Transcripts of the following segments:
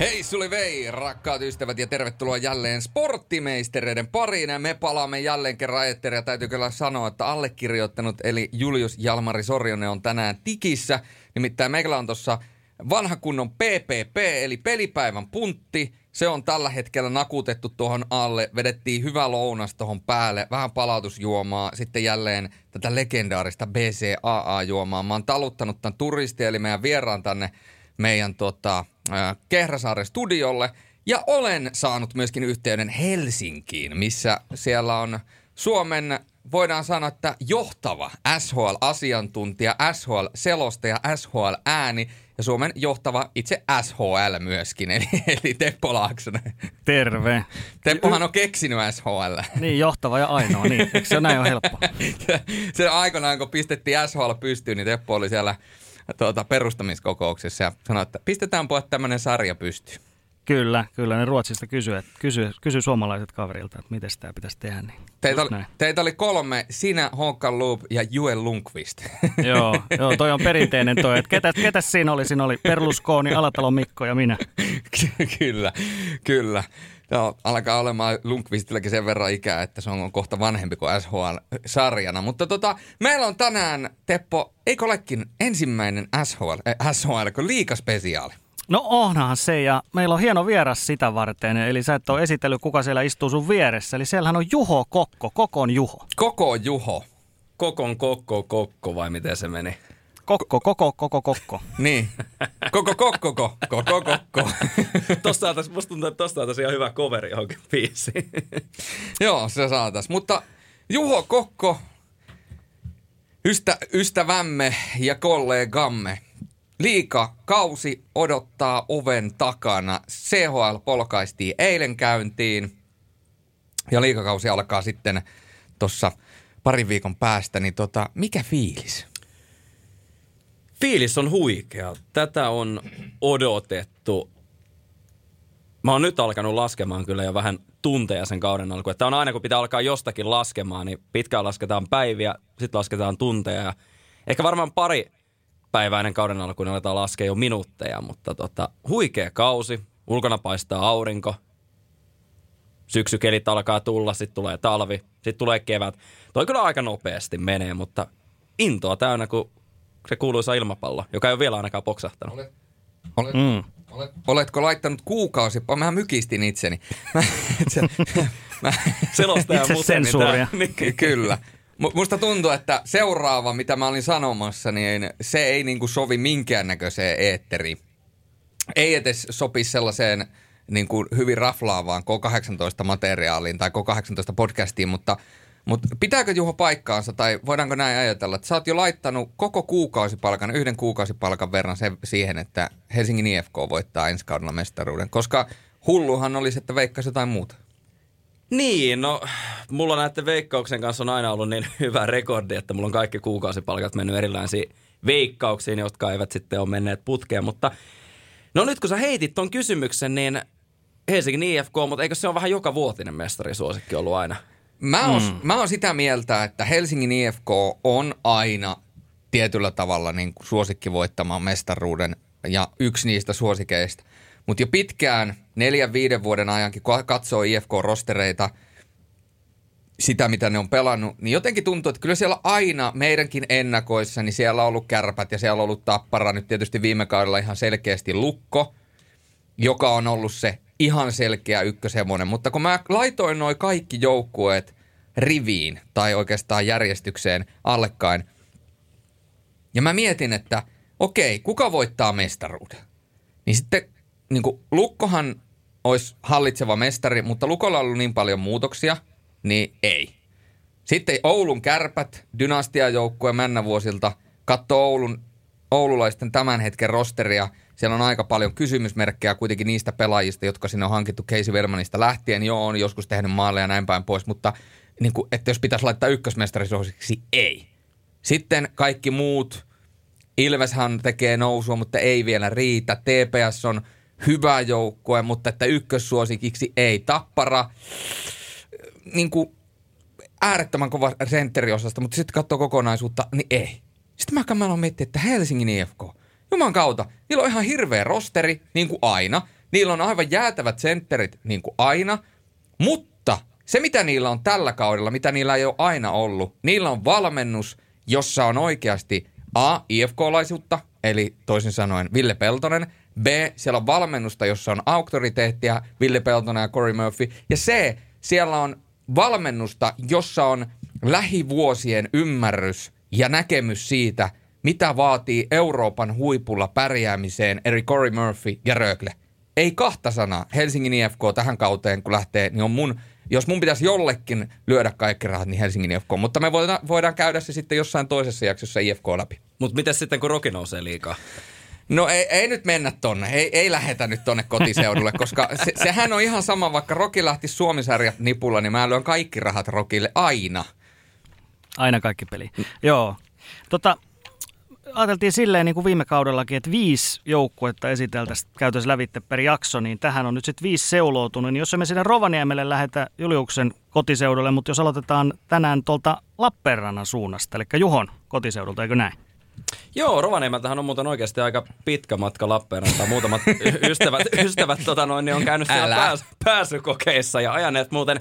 Hei Suli Vei, rakkaat ystävät ja tervetuloa jälleen sporttimeistereiden pariin. Ja me palaamme jälleen kerran eetteriä. Täytyy kyllä sanoa, että allekirjoittanut eli Julius Jalmari Sorjonen on tänään tikissä. Nimittäin meillä on tuossa vanha kunnon PPP eli pelipäivän puntti. Se on tällä hetkellä nakutettu tuohon alle. Vedettiin hyvä lounas tuohon päälle, vähän palautusjuomaa. Sitten jälleen tätä legendaarista BCAA-juomaa. Mä oon taluttanut tämän turisti eli meidän vieraan tänne meidän tota, äh, Kehräsaaren studiolle. Ja olen saanut myöskin yhteyden Helsinkiin, missä siellä on Suomen, voidaan sanoa, että johtava SHL-asiantuntija, SHL-selostaja, SHL-ääni ja Suomen johtava itse SHL myöskin, eli, eli Teppo Laaksonen. Terve. Teppohan on keksinyt SHL. Niin, johtava ja ainoa, niin. Eikö se näin ole helppo? se aikanaan, kun pistettiin SHL pystyyn, niin Teppo oli siellä tuota, perustamiskokouksessa ja sanoi, että pistetään pojat tämmöinen sarja pystyyn. Kyllä, kyllä. Ne Ruotsista kysyy, kysy, kysy suomalaiset kaverilta, että miten sitä pitäisi tehdä. Niin teitä, oli, teitä oli kolme, sinä, Håkan Loop ja Juel Lundqvist. joo, joo, toi on perinteinen toi. Että ketä, ketä siinä oli? Siinä oli Perluskooni, Alatalo Mikko ja minä. kyllä, kyllä. Joo, alkaa olemaan Lundqvistilläkin sen verran ikää, että se on kohta vanhempi kuin SHL-sarjana. Mutta tota, meillä on tänään, Teppo, eikö olekin ensimmäinen SHL, äh, SHL liikaspesiaali? No onhan se ja meillä on hieno vieras sitä varten. Eli sä et ole esitellyt, kuka siellä istuu sun vieressä. Eli siellähän on Juho Kokko, Kokon Juho. Koko Juho. Kokon Kokko Kokko vai miten se meni? Kokko, koko, koko, kokko. niin. Koko, kokko, koko, koko, kokko. tosta saatais, musta tuntuu, että tosta ihan hyvä coveri johonkin biisiin. Joo, se saatais. Mutta Juho Kokko, ystä, ystävämme ja kollegamme, liika kausi odottaa oven takana. CHL polkaistiin eilen käyntiin ja liikakausi alkaa sitten tuossa parin viikon päästä. Niin tota, mikä fiilis? Fiilis on huikea. Tätä on odotettu. Mä oon nyt alkanut laskemaan kyllä jo vähän tunteja sen kauden alkuun. Tämä on aina, kun pitää alkaa jostakin laskemaan, niin pitkään lasketaan päiviä, sitten lasketaan tunteja. Ja ehkä varmaan pari päiväinen kauden alku, niin aletaan laskea jo minuutteja, mutta tota, huikea kausi. Ulkona paistaa aurinko. Syksykelit alkaa tulla, sitten tulee talvi, sitten tulee kevät. Toi kyllä aika nopeasti menee, mutta intoa täynnä, kun se kuuluisa ilmapallo, joka ei ole vielä ainakaan poksahtanut. Olet, olet, mm. olet, oletko laittanut kuukausi? Mä mykistin itseni. Mä, mä, Selostaja Itse sensuuria. Niin. Kyllä. Musta tuntuu, että seuraava, mitä mä olin sanomassa, niin se ei niinku sovi minkäännäköiseen eetteriin. Ei edes sopi sellaiseen niin kuin hyvin raflaavaan K18-materiaaliin tai K18 podcastiin, mutta – mutta pitääkö Juho paikkaansa tai voidaanko näin ajatella, että sä oot jo laittanut koko kuukausipalkan, yhden kuukausipalkan verran se, siihen, että Helsingin IFK voittaa ensi kaudella mestaruuden, koska hulluhan olisi, että veikkaisi jotain muuta. Niin, no mulla näiden veikkauksen kanssa on aina ollut niin hyvä rekordi, että mulla on kaikki kuukausipalkat mennyt erilaisiin veikkauksiin, jotka eivät sitten ole menneet putkeen, mutta no nyt kun sä heitit ton kysymyksen, niin Helsingin IFK, mutta eikö se ole vähän joka vuotinen mestarisuosikki ollut aina? Mä oon, mm. mä oon sitä mieltä, että Helsingin IFK on aina tietyllä tavalla niin kuin suosikki voittamaan mestaruuden ja yksi niistä suosikeista. Mutta jo pitkään, neljän, viiden vuoden ajankin, kun katsoo IFK-rostereita, sitä mitä ne on pelannut, niin jotenkin tuntuu, että kyllä siellä aina meidänkin ennakoissa, niin siellä on ollut kärpät ja siellä on ollut tappara. Nyt tietysti viime kaudella ihan selkeästi lukko, joka on ollut se ihan selkeä ykköshevonen, mutta kun mä laitoin noin kaikki joukkueet riviin tai oikeastaan järjestykseen allekkain, ja mä mietin, että okei, kuka voittaa mestaruuden? Niin sitten niin kuin, Lukkohan olisi hallitseva mestari, mutta Lukolla on ollut niin paljon muutoksia, niin ei. Sitten Oulun kärpät, dynastiajoukkue männävuosilta, katsoo Oulun, oululaisten tämän hetken rosteria – siellä on aika paljon kysymysmerkkejä kuitenkin niistä pelaajista, jotka sinne on hankittu Casey Vermanista lähtien. Joo, on joskus tehnyt maaleja ja näin päin pois, mutta niin kuin, että jos pitäisi laittaa ykkösmestarisuosiksi, ei. Sitten kaikki muut, Ilveshan tekee nousua, mutta ei vielä riitä. TPS on hyvä joukkue, mutta että ykkössuosikiksi ei. Tappara, niin kuin, äärettömän kova sentteriosasta, mutta sitten katsoo kokonaisuutta, niin ei. Sitten mä aloin miettiä, että Helsingin IFK, Juman kautta, niillä on ihan hirveä rosteri, niin kuin aina. Niillä on aivan jäätävät sentterit, niin kuin aina. Mutta se, mitä niillä on tällä kaudella, mitä niillä ei ole aina ollut, niillä on valmennus, jossa on oikeasti A, IFK-laisuutta, eli toisin sanoen Ville Peltonen, B, siellä on valmennusta, jossa on auktoriteettia, Ville Peltonen ja Corey Murphy, ja C, siellä on valmennusta, jossa on lähivuosien ymmärrys ja näkemys siitä, mitä vaatii Euroopan huipulla pärjäämiseen eri Corey Murphy ja Rögle. Ei kahta sanaa. Helsingin IFK tähän kauteen, kun lähtee, niin on mun, jos mun pitäisi jollekin lyödä kaikki rahat, niin Helsingin IFK. Mutta me voidaan, voidaan käydä se sitten jossain toisessa jaksossa IFK läpi. Mutta miten sitten, kun Roki nousee liikaa? No ei, ei nyt mennä tonne, ei, ei lähetä nyt tonne kotiseudulle, koska se, sehän on ihan sama, vaikka Roki lähti Suomisarjat nipulla, niin mä lyön kaikki rahat Rokille aina. Aina kaikki peli. Mm. Joo. Tota, ajateltiin silleen niin kuin viime kaudellakin, että viisi joukkuetta esiteltäisiin käytössä lävitte per jakso, niin tähän on nyt sitten viisi seuloutunut. Niin jos me sinne Rovaniemelle lähetä Juliuksen kotiseudulle, mutta jos aloitetaan tänään tuolta Lappeenrannan suunnasta, eli Juhon kotiseudulta, eikö näin? Joo, Rovaniemeltähän on muuten oikeasti aika pitkä matka Lappeenrantaan. Muutamat ystävät, ystävät tota noin, niin on käynyt siellä pääs, pääsykokeissa ja ajaneet muuten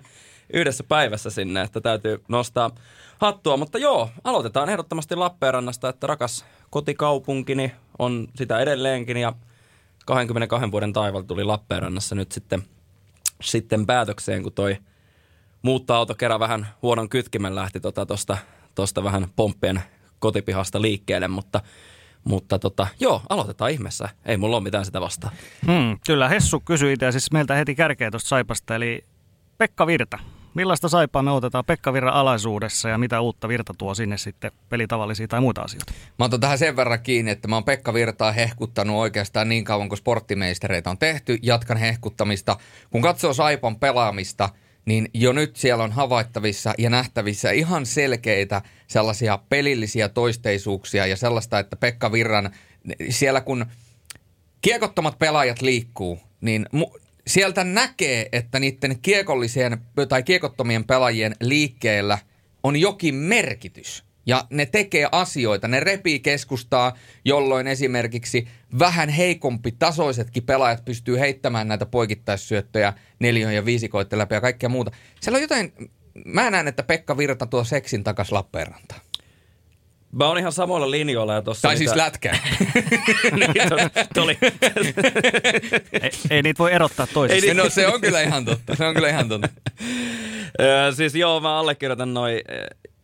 yhdessä päivässä sinne, että täytyy nostaa hattua. Mutta joo, aloitetaan ehdottomasti Lappeenrannasta, että rakas kotikaupunkini on sitä edelleenkin ja 22 vuoden taival tuli Lappeenrannassa nyt sitten, sitten päätökseen, kun toi muuttoauto kerran vähän huonon kytkimen lähti tuosta tota, tosta vähän pomppien kotipihasta liikkeelle, mutta mutta tota, joo, aloitetaan ihmeessä. Ei mulla ole mitään sitä vastaan. Hmm, kyllä, Hessu kysyi itse siis meiltä heti kärkeä tuosta Saipasta, eli Pekka Virta. Millaista Saipaa me otetaan Pekka Virran alaisuudessa ja mitä uutta Virta tuo sinne sitten pelitavallisia tai muita asioita? Mä otan tähän sen verran kiinni, että mä oon Pekka Virtaa hehkuttanut oikeastaan niin kauan kuin sporttimeistereitä on tehty. Jatkan hehkuttamista. Kun katsoo Saipan pelaamista – niin jo nyt siellä on havaittavissa ja nähtävissä ihan selkeitä sellaisia pelillisiä toisteisuuksia ja sellaista, että Pekka Virran, siellä kun kiekottomat pelaajat liikkuu, niin mu- sieltä näkee, että niiden kiekollisien tai kiekottomien pelaajien liikkeellä on jokin merkitys. Ja ne tekee asioita, ne repii keskustaa, jolloin esimerkiksi vähän heikompi tasoisetkin pelaajat pystyy heittämään näitä poikittaissyöttöjä neljön ja viisikoitten läpi ja kaikkea muuta. Siellä on jotain, mä näen, että Pekka Virta tuo seksin takas Lappeenrantaan. Mä oon ihan samoilla linjoilla. Ja tossa tai siis lätkä. niin, ei, ei, niitä voi erottaa toisista. Ei, no se on kyllä ihan totta. Se on kyllä ihan totta. siis joo, mä allekirjoitan noin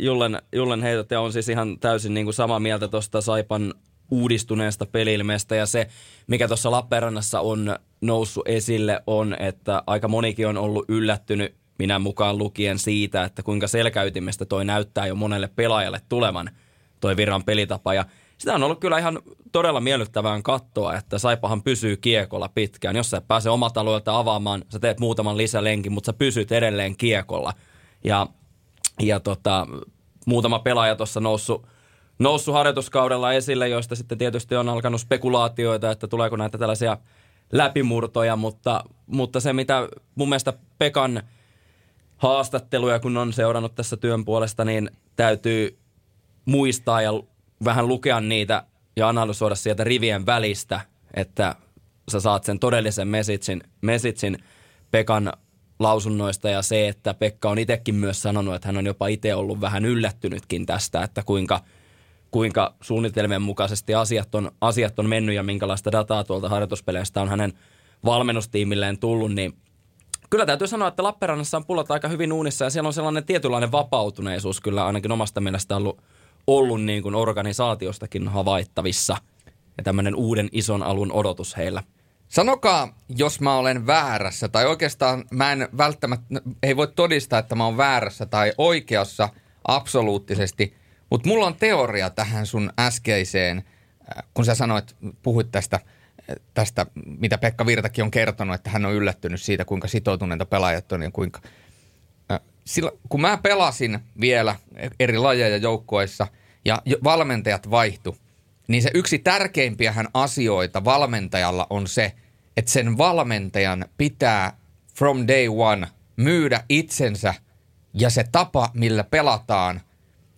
Jullen, Jullen heitot ja on siis ihan täysin niin kuin samaa mieltä tuosta Saipan uudistuneesta pelilmeestä ja se, mikä tuossa Lappeenrannassa on noussut esille on, että aika monikin on ollut yllättynyt minä mukaan lukien siitä, että kuinka selkäytimestä toi näyttää jo monelle pelaajalle tulevan toi virran pelitapa ja sitä on ollut kyllä ihan todella miellyttävään katsoa, että Saipahan pysyy kiekolla pitkään. Jos sä pääse omat alueelta avaamaan, sä teet muutaman lisälenkin, mutta sä pysyt edelleen kiekolla. Ja ja tota, muutama pelaaja tuossa noussut, noussut harjoituskaudella esille, joista sitten tietysti on alkanut spekulaatioita, että tuleeko näitä tällaisia läpimurtoja, mutta, mutta se mitä mun mielestä Pekan haastatteluja, kun on seurannut tässä työn puolesta, niin täytyy muistaa ja vähän lukea niitä ja analysoida sieltä rivien välistä, että sä saat sen todellisen mesitsin, mesitsin Pekan lausunnoista ja se, että Pekka on itsekin myös sanonut, että hän on jopa itse ollut vähän yllättynytkin tästä, että kuinka, kuinka suunnitelmien mukaisesti asiat on, asiat on mennyt ja minkälaista dataa tuolta harjoituspeleistä on hänen valmennustiimilleen tullut, niin kyllä täytyy sanoa, että Lappeenrannassa on pullot aika hyvin uunissa ja siellä on sellainen tietynlainen vapautuneisuus kyllä ainakin omasta mielestä ollut, ollut niin kuin organisaatiostakin havaittavissa ja tämmöinen uuden ison alun odotus heillä – Sanokaa, jos mä olen väärässä, tai oikeastaan mä en välttämättä, ei voi todistaa, että mä oon väärässä tai oikeassa absoluuttisesti, mutta mulla on teoria tähän sun äskeiseen, äh, kun sä sanoit, puhuit tästä, äh, tästä, mitä Pekka Virtakin on kertonut, että hän on yllättynyt siitä, kuinka sitoutuneita pelaajat on ja kuinka... Äh, Silloin, kun mä pelasin vielä eri lajeja joukkueissa ja valmentajat vaihtu, niin se yksi tärkeimpiähän asioita valmentajalla on se, että sen valmentajan pitää from day one myydä itsensä ja se tapa, millä pelataan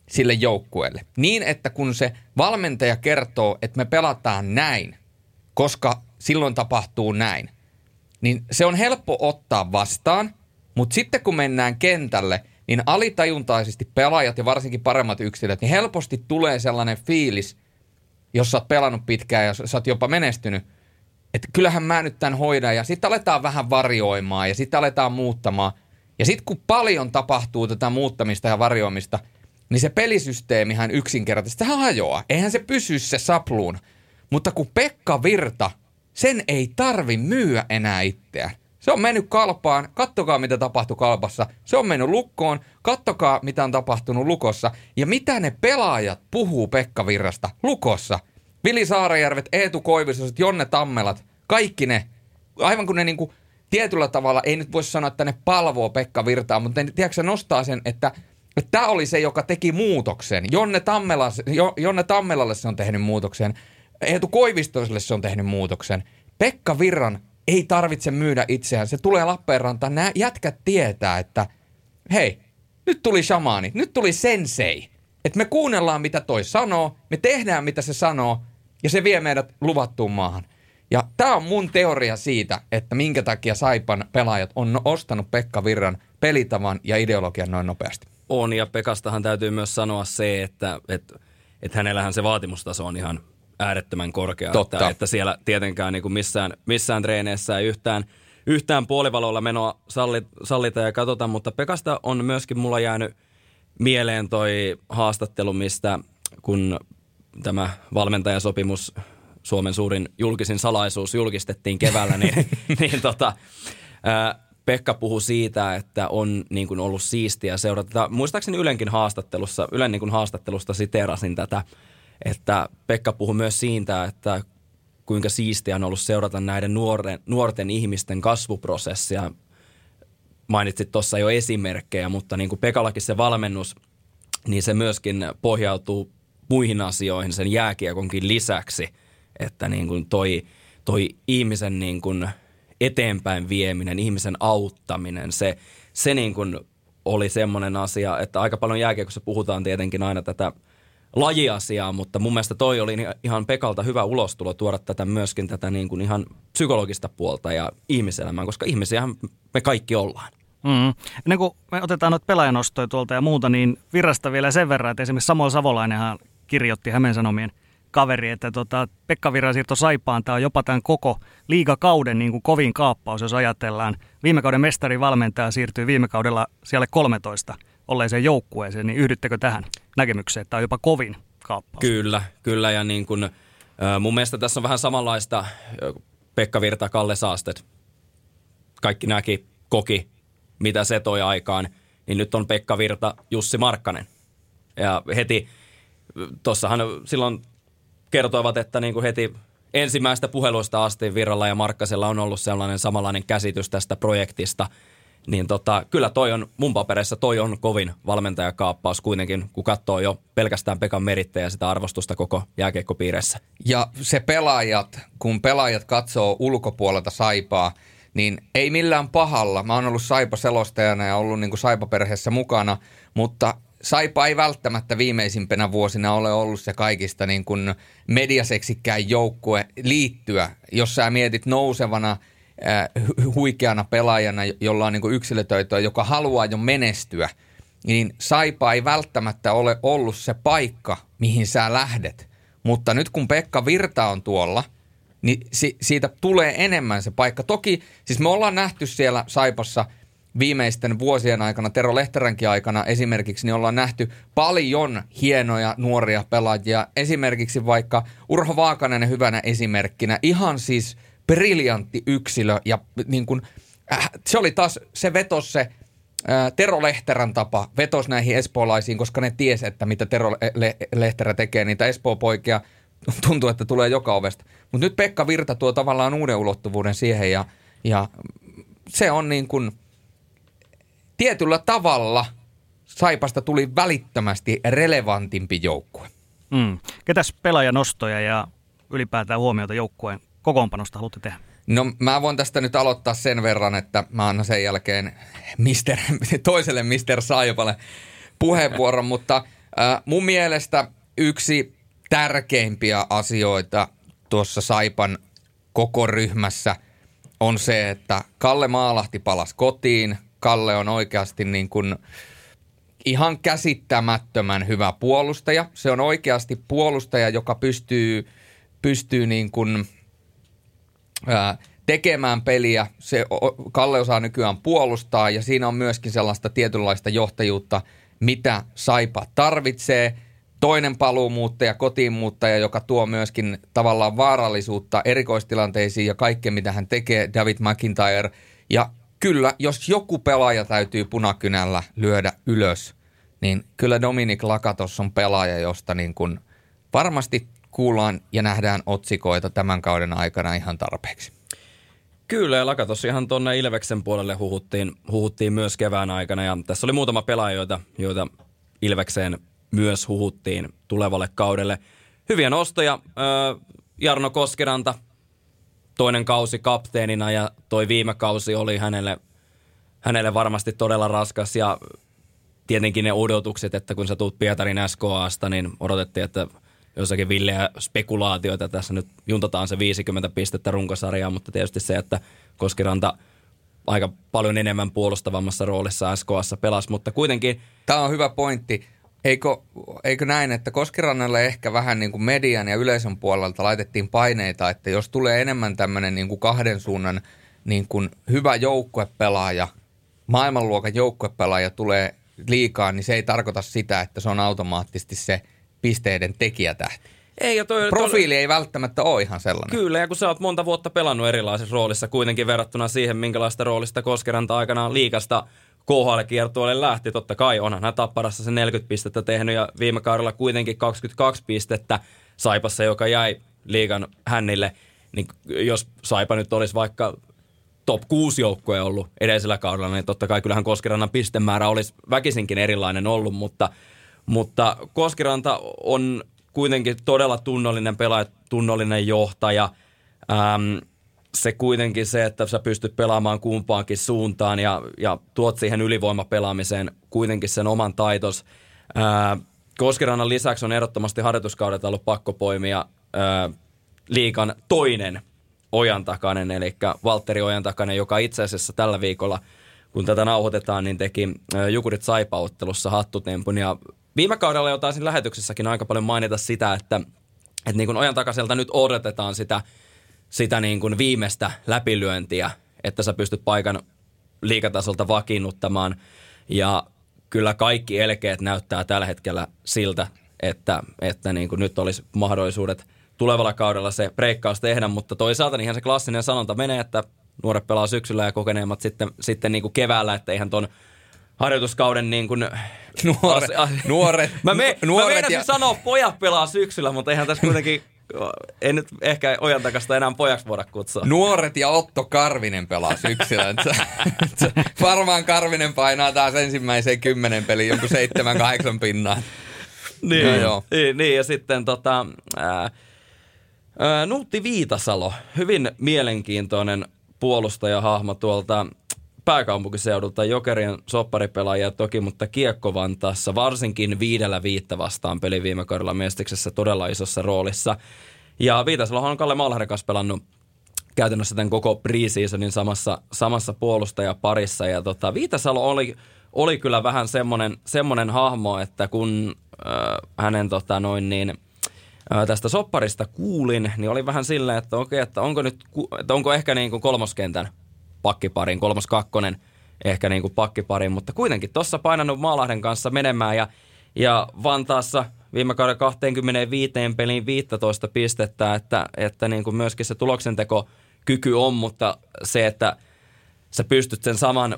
sille joukkueelle. Niin, että kun se valmentaja kertoo, että me pelataan näin, koska silloin tapahtuu näin, niin se on helppo ottaa vastaan, mutta sitten kun mennään kentälle, niin alitajuntaisesti pelaajat ja varsinkin paremmat yksilöt, niin helposti tulee sellainen fiilis, jos sä oot pelannut pitkään ja sä oot jopa menestynyt, että kyllähän mä nyt tämän hoidan ja sitten aletaan vähän varjoimaan ja sitten aletaan muuttamaan. Ja sitten kun paljon tapahtuu tätä muuttamista ja varjoimista, niin se pelisysteemihän yksinkertaisesti hajoaa. Eihän se pysy se sapluun. Mutta kun Pekka Virta, sen ei tarvi myyä enää itseään. Se on mennyt kalpaan, kattokaa mitä tapahtui kalpassa. Se on mennyt lukkoon, kattokaa mitä on tapahtunut lukossa. Ja mitä ne pelaajat puhuu Pekka Virrasta lukossa. Vili Saarajärvet, Eetu Koivisoset, Jonne Tammelat, kaikki ne, aivan kun ne niinku tietyllä tavalla, ei nyt voi sanoa, että ne palvoo Pekka Virtaa, mutta ne, tiedätkö, nostaa sen, että Tämä oli se, joka teki muutoksen. Jonne, Tammela, Jonne Tammelalle se on tehnyt muutoksen. Eetu Koivistoiselle se on tehnyt muutoksen. Pekka Virran ei tarvitse myydä itseään. Se tulee Lappeenrantaan. Nämä jätkät tietää, että hei, nyt tuli shamaani, nyt tuli sensei. Että me kuunnellaan, mitä toi sanoo, me tehdään, mitä se sanoo, ja se vie meidät luvattuun maahan. Ja tämä on mun teoria siitä, että minkä takia Saipan pelaajat on ostanut Pekka Virran pelitavan ja ideologian noin nopeasti. On, ja Pekastahan täytyy myös sanoa se, että, että, että hänellähän se vaatimustaso on ihan äärettömän korkea. Totta. Että, että siellä tietenkään niin kuin missään, missään treeneissä ei yhtään, yhtään puolivalolla menoa sallit, sallita ja katsota, mutta Pekasta on myöskin mulla jäänyt mieleen toi haastattelu, mistä kun tämä valmentajasopimus Suomen suurin julkisin salaisuus julkistettiin keväällä, niin, niin tota, ää, Pekka puhui siitä, että on niin kuin ollut siistiä seurata. Muistaakseni Ylenkin haastattelussa, Ylen niin kuin haastattelusta siterasin tätä, että Pekka puhui myös siitä, että kuinka siistiä on ollut seurata näiden nuoren, nuorten ihmisten kasvuprosessia. Mainitsit tuossa jo esimerkkejä, mutta niin kuin Pekallakin se valmennus, niin se myöskin pohjautuu muihin asioihin sen jääkiekonkin lisäksi, että niin kuin toi, toi ihmisen niin kuin – eteenpäin vieminen, ihmisen auttaminen, se, se niin kuin oli semmoinen asia, että aika paljon jääkiekossa puhutaan tietenkin aina tätä lajiasiaa, mutta mun mielestä toi oli ihan Pekalta hyvä ulostulo tuoda tätä myöskin tätä niin kuin ihan psykologista puolta ja ihmiselämää, koska ihmisiähän me kaikki ollaan. Mm. Ennen kuin me otetaan noita pelaajanostoja tuolta ja muuta, niin virrasta vielä sen verran, että esimerkiksi Samuel Savolainenhan kirjoitti Hämeen Sanomien – kaveri, että tota, Pekka Virran siirto Saipaan, tämä on jopa tämän koko liigakauden niin kuin kovin kaappaus, jos ajatellaan. Viime kauden valmentaja siirtyy viime kaudella siellä 13 olleeseen joukkueeseen, niin yhdyttekö tähän näkemykseen, että tämä on jopa kovin kaappaus? Kyllä, kyllä ja niin kuin, mun mielestä tässä on vähän samanlaista Pekka Virta, Kalle Saastet. Kaikki näki, koki, mitä se toi aikaan, niin nyt on Pekka Virta, Jussi Markkanen. Ja heti, tuossahan silloin kertoivat, että niin kuin heti ensimmäistä puheluista asti Virralla ja Markkasella on ollut sellainen samanlainen käsitys tästä projektista. Niin tota, kyllä toi on, mun paperissa toi on kovin valmentajakaappaus kuitenkin, kun katsoo jo pelkästään Pekan merittejä sitä arvostusta koko jääkeikkopiirissä. Ja se pelaajat, kun pelaajat katsoo ulkopuolelta Saipaa, niin ei millään pahalla. Mä oon ollut Saipa-selostajana ja ollut niin kuin Saipa-perheessä mukana, mutta Saipa ei välttämättä viimeisimpänä vuosina ole ollut se kaikista niin kuin mediaseksikkäin joukkue liittyä. Jos sä mietit nousevana huikeana pelaajana, jolla on niin yksilötöitä, joka haluaa jo menestyä, niin Saipa ei välttämättä ole ollut se paikka, mihin sä lähdet. Mutta nyt kun Pekka Virta on tuolla, niin si- siitä tulee enemmän se paikka. Toki, siis me ollaan nähty siellä Saipassa – viimeisten vuosien aikana, Tero Lehteränkin aikana esimerkiksi, niin ollaan nähty paljon hienoja nuoria pelaajia. Esimerkiksi vaikka Urho Vaakanen hyvänä esimerkkinä. Ihan siis briljantti yksilö ja niin kuin, äh, se oli taas, se vetos se äh, Tero Lehterän tapa, vetos näihin espoolaisiin, koska ne ties, että mitä Tero Le- Lehterä tekee, niitä Espoo-poikia tuntuu, että tulee joka ovesta. Mutta nyt Pekka Virta tuo tavallaan uuden ulottuvuuden siihen ja, ja se on niin kuin – tietyllä tavalla Saipasta tuli välittömästi relevantimpi joukkue. Mm. Ketäs pelaajanostoja ja ylipäätään huomiota joukkueen kokoonpanosta haluatte tehdä? No mä voin tästä nyt aloittaa sen verran, että mä annan sen jälkeen mister, toiselle Mr. Saipalle puheenvuoron, mutta äh, mun mielestä yksi tärkeimpiä asioita tuossa Saipan koko ryhmässä on se, että Kalle Maalahti palasi kotiin. Kalle on oikeasti niin kuin ihan käsittämättömän hyvä puolustaja. Se on oikeasti puolustaja, joka pystyy, pystyy niin kuin, ää, tekemään peliä. Se, Kalle osaa nykyään puolustaa ja siinä on myöskin sellaista tietynlaista johtajuutta, mitä Saipa tarvitsee – toinen paluumuuttaja, kotiinmuuttaja, joka tuo myöskin tavallaan vaarallisuutta erikoistilanteisiin ja kaikkea, mitä hän tekee, David McIntyre. Ja kyllä, jos joku pelaaja täytyy punakynällä lyödä ylös, niin kyllä Dominic Lakatos on pelaaja, josta niin kuin varmasti kuullaan ja nähdään otsikoita tämän kauden aikana ihan tarpeeksi. Kyllä, ja Lakatos ihan tuonne Ilveksen puolelle huhuttiin, huhuttiin myös kevään aikana, ja tässä oli muutama pelaaja, joita, joita Ilvekseen myös huhuttiin tulevalle kaudelle. Hyviä nostoja. Jarno Koskeranta, toinen kausi kapteenina ja toi viime kausi oli hänelle, hänelle varmasti todella raskas ja tietenkin ne odotukset, että kun sä tuut Pietarin SKAsta, niin odotettiin, että jossakin villeä spekulaatioita. Tässä nyt juntataan se 50 pistettä runkosarjaa, mutta tietysti se, että Koskiranta aika paljon enemmän puolustavammassa roolissa SKassa pelasi, mutta kuitenkin... Tämä on hyvä pointti. Eikö, eikö näin, että Koskirannalle ehkä vähän niin kuin median ja yleisön puolelta laitettiin paineita, että jos tulee enemmän tämmöinen niin kuin kahden suunnan niin kuin hyvä joukkuepelaaja, maailmanluokan joukkuepelaaja tulee liikaa, niin se ei tarkoita sitä, että se on automaattisesti se pisteiden tekijätähti. Ei, ja toi, Profiili toi... ei välttämättä ole ihan sellainen. Kyllä, ja kun sä oot monta vuotta pelannut erilaisissa roolissa kuitenkin verrattuna siihen, minkälaista roolista Koskeranta aikanaan liikasta KHL-kiertueelle lähti. Totta kai onhan hän tapparassa se 40 pistettä tehnyt ja viime kaudella kuitenkin 22 pistettä Saipassa, joka jäi liigan hännille. Niin jos Saipa nyt olisi vaikka top 6 joukkue ollut edellisellä kaudella, niin totta kai kyllähän Koskirannan pistemäärä olisi väkisinkin erilainen ollut, mutta, mutta Koskiranta on kuitenkin todella tunnollinen pelaaja, tunnollinen johtaja. Ähm, se kuitenkin se, että sä pystyt pelaamaan kumpaankin suuntaan ja, ja tuot siihen ylivoimapelaamiseen kuitenkin sen oman taitos. Ää, Koskirannan lisäksi on ehdottomasti harjoituskaudet ollut pakko poimia ää, liikan toinen ojantakainen, eli Valtteri Ojantakainen, joka itse asiassa tällä viikolla, kun tätä nauhoitetaan, niin teki Jukurit Saipa-ottelussa hattutempun. Ja viime kaudella jo taisin lähetyksessäkin aika paljon mainita sitä, että, että niin kuin Ojantakaiselta nyt odotetaan sitä – sitä niin kuin viimeistä läpilyöntiä, että sä pystyt paikan liikatasolta vakiinnuttamaan. Ja kyllä kaikki elkeet näyttää tällä hetkellä siltä, että, että niin kuin nyt olisi mahdollisuudet tulevalla kaudella se breikkaus tehdä, mutta toisaalta niin ihan se klassinen sanonta menee, että nuoret pelaa syksyllä ja kokeneemmat sitten, sitten niin kuin keväällä, että eihän ton harjoituskauden niin kuin Nuoret, as, as, nuoret, mä, me, nuoret mä ja... sanoa pojat pelaa syksyllä, mutta eihän tässä kuitenkin ei nyt ehkä ojan takasta enää pojaksi voida kutsua. Nuoret ja Otto Karvinen pelaa syksyllä. Varmaan Karvinen painaa taas ensimmäiseen kymmenen peliin jonkun seitsemän, kahdeksan pinnaa. Niin, no, joo. Niin, niin, ja sitten tota, ää, ää, Nuutti Viitasalo, hyvin mielenkiintoinen puolustajahahmo tuolta pääkaupunkiseudulta Jokerien sopparipelaajia toki, mutta Kiekko-Vantaassa varsinkin viidellä viittä vastaan peli viime kaudella Mestiksessä todella isossa roolissa. Ja Viitasalohan on Kalle kanssa pelannut käytännössä tämän koko preseasonin samassa, samassa puolustajaparissa. Ja tota, Viitasalo oli, oli kyllä vähän semmoinen, semmoinen hahmo, että kun äh, hänen tota, noin niin, äh, tästä sopparista kuulin, niin oli vähän silleen, että okei, että onko nyt, että onko ehkä niin kuin kolmoskentän pakkiparin, kolmas kakkonen ehkä niin kuin pakkiparin, mutta kuitenkin tuossa painanut Maalahden kanssa menemään ja, ja Vantaassa viime kauden 25 peliin 15 pistettä, että, että niin kuin myöskin se tuloksenteko kyky on, mutta se, että sä pystyt sen saman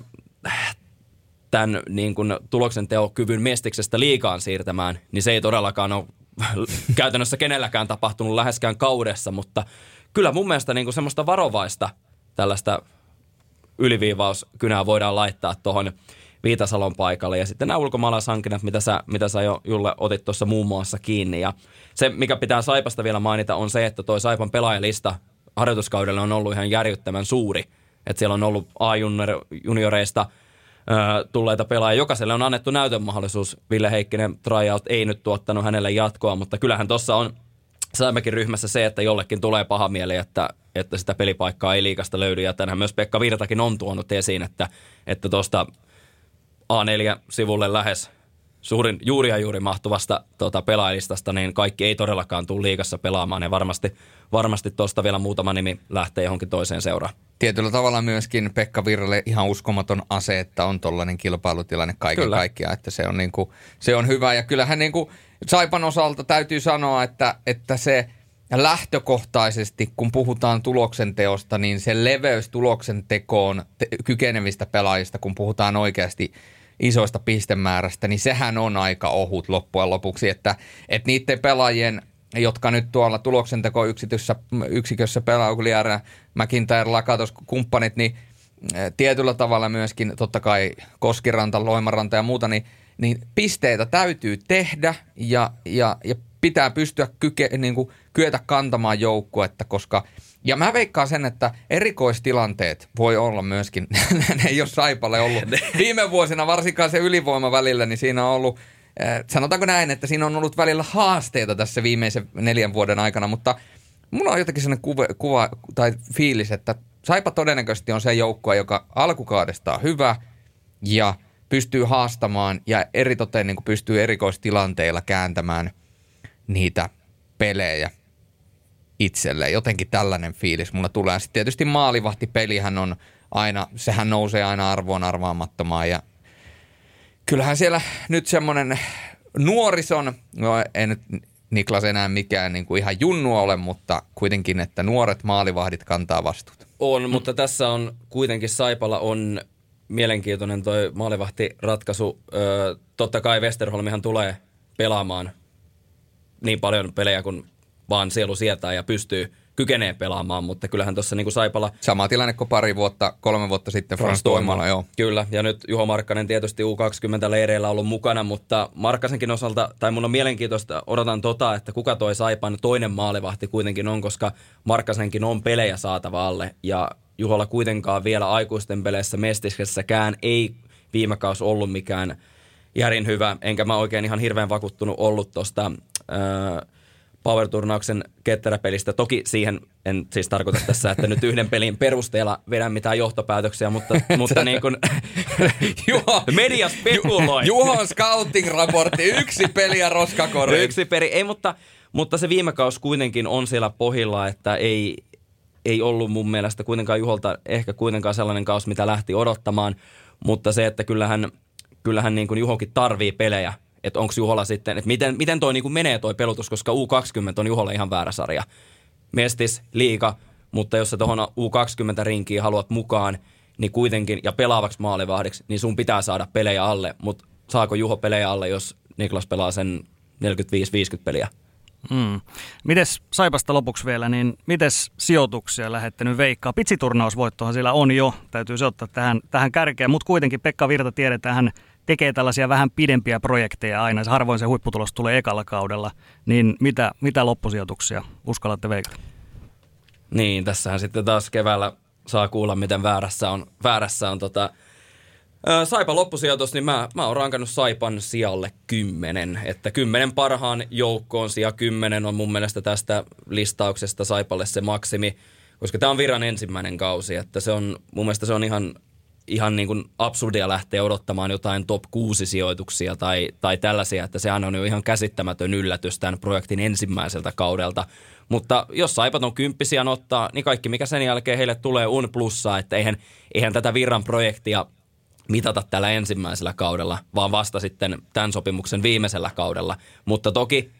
tämän niin kuin tuloksenteokyvyn mestiksestä liikaan siirtämään, niin se ei todellakaan ole käytännössä kenelläkään tapahtunut läheskään kaudessa, mutta kyllä mun mielestä niin kuin semmoista varovaista tällaista yliviivauskynää voidaan laittaa tuohon Viitasalon paikalle. Ja sitten nämä ulkomaalaishankinnat, mitä sä, mitä sä jo Julle otit tuossa muun muassa kiinni. Ja se, mikä pitää Saipasta vielä mainita, on se, että toi Saipan pelaajalista harjoituskaudelle on ollut ihan järjyttävän suuri. Että siellä on ollut A-junioreista tulleita pelaajia. Jokaiselle on annettu näytön mahdollisuus. Ville Heikkinen tryout ei nyt tuottanut hänelle jatkoa, mutta kyllähän tuossa on Saimekin ryhmässä se, että jollekin tulee paha mieli, että, että sitä pelipaikkaa ei liikasta löydy. Ja tänään myös Pekka Virtakin on tuonut esiin, että että tuosta A4-sivulle lähes suurin, juuri ja juuri mahtuvasta tuota, pelaajistasta, niin kaikki ei todellakaan tule liikassa pelaamaan. Ja varmasti, varmasti tuosta vielä muutama nimi lähtee johonkin toiseen seuraan. Tietyllä tavalla myöskin Pekka Virralle ihan uskomaton ase, että on tuollainen kilpailutilanne kaiken Kyllä. kaikkiaan, että se on, niin kuin, se on hyvä. Ja kyllähän niin kuin Saipan osalta täytyy sanoa, että, että se lähtökohtaisesti, kun puhutaan tuloksenteosta, niin se leveys tuloksentekoon te- kykenevistä pelaajista, kun puhutaan oikeasti – isoista pistemäärästä, niin sehän on aika ohut loppujen lopuksi, että, että niiden pelaajien jotka nyt tuolla tuloksentekoyksikössä yksikössä pelaa, Ugliara, McIntyre, Lakatos, kumppanit, niin eh, tietyllä tavalla myöskin totta kai Koskiranta, Loimaranta ja muuta, niin, niin pisteitä täytyy tehdä ja, ja, ja pitää pystyä kyke, niin kuin, kyetä kantamaan joukkuetta, koska – ja mä veikkaan sen, että erikoistilanteet voi olla myöskin, ne ei ole Saipalle ollut. Viime vuosina, varsinkaan se ylivoima välillä, niin siinä on ollut, eh, sanotaanko näin, että siinä on ollut välillä haasteita tässä viimeisen neljän vuoden aikana, mutta mulla on jotenkin sellainen kuva, kuva tai fiilis, että Saipa todennäköisesti on se joukkue, joka alkukaudesta on hyvä ja pystyy haastamaan ja eritoten niin pystyy erikoistilanteilla kääntämään niitä pelejä itselleen. Jotenkin tällainen fiilis mulla tulee. Sitten tietysti maalivahtipelihän on aina, sehän nousee aina arvoon arvaamattomaan ja kyllähän siellä nyt semmoinen nuorison, no ei nyt Niklas enää mikään niin kuin ihan junnu ole, mutta kuitenkin, että nuoret maalivahdit kantaa vastuuta. On, mutta tässä on kuitenkin Saipala on mielenkiintoinen toi maalivahtiratkaisu. Öö, totta kai Westerholmihan tulee pelaamaan niin paljon pelejä kuin vaan sielu sietää ja pystyy kykenee pelaamaan, mutta kyllähän tuossa niin Saipala... Sama tilanne kuin pari vuotta, kolme vuotta sitten Frans Toimala, joo. Kyllä, ja nyt Juho Markkanen tietysti U20-leireillä ollut mukana, mutta Markkasenkin osalta, tai mun on mielenkiintoista, odotan tota, että kuka toi Saipan toinen maalivahti kuitenkin on, koska Markkasenkin on pelejä saatava alle, ja Juholla kuitenkaan vielä aikuisten peleissä Mestiskessäkään ei viime kaus ollut mikään järin hyvä, enkä mä oikein ihan hirveän vakuuttunut ollut tuosta... Power-turnauksen ketteräpelistä. Toki siihen en siis tarkoita tässä, että nyt yhden pelin perusteella vedän mitään johtopäätöksiä, mutta, mutta niin kuin Juho, media spekuloi. Juhon scouting-raportti, yksi peli ja roskakori. Yksi peli, ei, mutta, mutta se viime kaus kuitenkin on siellä pohjilla, että ei, ei ollut mun mielestä kuitenkaan Juholta ehkä kuitenkaan sellainen kaus, mitä lähti odottamaan, mutta se, että kyllähän, kyllähän niin kuin Juhokin tarvii pelejä – että onko Juhola sitten, että miten, miten toi niin menee toi pelutus, koska U20 on Juhola ihan väärä sarja. Mestis, liika, mutta jos sä tuohon U20-rinkiin haluat mukaan, niin kuitenkin, ja pelaavaksi maalivahdiksi, niin sun pitää saada pelejä alle. Mutta saako Juho pelejä alle, jos Niklas pelaa sen 45-50 peliä? Mm. Mites Saipasta lopuksi vielä, niin mites sijoituksia lähettänyt veikkaa? Pitsiturnausvoittohan siellä on jo, täytyy se ottaa tähän, tähän kärkeen, mutta kuitenkin Pekka Virta tiedetään, hän tekee tällaisia vähän pidempiä projekteja aina. Harvoin se huipputulos tulee ekalla kaudella. Niin mitä, mitä loppusijoituksia uskallatte veikata? Niin, tässähän sitten taas keväällä saa kuulla, miten väärässä on, väärässä on tota, Saipa loppusijoitus, niin mä, mä oon rankannut Saipan sijalle kymmenen. Että kymmenen parhaan joukkoon sija kymmenen on mun mielestä tästä listauksesta Saipalle se maksimi, koska tämä on Viran ensimmäinen kausi. Että se on, mun mielestä se on ihan ihan niin kuin absurdia lähteä odottamaan jotain top 6 sijoituksia tai, tai tällaisia, että sehän on jo ihan käsittämätön yllätys tämän projektin ensimmäiseltä kaudelta. Mutta jos Saipat on kymppisiä ottaa, niin kaikki mikä sen jälkeen heille tulee on plussaa, että eihän, eihän tätä Virran projektia mitata tällä ensimmäisellä kaudella, vaan vasta sitten tämän sopimuksen viimeisellä kaudella. Mutta toki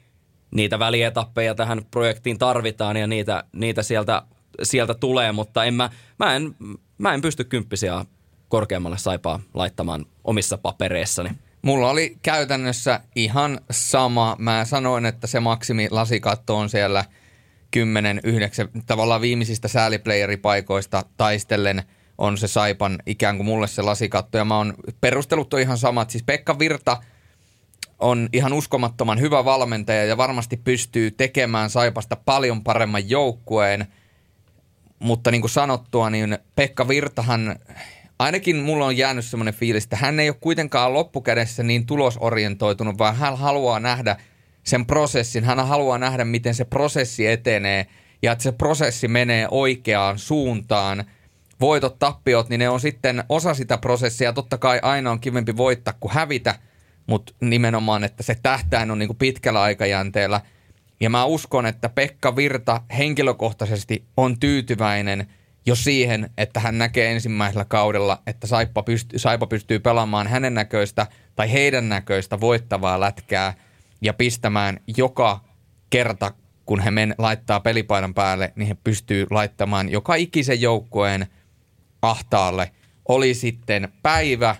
niitä välietappeja tähän projektiin tarvitaan ja niitä, niitä sieltä, sieltä tulee, mutta en mä, mä, en, mä en pysty kymppisiä korkeammalle saipaa laittamaan omissa papereissani. Mulla oli käytännössä ihan sama. Mä sanoin, että se maksimi lasikatto on siellä 10, 9, tavallaan viimeisistä sääliplayeripaikoista taistellen on se Saipan ikään kuin mulle se lasikatto. Ja mä oon perustelut on ihan samat. Siis Pekka Virta on ihan uskomattoman hyvä valmentaja ja varmasti pystyy tekemään Saipasta paljon paremman joukkueen – mutta niin kuin sanottua, niin Pekka Virtahan, ainakin mulla on jäänyt semmoinen fiilis, että hän ei ole kuitenkaan loppukädessä niin tulosorientoitunut, vaan hän haluaa nähdä sen prosessin. Hän haluaa nähdä, miten se prosessi etenee ja että se prosessi menee oikeaan suuntaan. Voitot, tappiot, niin ne on sitten osa sitä prosessia. Totta kai aina on kivempi voittaa kuin hävitä, mutta nimenomaan, että se tähtäin on niin kuin pitkällä aikajänteellä – ja mä uskon, että Pekka Virta henkilökohtaisesti on tyytyväinen jo siihen, että hän näkee ensimmäisellä kaudella, että Saipa pystyy, Saipa pystyy pelaamaan hänen näköistä tai heidän näköistä voittavaa lätkää ja pistämään joka kerta, kun he men, laittaa pelipaidan päälle, niin he pystyy laittamaan joka ikisen joukkueen ahtaalle. Oli sitten päivä,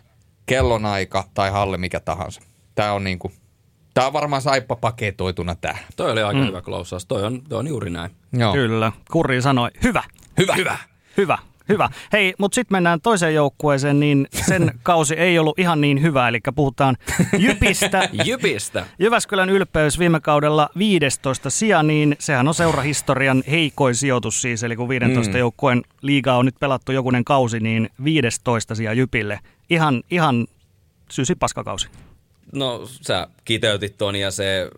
kellonaika tai halli mikä tahansa. Tämä on niin kuin Tämä on varmaan saippa paketoituna tähän. Toi oli aika mm. hyvä klausaus. Toi on, toi on juuri näin. Joo. Kyllä. Kurri sanoi, hyvä. Hyvä. Hyvä. Hyvä. Hyvä. Hei, mutta sitten mennään toiseen joukkueeseen, niin sen kausi ei ollut ihan niin hyvä, eli puhutaan Jypistä. Jypistä. Jyväskylän ylpeys viime kaudella 15 sija, niin sehän on seurahistorian heikoin sijoitus siis, eli kun 15 mm. joukkueen liigaa on nyt pelattu jokunen kausi, niin 15 sija Jypille. Ihan, ihan sysi paskakausi. No sä kiteytit ton ja se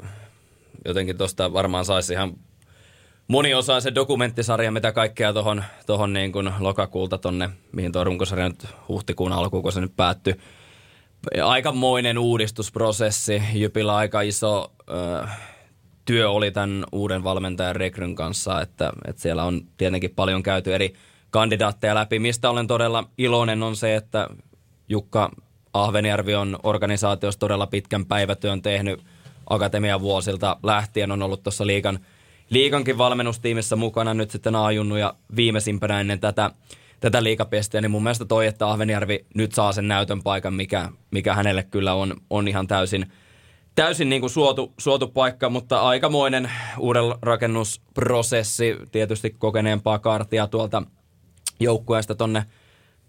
jotenkin tuosta varmaan saisi ihan moniosaisen dokumenttisarja, mitä kaikkea tuohon tohon niin kuin lokakuulta tonne, mihin tuo runkosarja nyt huhtikuun alkuun, kun se nyt päättyi. Aikamoinen uudistusprosessi. Jypillä aika iso ö, työ oli tämän uuden valmentajan Rekryn kanssa, että, että siellä on tietenkin paljon käyty eri kandidaatteja läpi. Mistä olen todella iloinen on se, että Jukka Ahvenjärvi on organisaatiossa todella pitkän päivätyön tehnyt akatemian vuosilta lähtien. On ollut tuossa liikan, liikankin valmennustiimissä mukana nyt sitten ajunnut ja viimeisimpänä ennen tätä, tätä liikapestiä, niin mun mielestä toi, että Ahvenjärvi nyt saa sen näytön paikan, mikä, mikä hänelle kyllä on, on ihan täysin, täysin niin kuin suotu, suotu paikka, mutta aikamoinen uuden rakennusprosessi, tietysti kokeneempaa kartia tuolta joukkueesta tonne,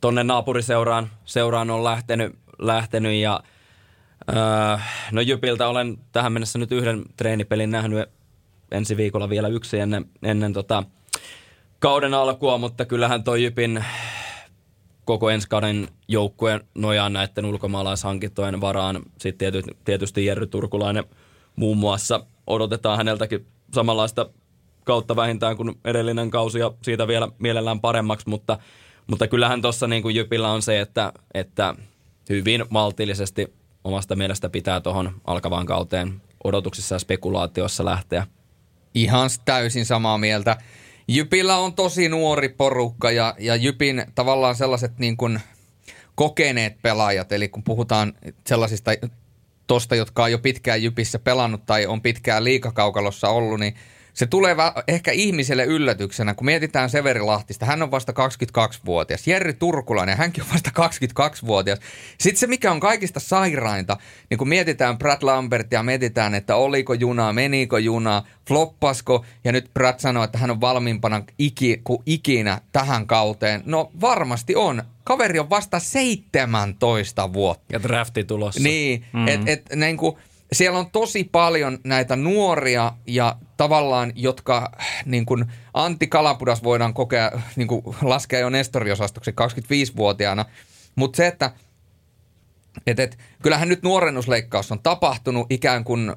tonne naapuriseuraan seuraan on lähtenyt, lähtenyt ja öö, no Jypiltä olen tähän mennessä nyt yhden treenipelin nähnyt ensi viikolla vielä yksi ennen, ennen tota kauden alkua, mutta kyllähän toi Jypin koko ensi kauden joukkueen nojaan näiden ulkomaalaishankintojen varaan. Sitten tietysti, tietysti Jerry Turkulainen muun muassa odotetaan häneltäkin samanlaista kautta vähintään kuin edellinen kausi ja siitä vielä mielellään paremmaksi, mutta, mutta kyllähän tuossa niin Jypillä on se, että, että hyvin maltillisesti omasta mielestä pitää tuohon alkavaan kauteen odotuksissa ja spekulaatiossa lähteä. Ihan täysin samaa mieltä. Jypillä on tosi nuori porukka ja, ja Jypin tavallaan sellaiset niin kuin kokeneet pelaajat, eli kun puhutaan sellaisista tosta, jotka on jo pitkään Jypissä pelannut tai on pitkään liikakaukalossa ollut, niin se tulee ehkä ihmiselle yllätyksenä, kun mietitään Severi Lahtista. Hän on vasta 22-vuotias. Jerry Turkulainen, hänkin on vasta 22-vuotias. Sitten se, mikä on kaikista sairainta, niin kun mietitään Brad Lambertia, mietitään, että oliko junaa, menikö junaa, floppasko, ja nyt Brad sanoo, että hän on valmiimpana iki, kuin ikinä tähän kauteen. No varmasti on. Kaveri on vasta 17 vuotta. Ja drafti tulossa. Niin, mm-hmm. että et, niin kuin, siellä on tosi paljon näitä nuoria ja tavallaan, jotka niin kuin Antti Kalapudas voidaan kokea, niin kuin laskea jo Nestoriosastoksi 25-vuotiaana. Mutta se, että et, et, kyllähän nyt nuorennusleikkaus on tapahtunut ikään kuin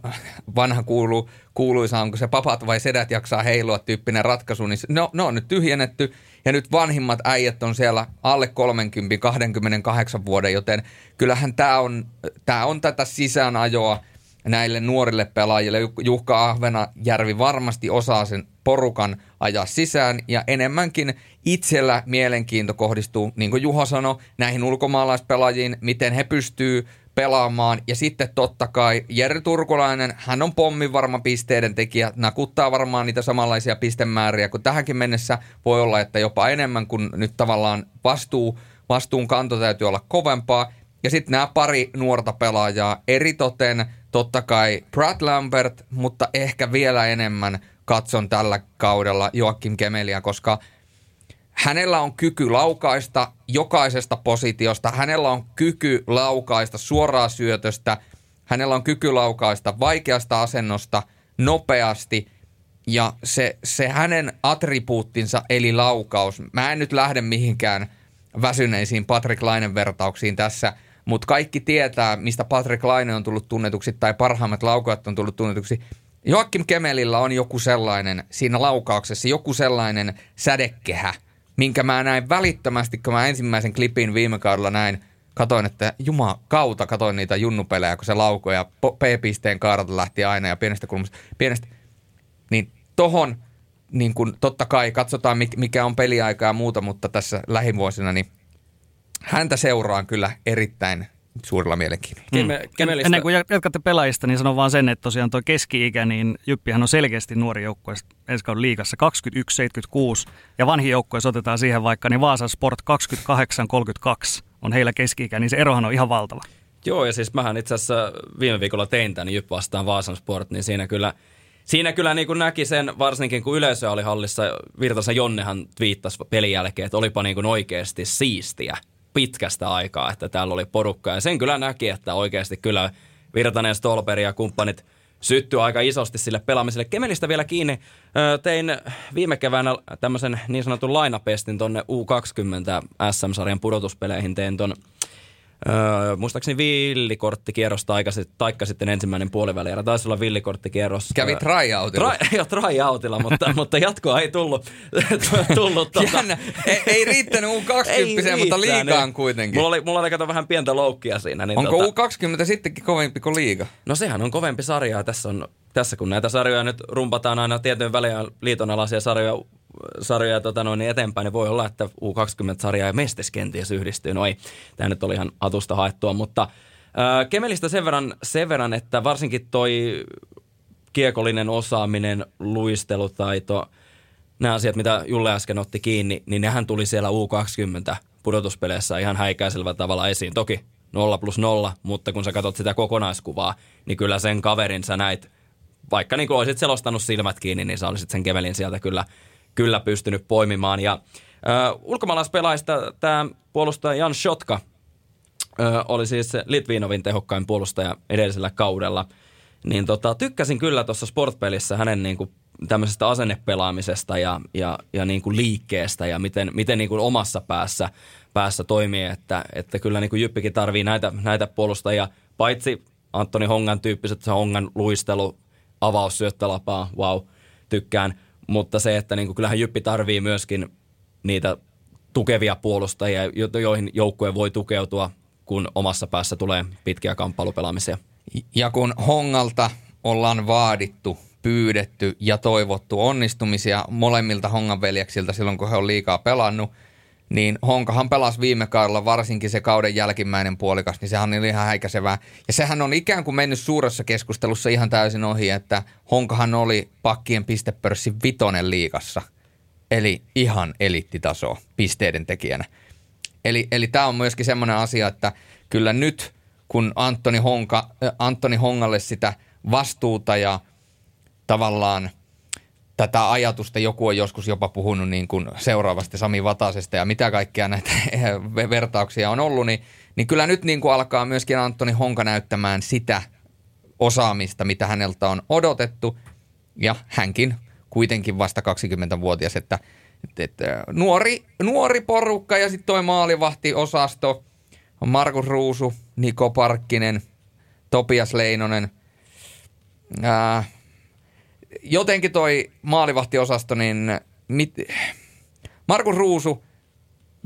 vanha kuulu, kuuluisa, onko se papat vai sedät jaksaa heilua tyyppinen ratkaisu, niin ne, ne on nyt tyhjennetty ja nyt vanhimmat äijät on siellä alle 30, 28 vuoden, joten kyllähän tämä on, tää on tätä sisäänajoa – näille nuorille pelaajille. Juhka Ahvenajärvi varmasti osaa sen porukan ajaa sisään ja enemmänkin itsellä mielenkiinto kohdistuu, niin kuin Juho sanoi, näihin ulkomaalaispelaajiin, miten he pystyy pelaamaan. Ja sitten totta kai Jere Turkulainen, hän on pommin varma pisteiden tekijä, nakuttaa varmaan niitä samanlaisia pistemääriä kuin tähänkin mennessä. Voi olla, että jopa enemmän, kun nyt tavallaan vastuu, vastuun kanto täytyy olla kovempaa. Ja sitten nämä pari nuorta pelaajaa, eritoten totta kai Brad Lambert, mutta ehkä vielä enemmän katson tällä kaudella Joakim Kemeliä, koska hänellä on kyky laukaista jokaisesta positiosta, hänellä on kyky laukaista suoraa syötöstä, hänellä on kyky laukaista vaikeasta asennosta nopeasti ja se, se hänen attribuuttinsa eli laukaus, mä en nyt lähde mihinkään väsyneisiin Patrick Lainen vertauksiin tässä, mutta kaikki tietää, mistä Patrick Laine on tullut tunnetuksi tai parhaimmat laukaat on tullut tunnetuksi. Joakim Kemelillä on joku sellainen siinä laukauksessa, joku sellainen sädekehä, minkä mä näin välittömästi, kun mä ensimmäisen klipin viime kaudella näin, katoin, että juma kautta katoin niitä junnupelejä, kun se laukoi ja P-pisteen kaaralta lähti aina ja pienestä kulmasta, pienestä, niin tohon niin kun, totta kai katsotaan mikä on peliaika ja muuta, mutta tässä lähivuosina niin häntä seuraan kyllä erittäin suurella mielenkiinnolla. Mm. Ennen kuin jatkatte pelaajista, niin sanon vaan sen, että tosiaan tuo keski-ikä, niin Jyppihän on selkeästi nuori joukkue ensi kauden liigassa 21-76, ja vanhi joukkue, jos otetaan siihen vaikka, niin Vaasan Sport 28-32 on heillä keski-ikä, niin se erohan on ihan valtava. Joo, ja siis mähän itse asiassa viime viikolla tein tämän Jypp vastaan Vaasan Sport, niin siinä kyllä, siinä kyllä niin kuin näki sen, varsinkin kun yleisö oli hallissa, Virtasen Jonnehan twiittasi pelin jälkeen, että olipa niin kuin oikeasti siistiä pitkästä aikaa, että täällä oli porukka. Ja sen kyllä näki, että oikeasti kyllä Virtanen, Stolperi ja kumppanit syttyi aika isosti sille pelaamiselle. Kemelistä vielä kiinni. Tein viime keväänä tämmöisen niin sanotun lainapestin tonne U20 SM-sarjan pudotuspeleihin. Tein ton Öö, muistaakseni villikorttikierros taikka, taikka sitten ensimmäinen puoliväli Taisi olla villikorttikierros. Kävi tryoutilla. Tra, joo, tryoutilla, mutta, mutta jatkoa ei tullut. tullut. Jännä. Ei, ei riittänyt U20, mutta liigaan niin. kuitenkin. Mulla oli, mulla oli kato vähän pientä loukkia siinä. Niin Onko tota, U20 sittenkin kovempi kuin liiga? No sehän on kovempi sarja. Tässä, on, tässä kun näitä sarjoja nyt rumpataan aina tietyn väliä liitonalaisia sarjoja sarjoja tota noin, niin eteenpäin, niin voi olla, että U20-sarja ja Mestes kenties yhdistyy. No ei, tämä nyt oli ihan atusta haettua, mutta äh, Kemelistä sen verran, sen verran, että varsinkin toi kiekollinen osaaminen, luistelutaito, nämä asiat, mitä Julle äsken otti kiinni, niin nehän tuli siellä U20 pudotuspeleissä ihan häikäisellä tavalla esiin. Toki 0 plus 0, mutta kun sä katsot sitä kokonaiskuvaa, niin kyllä sen kaverin sä näit, vaikka niin kuin olisit selostanut silmät kiinni, niin sä olisit sen kevelin sieltä kyllä kyllä pystynyt poimimaan. Ja äh, ulkomaalaispelaajista tämä puolustaja Jan Shotka äh, oli siis Litvinovin tehokkain puolustaja edellisellä kaudella. Niin tota, tykkäsin kyllä tuossa sportpelissä hänen niin kuin tämmöisestä asennepelaamisesta ja, ja, ja niin kuin liikkeestä ja miten, miten niin kuin omassa päässä, päässä toimii, että, että kyllä niin kuin Jyppikin tarvii näitä, näitä puolustajia, paitsi Antoni Hongan tyyppiset, se Hongan luistelu, avaus, syöttölapaa, wow, tykkään – mutta se, että niin kuin, kyllähän Jyppi tarvii myöskin niitä tukevia puolustajia, joihin joukkue voi tukeutua, kun omassa päässä tulee pitkiä kamppailupelaamisia. Ja kun Hongalta ollaan vaadittu, pyydetty ja toivottu onnistumisia molemmilta Hongan veljeksiltä silloin, kun he on liikaa pelannut – niin Honkahan pelasi viime kaudella varsinkin se kauden jälkimmäinen puolikas, niin sehän oli ihan häikäisevää. Ja sehän on ikään kuin mennyt suuressa keskustelussa ihan täysin ohi, että Honkahan oli pakkien pistepörssin vitonen liikassa. Eli ihan elittitaso pisteiden tekijänä. Eli, eli tämä on myöskin semmoinen asia, että kyllä nyt kun Antoni, Honka, äh, Antoni Hongalle sitä vastuuta ja tavallaan – tätä ajatusta joku on joskus jopa puhunut niin kuin seuraavasti Sami Vatasesta ja mitä kaikkea näitä vertauksia on ollut, niin, niin kyllä nyt niin kuin alkaa myöskin Antoni Honka näyttämään sitä osaamista, mitä häneltä on odotettu. Ja hänkin kuitenkin vasta 20-vuotias, että, että, että nuori, nuori porukka ja sitten toi maalivahtiosasto, Markus Ruusu, Niko Parkkinen, Topias Leinonen, ää, jotenkin toi maalivahtiosasto, niin mit, Markus Ruusu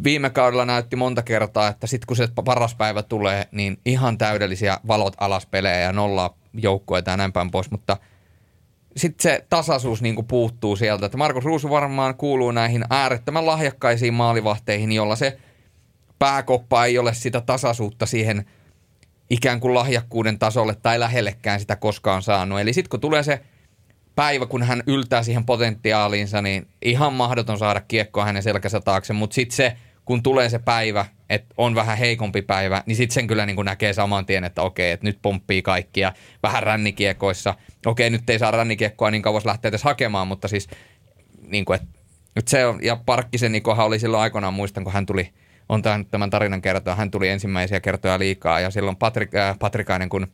viime kaudella näytti monta kertaa, että sitten kun se paras päivä tulee, niin ihan täydellisiä valot alas pelejä ja nollaa joukkueita ja näin päin pois, mutta sitten se tasaisuus niin puuttuu sieltä. Että Markus Ruusu varmaan kuuluu näihin äärettömän lahjakkaisiin maalivahteihin, jolla se pääkoppa ei ole sitä tasaisuutta siihen ikään kuin lahjakkuuden tasolle tai lähellekään sitä koskaan saanut. Eli sitten kun tulee se – päivä, kun hän yltää siihen potentiaaliinsa, niin ihan mahdoton saada kiekkoa hänen selkänsä taakse. Mutta sitten se, kun tulee se päivä, että on vähän heikompi päivä, niin sitten sen kyllä niin kuin näkee saman tien, että okei, että nyt pomppii kaikkia vähän rännikiekoissa. Okei, nyt ei saa rännikiekkoa niin kauas lähteä edes hakemaan, mutta siis niin kuin, että nyt se on, ja Parkkisen Nikohan oli silloin aikoinaan, muistan, kun hän tuli, on tämän, tämän tarinan kertoa, hän tuli ensimmäisiä kertoja liikaa, ja silloin Patrik, äh, Patrikainen, kun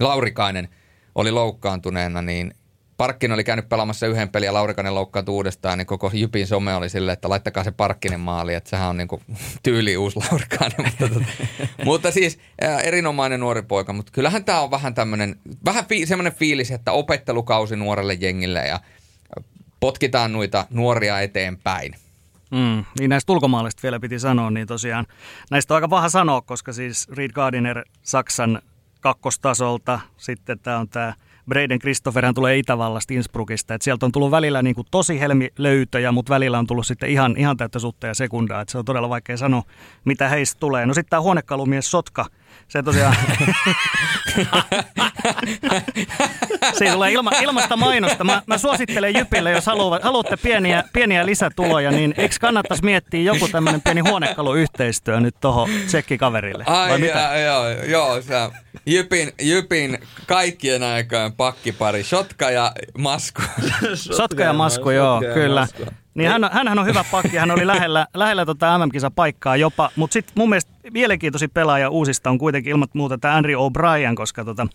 Laurikainen – oli loukkaantuneena, niin Parkkinen oli käynyt pelaamassa yhden pelin ja Laurikanen loukkaantui uudestaan, niin koko Jypin some oli silleen, että laittakaa se Parkkinen maali, että sehän on niin kuin tyyli uusi Laurikanen. mutta, tota, mutta siis ää, erinomainen nuori poika, mutta kyllähän tämä on vähän tämmöinen, vähän fi, semmoinen fiilis, että opettelukausi nuorelle jengille ja potkitaan noita nuoria eteenpäin. Mm, niin näistä ulkomaalaisista vielä piti sanoa, niin tosiaan näistä on aika paha sanoa, koska siis Reed Gardiner Saksan kakkostasolta, sitten tämä on tämä Breiden Christopher tulee Itävallasta Innsbruckista, että sieltä on tullut välillä niin kuin tosi helmilöytöjä, mutta välillä on tullut sitten ihan, ihan täyttä sutta ja sekundaa, että se on todella vaikea sanoa, mitä heistä tulee. No sitten tämä huonekalumies Sotka, se tosiaan... Siinä tulee ilma, ilmasta mainosta. Mä, mä suosittelen Jypille, jos haluavat, haluatte pieniä, pieniä lisätuloja, niin eikö kannattaisi miettiä joku tämmöinen pieni huonekaluyhteistyö nyt tuohon tsekkikaverille? Ai Vai mitä? joo, joo, se Jypin, Jypin kaikkien aikojen pakkipari, Shotka ja Masku. Sotka ja Masku, joo, kyllä. Niin hän, hänhän on hyvä pakki, hän oli lähellä, lähellä tota MM-kisapaikkaa jopa, mutta sitten mun mielestä mielenkiintoisin pelaaja uusista on kuitenkin ilman muuta tämä Andrew O'Brien, koska tota,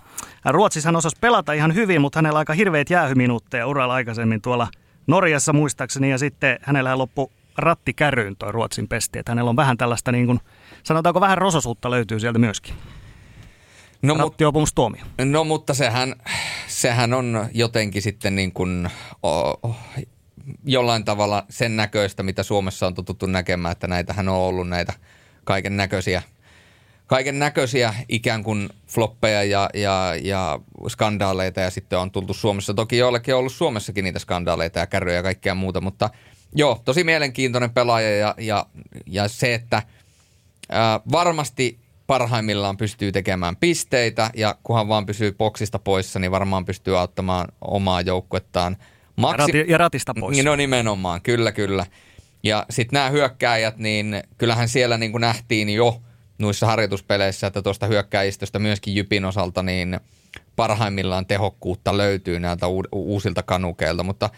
Ruotsissa hän osasi pelata ihan hyvin, mutta hänellä aika hirveät jäähyminuutteja uralla aikaisemmin tuolla Norjassa muistaakseni, ja sitten hänellä loppu ratti kärryyn toi Ruotsin pesti, että hänellä on vähän tällaista niin kuin, sanotaanko vähän rososuutta löytyy sieltä myöskin. No, tuomio. No mutta sehän, sehän on jotenkin sitten niin kuin, oh, jollain tavalla sen näköistä, mitä Suomessa on totuttu näkemään, että näitähän on ollut näitä kaiken näköisiä kaiken näköisiä ikään kuin floppeja ja, ja, ja skandaaleita ja sitten on tultu Suomessa. Toki joillekin on ollut Suomessakin niitä skandaaleita ja kärryjä ja kaikkea muuta, mutta joo, tosi mielenkiintoinen pelaaja ja, ja, ja se, että ää, varmasti parhaimmillaan pystyy tekemään pisteitä ja kunhan vaan pysyy boksista poissa, niin varmaan pystyy auttamaan omaa joukkuettaan – Maksi... Ja ratista pois. No nimenomaan, kyllä, kyllä. Ja sitten nämä hyökkääjät, niin kyllähän siellä niin kuin nähtiin jo noissa harjoituspeleissä, että tuosta hyökkääjistöstä myöskin Jypin osalta, niin parhaimmillaan tehokkuutta löytyy näiltä uusilta kanukeilta, mutta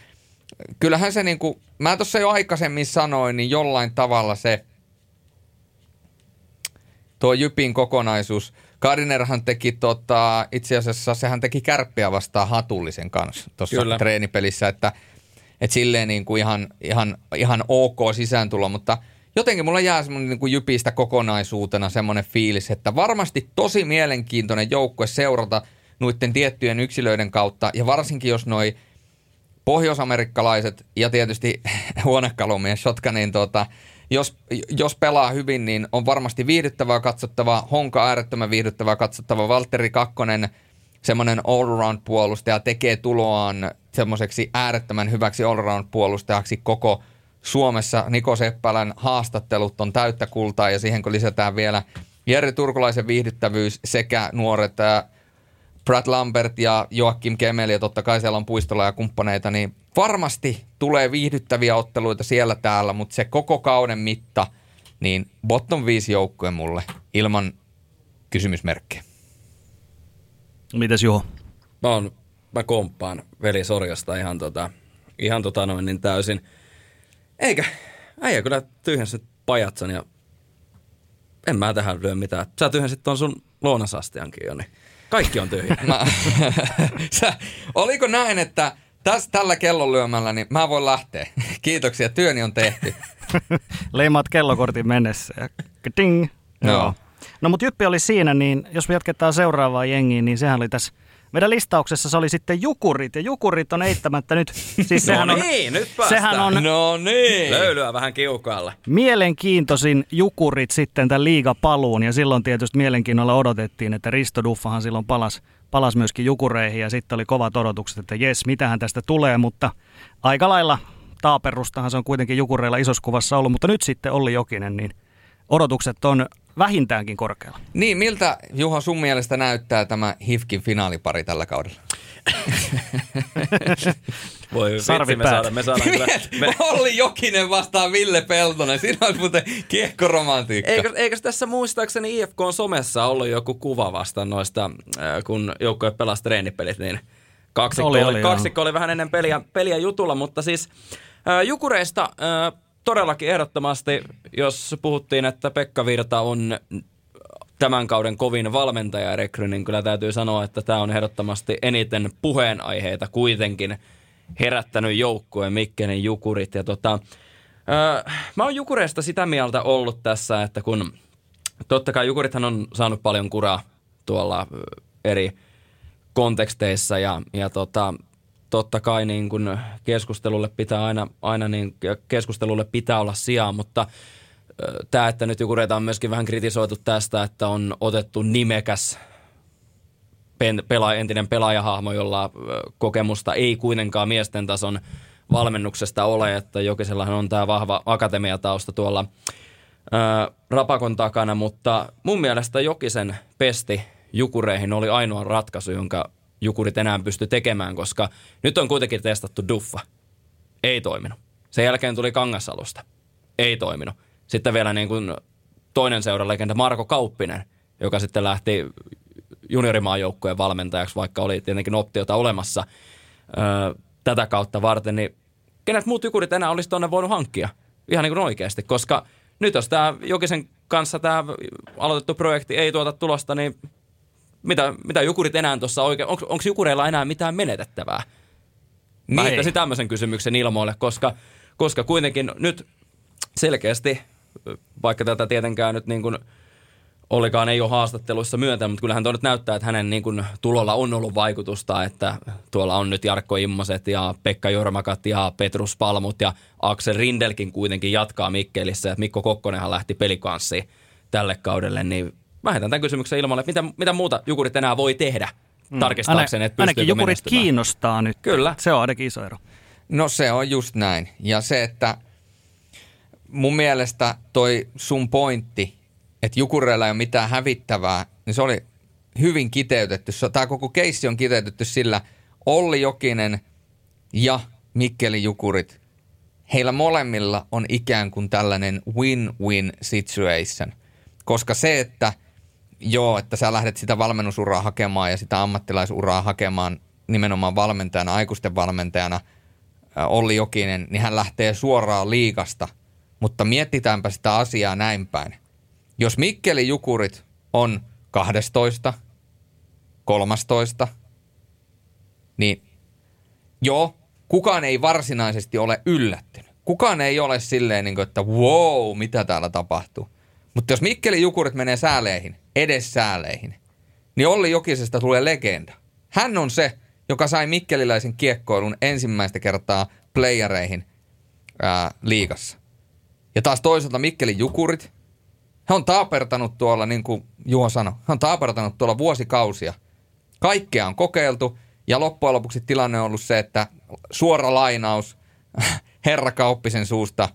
kyllähän se niin kuin, mä tuossa jo aikaisemmin sanoin, niin jollain tavalla se tuo Jypin kokonaisuus – Gardinerhan teki tota, itse asiassa, sehän teki kärppiä vastaan hatullisen kanssa tuossa treenipelissä, että et silleen niin kuin ihan, ihan, ihan ok sisääntulo, mutta jotenkin mulla jää semmoinen niin kuin jypistä kokonaisuutena semmoinen fiilis, että varmasti tosi mielenkiintoinen joukkue seurata noiden tiettyjen yksilöiden kautta, ja varsinkin jos noi pohjoisamerikkalaiset ja tietysti huonekalumies Shotka, niin tota, jos, jos pelaa hyvin, niin on varmasti viihdyttävää katsottavaa. Honka äärettömän viihdyttävää katsottavaa. Valtteri Kakkonen, semmoinen all-round-puolustaja, tekee tuloaan semmoiseksi äärettömän hyväksi all-round-puolustajaksi koko Suomessa. Niko Seppälän haastattelut on täyttä kultaa ja siihen kun lisätään vielä Jere Turkulaisen viihdyttävyys sekä nuoret Brad Lambert ja Joakim Kemel ja totta kai siellä on puistolla ja kumppaneita, niin varmasti tulee viihdyttäviä otteluita siellä täällä, mutta se koko kauden mitta, niin bottom 5 joukkue mulle ilman kysymysmerkkejä. Mitäs Juho? Mä, on, mä komppaan veli Sorjasta ihan, tota, ihan tota noin niin täysin. Eikä, äijä kyllä tyhjensit pajatson ja en mä tähän lyö mitään. Sä tyhjensit ton sun lounasastiankin jo, niin kaikki on tyhjä. mä, sä, oliko näin, että Täs, tällä kellonlyömällä niin mä voin lähteä. Kiitoksia, työni on tehty. Leimaat kellokortin mennessä ja ding. No. Joo. No mutta Jyppi oli siinä, niin jos me jatketaan seuraavaa jengiä, niin sehän oli tässä meidän listauksessa se oli sitten Jukurit, ja Jukurit on eittämättä nyt, siis sehän no on, niin, nyt sehän on no niin. löylyä vähän kiukaalla. Mielenkiintoisin Jukurit sitten tämän liigapaluun, ja silloin tietysti mielenkiinnolla odotettiin, että Risto Duffahan silloin palasi palas myöskin Jukureihin, ja sitten oli kovat odotukset, että jes, mitähän tästä tulee, mutta aika lailla taaperustahan se on kuitenkin Jukureilla isossa kuvassa ollut, mutta nyt sitten Olli Jokinen, niin odotukset on vähintäänkin korkealla. Niin, miltä Juha sun mielestä näyttää tämä HIFKin finaalipari tällä kaudella? Voi vitsi, me saadaan, me saadaan kyllä. Me... Olli Jokinen vastaa Ville Peltonen, siinä on muuten kiekkoromantiikka. Eikö, eikö tässä muistaakseni IFK on somessa ollut joku kuva vasta noista, äh, kun joukkoja pelasi treenipelit, niin kaksikko oli, oli, kaksikko oli vähän ennen peliä, peliä jutulla, mutta siis äh, Jukureista äh, todellakin ehdottomasti, jos puhuttiin, että Pekka Virta on tämän kauden kovin valmentajarekry, niin kyllä täytyy sanoa, että tämä on ehdottomasti eniten puheenaiheita kuitenkin herättänyt joukkueen Mikkelin Jukurit. Ja tota, öö, mä oon Jukureista sitä mieltä ollut tässä, että kun totta kai Jukurithan on saanut paljon kuraa tuolla eri konteksteissa ja, ja tota, totta kai niin kun keskustelulle pitää aina, aina niin, keskustelulle pitää olla sijaa, mutta tämä, että nyt Jukureita on myöskin vähän kritisoitu tästä, että on otettu nimekäs pela, entinen pelaajahahmo, jolla kokemusta ei kuitenkaan miesten tason valmennuksesta ole, että Jokisellahan on tämä vahva akatemiatausta tuolla ää, Rapakon takana, mutta mun mielestä Jokisen pesti Jukureihin oli ainoa ratkaisu, jonka Jukurit enää pysty tekemään, koska nyt on kuitenkin testattu Duffa. Ei toiminut. Sen jälkeen tuli Kangasalusta. Ei toiminut. Sitten vielä niin kuin toinen seuralegenda Marko Kauppinen, joka sitten lähti juniorimaajoukkueen valmentajaksi, vaikka oli tietenkin optiota olemassa öö, tätä kautta varten, niin kenet muut jukurit enää olisi tuonne voinut hankkia? Ihan niin kuin oikeasti, koska nyt jos tämä Jokisen kanssa tämä aloitettu projekti ei tuota tulosta, niin mitä, mitä jukurit enää tuossa oikein, onko, onko jukureilla enää mitään menetettävää? Mä niin. heittäisin tämmöisen kysymyksen ilmoille, koska, koska kuitenkin nyt selkeästi, vaikka tätä tietenkään nyt niin kuin – Ollikaan ei ole haastatteluissa myöntänyt, mutta kyllähän tuo nyt näyttää, että hänen niin kuin, tulolla on ollut vaikutusta, että tuolla on nyt Jarkko Immoset ja Pekka Jormakat ja Petrus Palmut ja Aksel Rindelkin kuitenkin jatkaa Mikkelissä. Mikko Kokkonenhan lähti pelikanssiin tälle kaudelle, niin mä heitän tämän kysymyksen ilmalle, että mitä, mitä muuta Jukurit enää voi tehdä mm. tarkistaakseen, että Ainakin Jukurit kiinnostaa nyt. Kyllä. Se on ainakin iso ero. No se on just näin. Ja se, että mun mielestä toi sun pointti, että Jukureilla ei ole mitään hävittävää, niin se oli hyvin kiteytetty. Tämä koko keissi on kiteytetty sillä Olli Jokinen ja Mikkeli Jukurit. Heillä molemmilla on ikään kuin tällainen win-win situation. Koska se, että joo, että sä lähdet sitä valmennusuraa hakemaan ja sitä ammattilaisuraa hakemaan nimenomaan valmentajana, aikuisten valmentajana, Olli Jokinen, niin hän lähtee suoraan liikasta. Mutta mietitäänpä sitä asiaa näin päin jos Mikkeli Jukurit on 12, 13, niin joo, kukaan ei varsinaisesti ole yllättynyt. Kukaan ei ole silleen, niin kuin, että wow, mitä täällä tapahtuu. Mutta jos Mikkeli Jukurit menee sääleihin, edes sääleihin, niin Olli Jokisesta tulee legenda. Hän on se, joka sai mikkeliläisen kiekkoilun ensimmäistä kertaa playereihin ää, liigassa. Ja taas toisaalta Mikkelin Jukurit, he on taapertanut tuolla, niin kuin Juho sanoi, he on taapertanut tuolla vuosikausia. Kaikkea on kokeiltu ja loppujen lopuksi tilanne on ollut se, että suora lainaus herra Kauppisen suusta,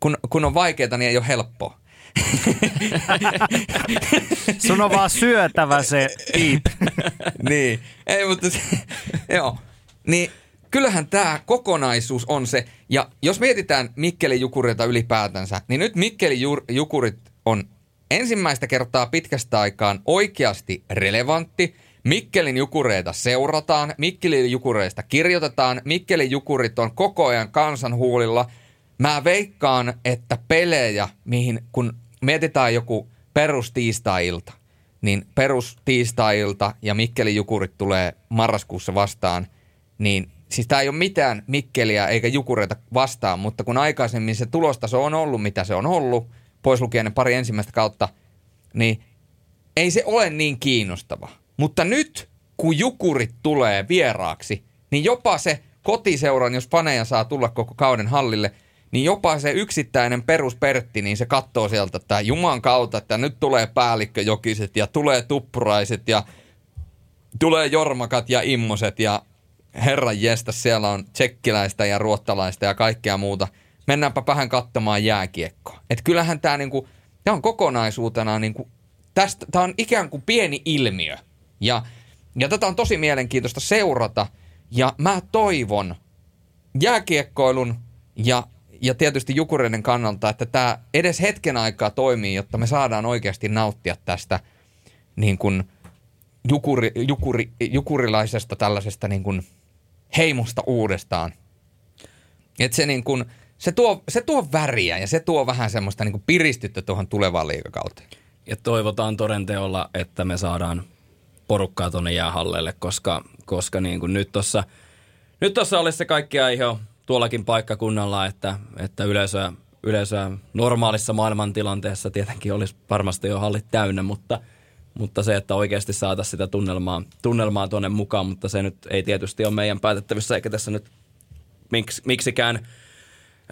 kun, kun on vaikeaa, niin ei ole helppoa. Sun on vaan syötävä se piip. niin, ei mutta joo. Niin kyllähän tämä kokonaisuus on se, ja jos mietitään Mikkeli Jukurilta ylipäätänsä, niin nyt Mikkeli Jukurit on ensimmäistä kertaa pitkästä aikaan oikeasti relevantti. Mikkelin jukureita seurataan, Mikkelin jukureista kirjoitetaan, Mikkelin jukurit on koko ajan kansanhuulilla. Mä veikkaan, että pelejä, mihin kun mietitään joku perustiistai-ilta, niin perustiistai-ilta ja Mikkelin jukurit tulee marraskuussa vastaan, niin siis tämä ei ole mitään Mikkeliä eikä Jukureita vastaan, mutta kun aikaisemmin se tulostaso on ollut, mitä se on ollut, pois lukien ne pari ensimmäistä kautta, niin ei se ole niin kiinnostava. Mutta nyt, kun Jukurit tulee vieraaksi, niin jopa se kotiseuran, jos faneja saa tulla koko kauden hallille, niin jopa se yksittäinen peruspertti, niin se katsoo sieltä, että Juman kautta, että nyt tulee päällikköjokiset ja tulee tuppuraiset ja tulee jormakat ja immoset ja herran jestä, siellä on tsekkiläistä ja ruottalaista ja kaikkea muuta. Mennäänpä vähän katsomaan jääkiekkoa. Et kyllähän tämä niinku, tää on kokonaisuutena, niinku, tämä on ikään kuin pieni ilmiö. Ja, ja tätä on tosi mielenkiintoista seurata. Ja mä toivon jääkiekkoilun ja, ja tietysti Jukureiden kannalta, että tämä edes hetken aikaa toimii, jotta me saadaan oikeasti nauttia tästä niin kuin jukuri, jukuri, jukurilaisesta tällaisesta niin kuin – heimosta uudestaan. Et se, niin kun, se, tuo, se tuo väriä ja se tuo vähän semmoista niin piristyttä tuohon tulevaan liikakauteen. ja toivotaan todenteolla, että me saadaan porukkaa tuonne jäähalleille, koska, koska niin kuin nyt tuossa nyt tossa olisi se kaikki aihe tuollakin paikkakunnalla, että, että yleisöä, yleisöä normaalissa maailmantilanteessa tietenkin olisi varmasti jo hallit täynnä, mutta, mutta se, että oikeasti saataisiin sitä tunnelmaa, tunnelmaa tuonne mukaan, mutta se nyt ei tietysti ole meidän päätettävissä, eikä tässä nyt miksi, miksikään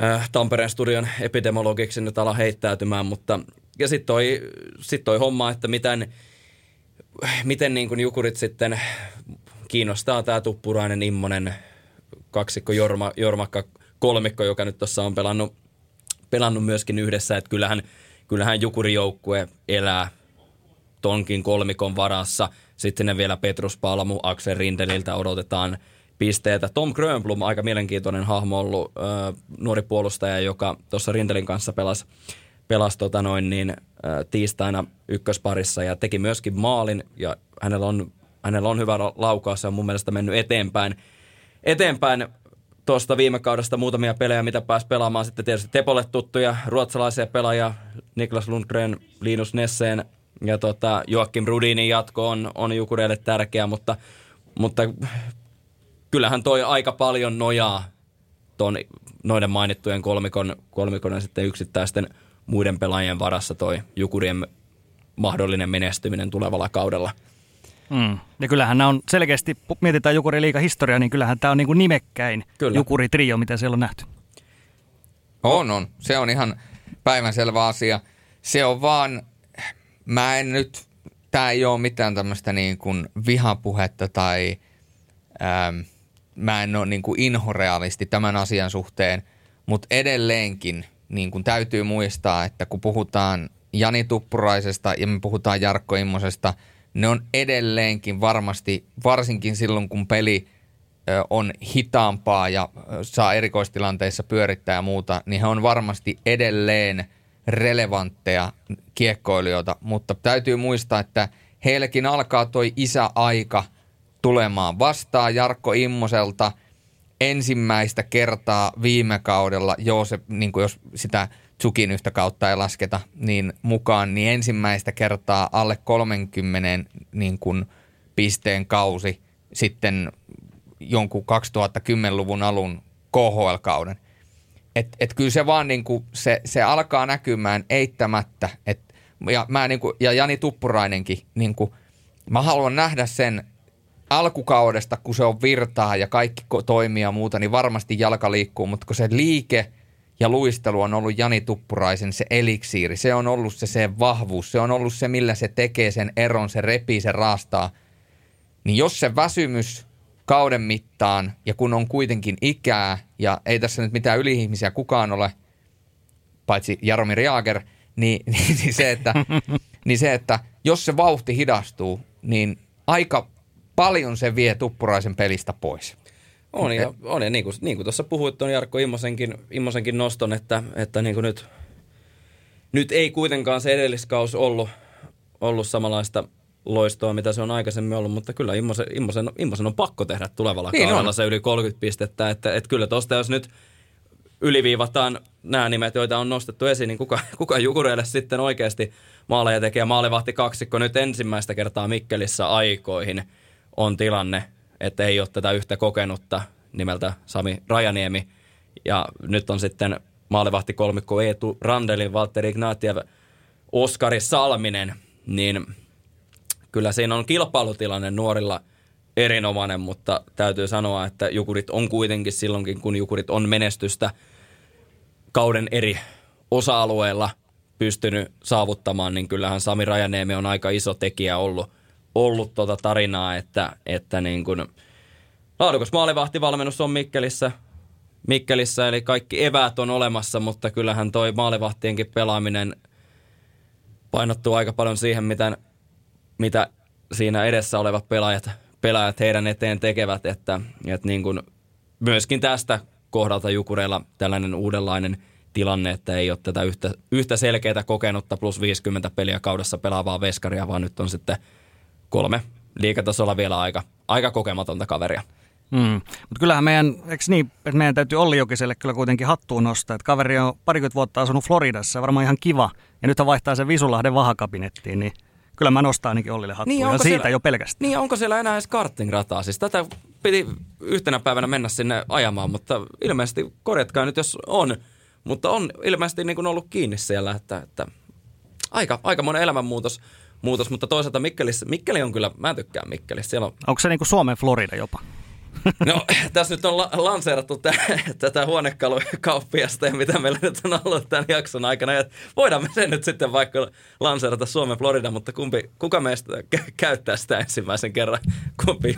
äh, Tampereen studion epidemiologiksi nyt ala heittäytymään, mutta ja sitten toi, sit toi homma, että miten, miten niin kuin jukurit sitten kiinnostaa tämä Tuppurainen, Immonen, kaksikko Jorma, Jormakka kolmikko, joka nyt tuossa on pelannut, pelannut myöskin yhdessä, että kyllähän, kyllähän Jukurijoukkue elää tonkin kolmikon varassa. Sitten ne vielä Petrus Palmu, Axel Rindeliltä odotetaan pisteitä. Tom Grönblom, aika mielenkiintoinen hahmo ollut nuori puolustaja, joka tuossa Rindelin kanssa pelasi, pelasi tota noin, niin, tiistaina ykkösparissa ja teki myöskin maalin ja hänellä on, hänellä on hyvä laukaus, se on mun mielestä mennyt eteenpäin eteenpäin tuosta viime kaudesta muutamia pelejä, mitä pääsi pelaamaan. Sitten tietysti Tepolle tuttuja ruotsalaisia pelaajia, Niklas Lundgren, Linus Nesseen ja tota, Joakim Rudinin jatko on, on Jukureille tärkeä, mutta, mutta kyllähän toi aika paljon nojaa ton, noiden mainittujen kolmikon, kolmikon ja sitten yksittäisten muiden pelaajien varassa toi Jukurien mahdollinen menestyminen tulevalla kaudella – Mm. Ja kyllähän nämä on selkeästi, mietitään Jukuri liiga historia, niin kyllähän tämä on niin kuin nimekkäin Kyllä. Jukuri trio, mitä siellä on nähty. On, on. Se on ihan päivänselvä asia. Se on vaan, mä en nyt, tämä ei ole mitään tämmöistä niin kuin vihapuhetta tai ähm, mä en ole niin kuin inhorealisti tämän asian suhteen, mutta edelleenkin niin kuin täytyy muistaa, että kun puhutaan Jani Tuppuraisesta ja me puhutaan Jarkko Immosesta – ne on edelleenkin varmasti, varsinkin silloin kun peli on hitaampaa ja saa erikoistilanteissa pyörittää ja muuta, niin he on varmasti edelleen relevantteja kiekkoilijoita, mutta täytyy muistaa, että heillekin alkaa toi isäaika tulemaan. Vastaa Jarkko Immoselta ensimmäistä kertaa viime kaudella, joo se, niin jos sitä Tsukin yhtä kautta ei lasketa niin mukaan, niin ensimmäistä kertaa alle 30 niin kuin pisteen kausi sitten jonkun 2010-luvun alun KHL-kauden. Et, et kyllä se vaan niin kuin, se, se alkaa näkymään eittämättä. Et, ja, mä niin kuin, ja Jani Tuppurainenkin, niin kuin, mä haluan nähdä sen alkukaudesta, kun se on virtaa ja kaikki toimii ja muuta, niin varmasti jalka liikkuu, mutta kun se liike – ja luistelu on ollut Jani Tuppuraisen se eliksiiri. Se on ollut se, se vahvuus, se on ollut se, millä se tekee sen eron, se repii, se raastaa. Niin jos se väsymys kauden mittaan ja kun on kuitenkin ikää ja ei tässä nyt mitään yliihmisiä kukaan ole, paitsi Jaromir Jaager, niin, niin, niin, se, että, niin se, että jos se vauhti hidastuu, niin aika paljon se vie Tuppuraisen pelistä pois. On ja, on, ja niin kuin, niin kuin tuossa puhuit tuon Jarkko Immosenkin, Immosenkin noston, että, että niin kuin nyt, nyt ei kuitenkaan se edelliskaus ollut, ollut samanlaista loistoa, mitä se on aikaisemmin ollut, mutta kyllä Immosen, Immosen, Immosen on pakko tehdä tulevalla niin kaudella on. se yli 30 pistettä, että, että kyllä tuosta jos nyt yliviivataan nämä nimet, joita on nostettu esiin, niin kuka, kuka Jukureille sitten oikeasti maaleja tekee. Maalivahti kaksikko nyt ensimmäistä kertaa Mikkelissä aikoihin on tilanne, että ei ole tätä yhtä kokenutta nimeltä Sami Rajaniemi. Ja nyt on sitten maalivahti kolmikko Eetu Randelin, Valtteri Ignatiev, Oskari Salminen, niin kyllä siinä on kilpailutilanne nuorilla erinomainen, mutta täytyy sanoa, että Jukurit on kuitenkin silloinkin, kun Jukurit on menestystä kauden eri osa-alueilla pystynyt saavuttamaan, niin kyllähän Sami Rajaniemi on aika iso tekijä ollut ollut tuota tarinaa, että, että niin kuin laadukas maalivahtivalmennus on Mikkelissä, Mikkelissä, eli kaikki eväät on olemassa, mutta kyllähän toi maalivahtienkin pelaaminen painottuu aika paljon siihen, mitä, mitä siinä edessä olevat pelaajat, pelaajat heidän eteen tekevät, että, että niin kuin myöskin tästä kohdalta Jukureilla tällainen uudenlainen tilanne, että ei ole tätä yhtä, yhtä selkeää kokenutta plus 50 peliä kaudessa pelaavaa veskaria, vaan nyt on sitten kolme liikatasolla vielä aika, aika kokematonta kaveria. Mm. Mutta kyllähän meidän, eikö niin, että meidän täytyy Olli Jokiselle kyllä kuitenkin hattuun nostaa, että kaveri on parikymmentä vuotta asunut Floridassa, varmaan ihan kiva, ja nyt hän vaihtaa sen Visulahden vahakabinettiin, niin kyllä mä nostan ainakin Ollille hattuun, niin, ja siitä siellä, jo pelkästään. Niin, onko siellä enää edes kartingrataa? Siis tätä piti yhtenä päivänä mennä sinne ajamaan, mutta ilmeisesti korjatkaa nyt, jos on. Mutta on ilmeisesti niin kuin ollut kiinni siellä, että, että aika, aika monen elämänmuutos muutos, mutta toisaalta Mikkeli on kyllä, mä tykkään Mikkelistä. Siellä on... Onko se niin kuin Suomen Florida jopa? No, tässä nyt on la- lanseerattu tä- tätä huonekalukauppiasta ja mitä meillä nyt on ollut tämän jakson aikana. Ja voidaan me sen nyt sitten vaikka lanseerata Suomen Florida, mutta kumpi, kuka meistä kä- käyttää sitä ensimmäisen kerran? Kumpi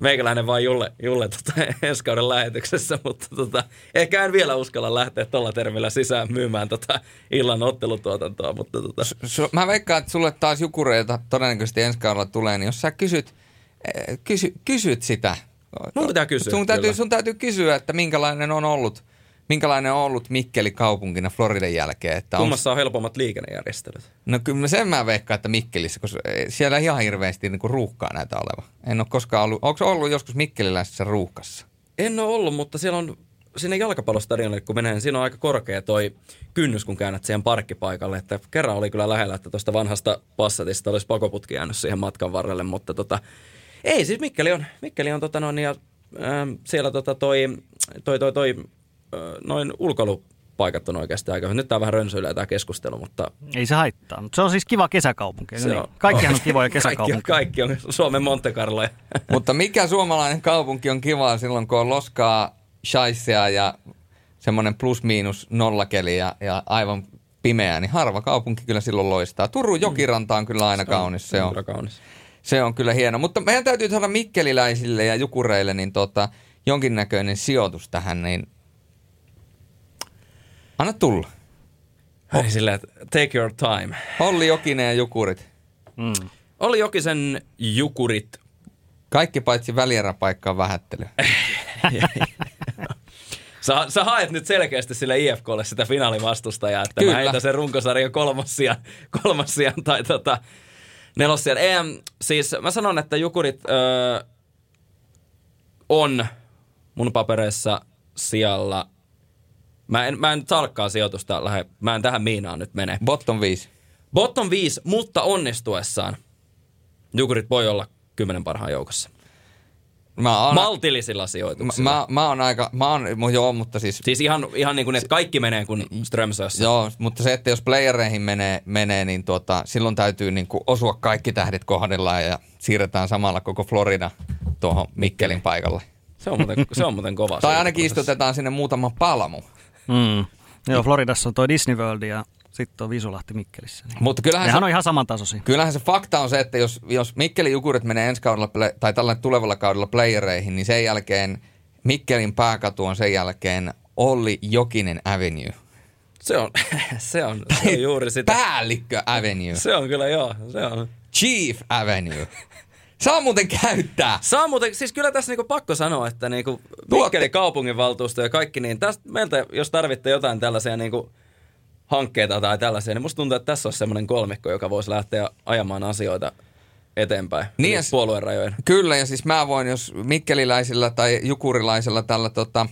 meikäläinen vai Julle, Julle tota, ensi kauden lähetyksessä, mutta tota, ehkä en vielä uskalla lähteä tuolla termillä sisään myymään tota illan ottelutuotantoa. Mutta tota. S- mä veikkaan, että sulle taas jukureita todennäköisesti ensi kaudella tulee, niin jos sä kysyt, eh, kysy, kysyt sitä – Mun pitää kysyä. Sun täytyy, sun täytyy kysyä, että minkälainen on ollut, minkälainen on ollut Mikkeli kaupunkina Floridan jälkeen. Että Kummassa on helpommat liikennejärjestelyt? No kyllä sen mä veikkaan, että Mikkelissä, koska siellä ihan hirveästi niin kuin ruuhkaa näitä oleva. En ole koskaan ollut, onko ollut joskus Mikkeliläisessä ruuhkassa? En ole ollut, mutta siellä on sinne jalkapallostadionille, kun menee, niin siinä on aika korkea toi kynnys, kun käännät siihen parkkipaikalle. Että kerran oli kyllä lähellä, että tuosta vanhasta passatista olisi pakoputki jäänyt siihen matkan varrelle, mutta tota, ei, siis Mikkeli on, Mikkeli on tota noin, ja äh, siellä tota toi, toi, toi, toi äh, noin ulkoilupaikat on oikeasti aika Nyt tää vähän rönsyilee tämä keskustelu, mutta... Ei se haittaa, mutta se on siis kiva kesäkaupunki. Se niin? on, Kaikkihan on kivoja kesäkaupunkeja. kaikki, kaikki on Suomen Monte Carlo. mutta mikä suomalainen kaupunki on kiva silloin, kun on loskaa, shaissia ja semmoinen plus-miinus nollakeli ja, ja aivan pimeää, niin harva kaupunki kyllä silloin loistaa. Turun jokiranta on kyllä aina se kaunis. Se on, kaunis. Se on kyllä hieno. Mutta meidän täytyy saada mikkeliläisille ja jukureille niin tota, jonkinnäköinen sijoitus tähän, niin anna tulla. Hei, oh. sillä, take your time. Olli Jokinen ja Jukurit. Mm. Olli Jokisen Jukurit. Kaikki paitsi välieräpaikkaa vähättely. Sä, sä haet nyt selkeästi sille IFKlle sitä finaalivastustajaa, että Kyllä. mä heitän sen runkosarjan kolmossian, kolmossian tai tota, nelossijan. Ei, siis mä sanon, että Jukurit öö, on mun papereissa sijalla. Mä en, mä en tarkkaa sijoitusta lähde, mä en tähän miinaan nyt mene. Bottom 5. Bottom 5, mutta onnistuessaan Jukurit voi olla kymmenen parhaan joukossa. Mä oon, Maltillisilla sijoituksilla. Mä, mä, mä oon aika, mä oon, joo, mutta siis... Siis ihan, ihan niin kuin, että kaikki menee kuin Strömsössä. Joo, mutta se, että jos playereihin menee, menee niin tuota, silloin täytyy niin kuin osua kaikki tähdet kohdillaan ja siirretään samalla koko Florida tuohon Mikkelin paikalle. Se on muuten, se on muuten kova. tai ainakin istutetaan sinne muutama palmu. Mm. Joo, Floridassa on toi Disney World ja sitten on Visulahti Mikkelissä. Niin. Mutta kyllähän Nehän se, on ihan samantasoisia. Kyllähän se fakta on se, että jos, jos Mikkelin Jukurit menee ensi kaudella tai tällä tulevalla kaudella playereihin, niin sen jälkeen Mikkelin pääkatu on sen jälkeen Olli Jokinen Avenue. Se on, se on, se on juuri sitä. Päällikkö Avenue. Se on kyllä joo, se on. Chief Avenue. Saa muuten käyttää. Saa muuten, siis kyllä tässä niinku pakko sanoa, että niinku Mikkeli kaupunginvaltuusto ja kaikki, niin tästä meiltä, jos tarvitte jotain tällaisia niinku hankkeita tai tällaisia, niin musta tuntuu, että tässä on semmoinen kolmikko, joka voisi lähteä ajamaan asioita eteenpäin niin ja, puolueen rajojen. Kyllä, ja siis mä voin, jos mikkeliläisillä tai jukurilaisilla tällä tota,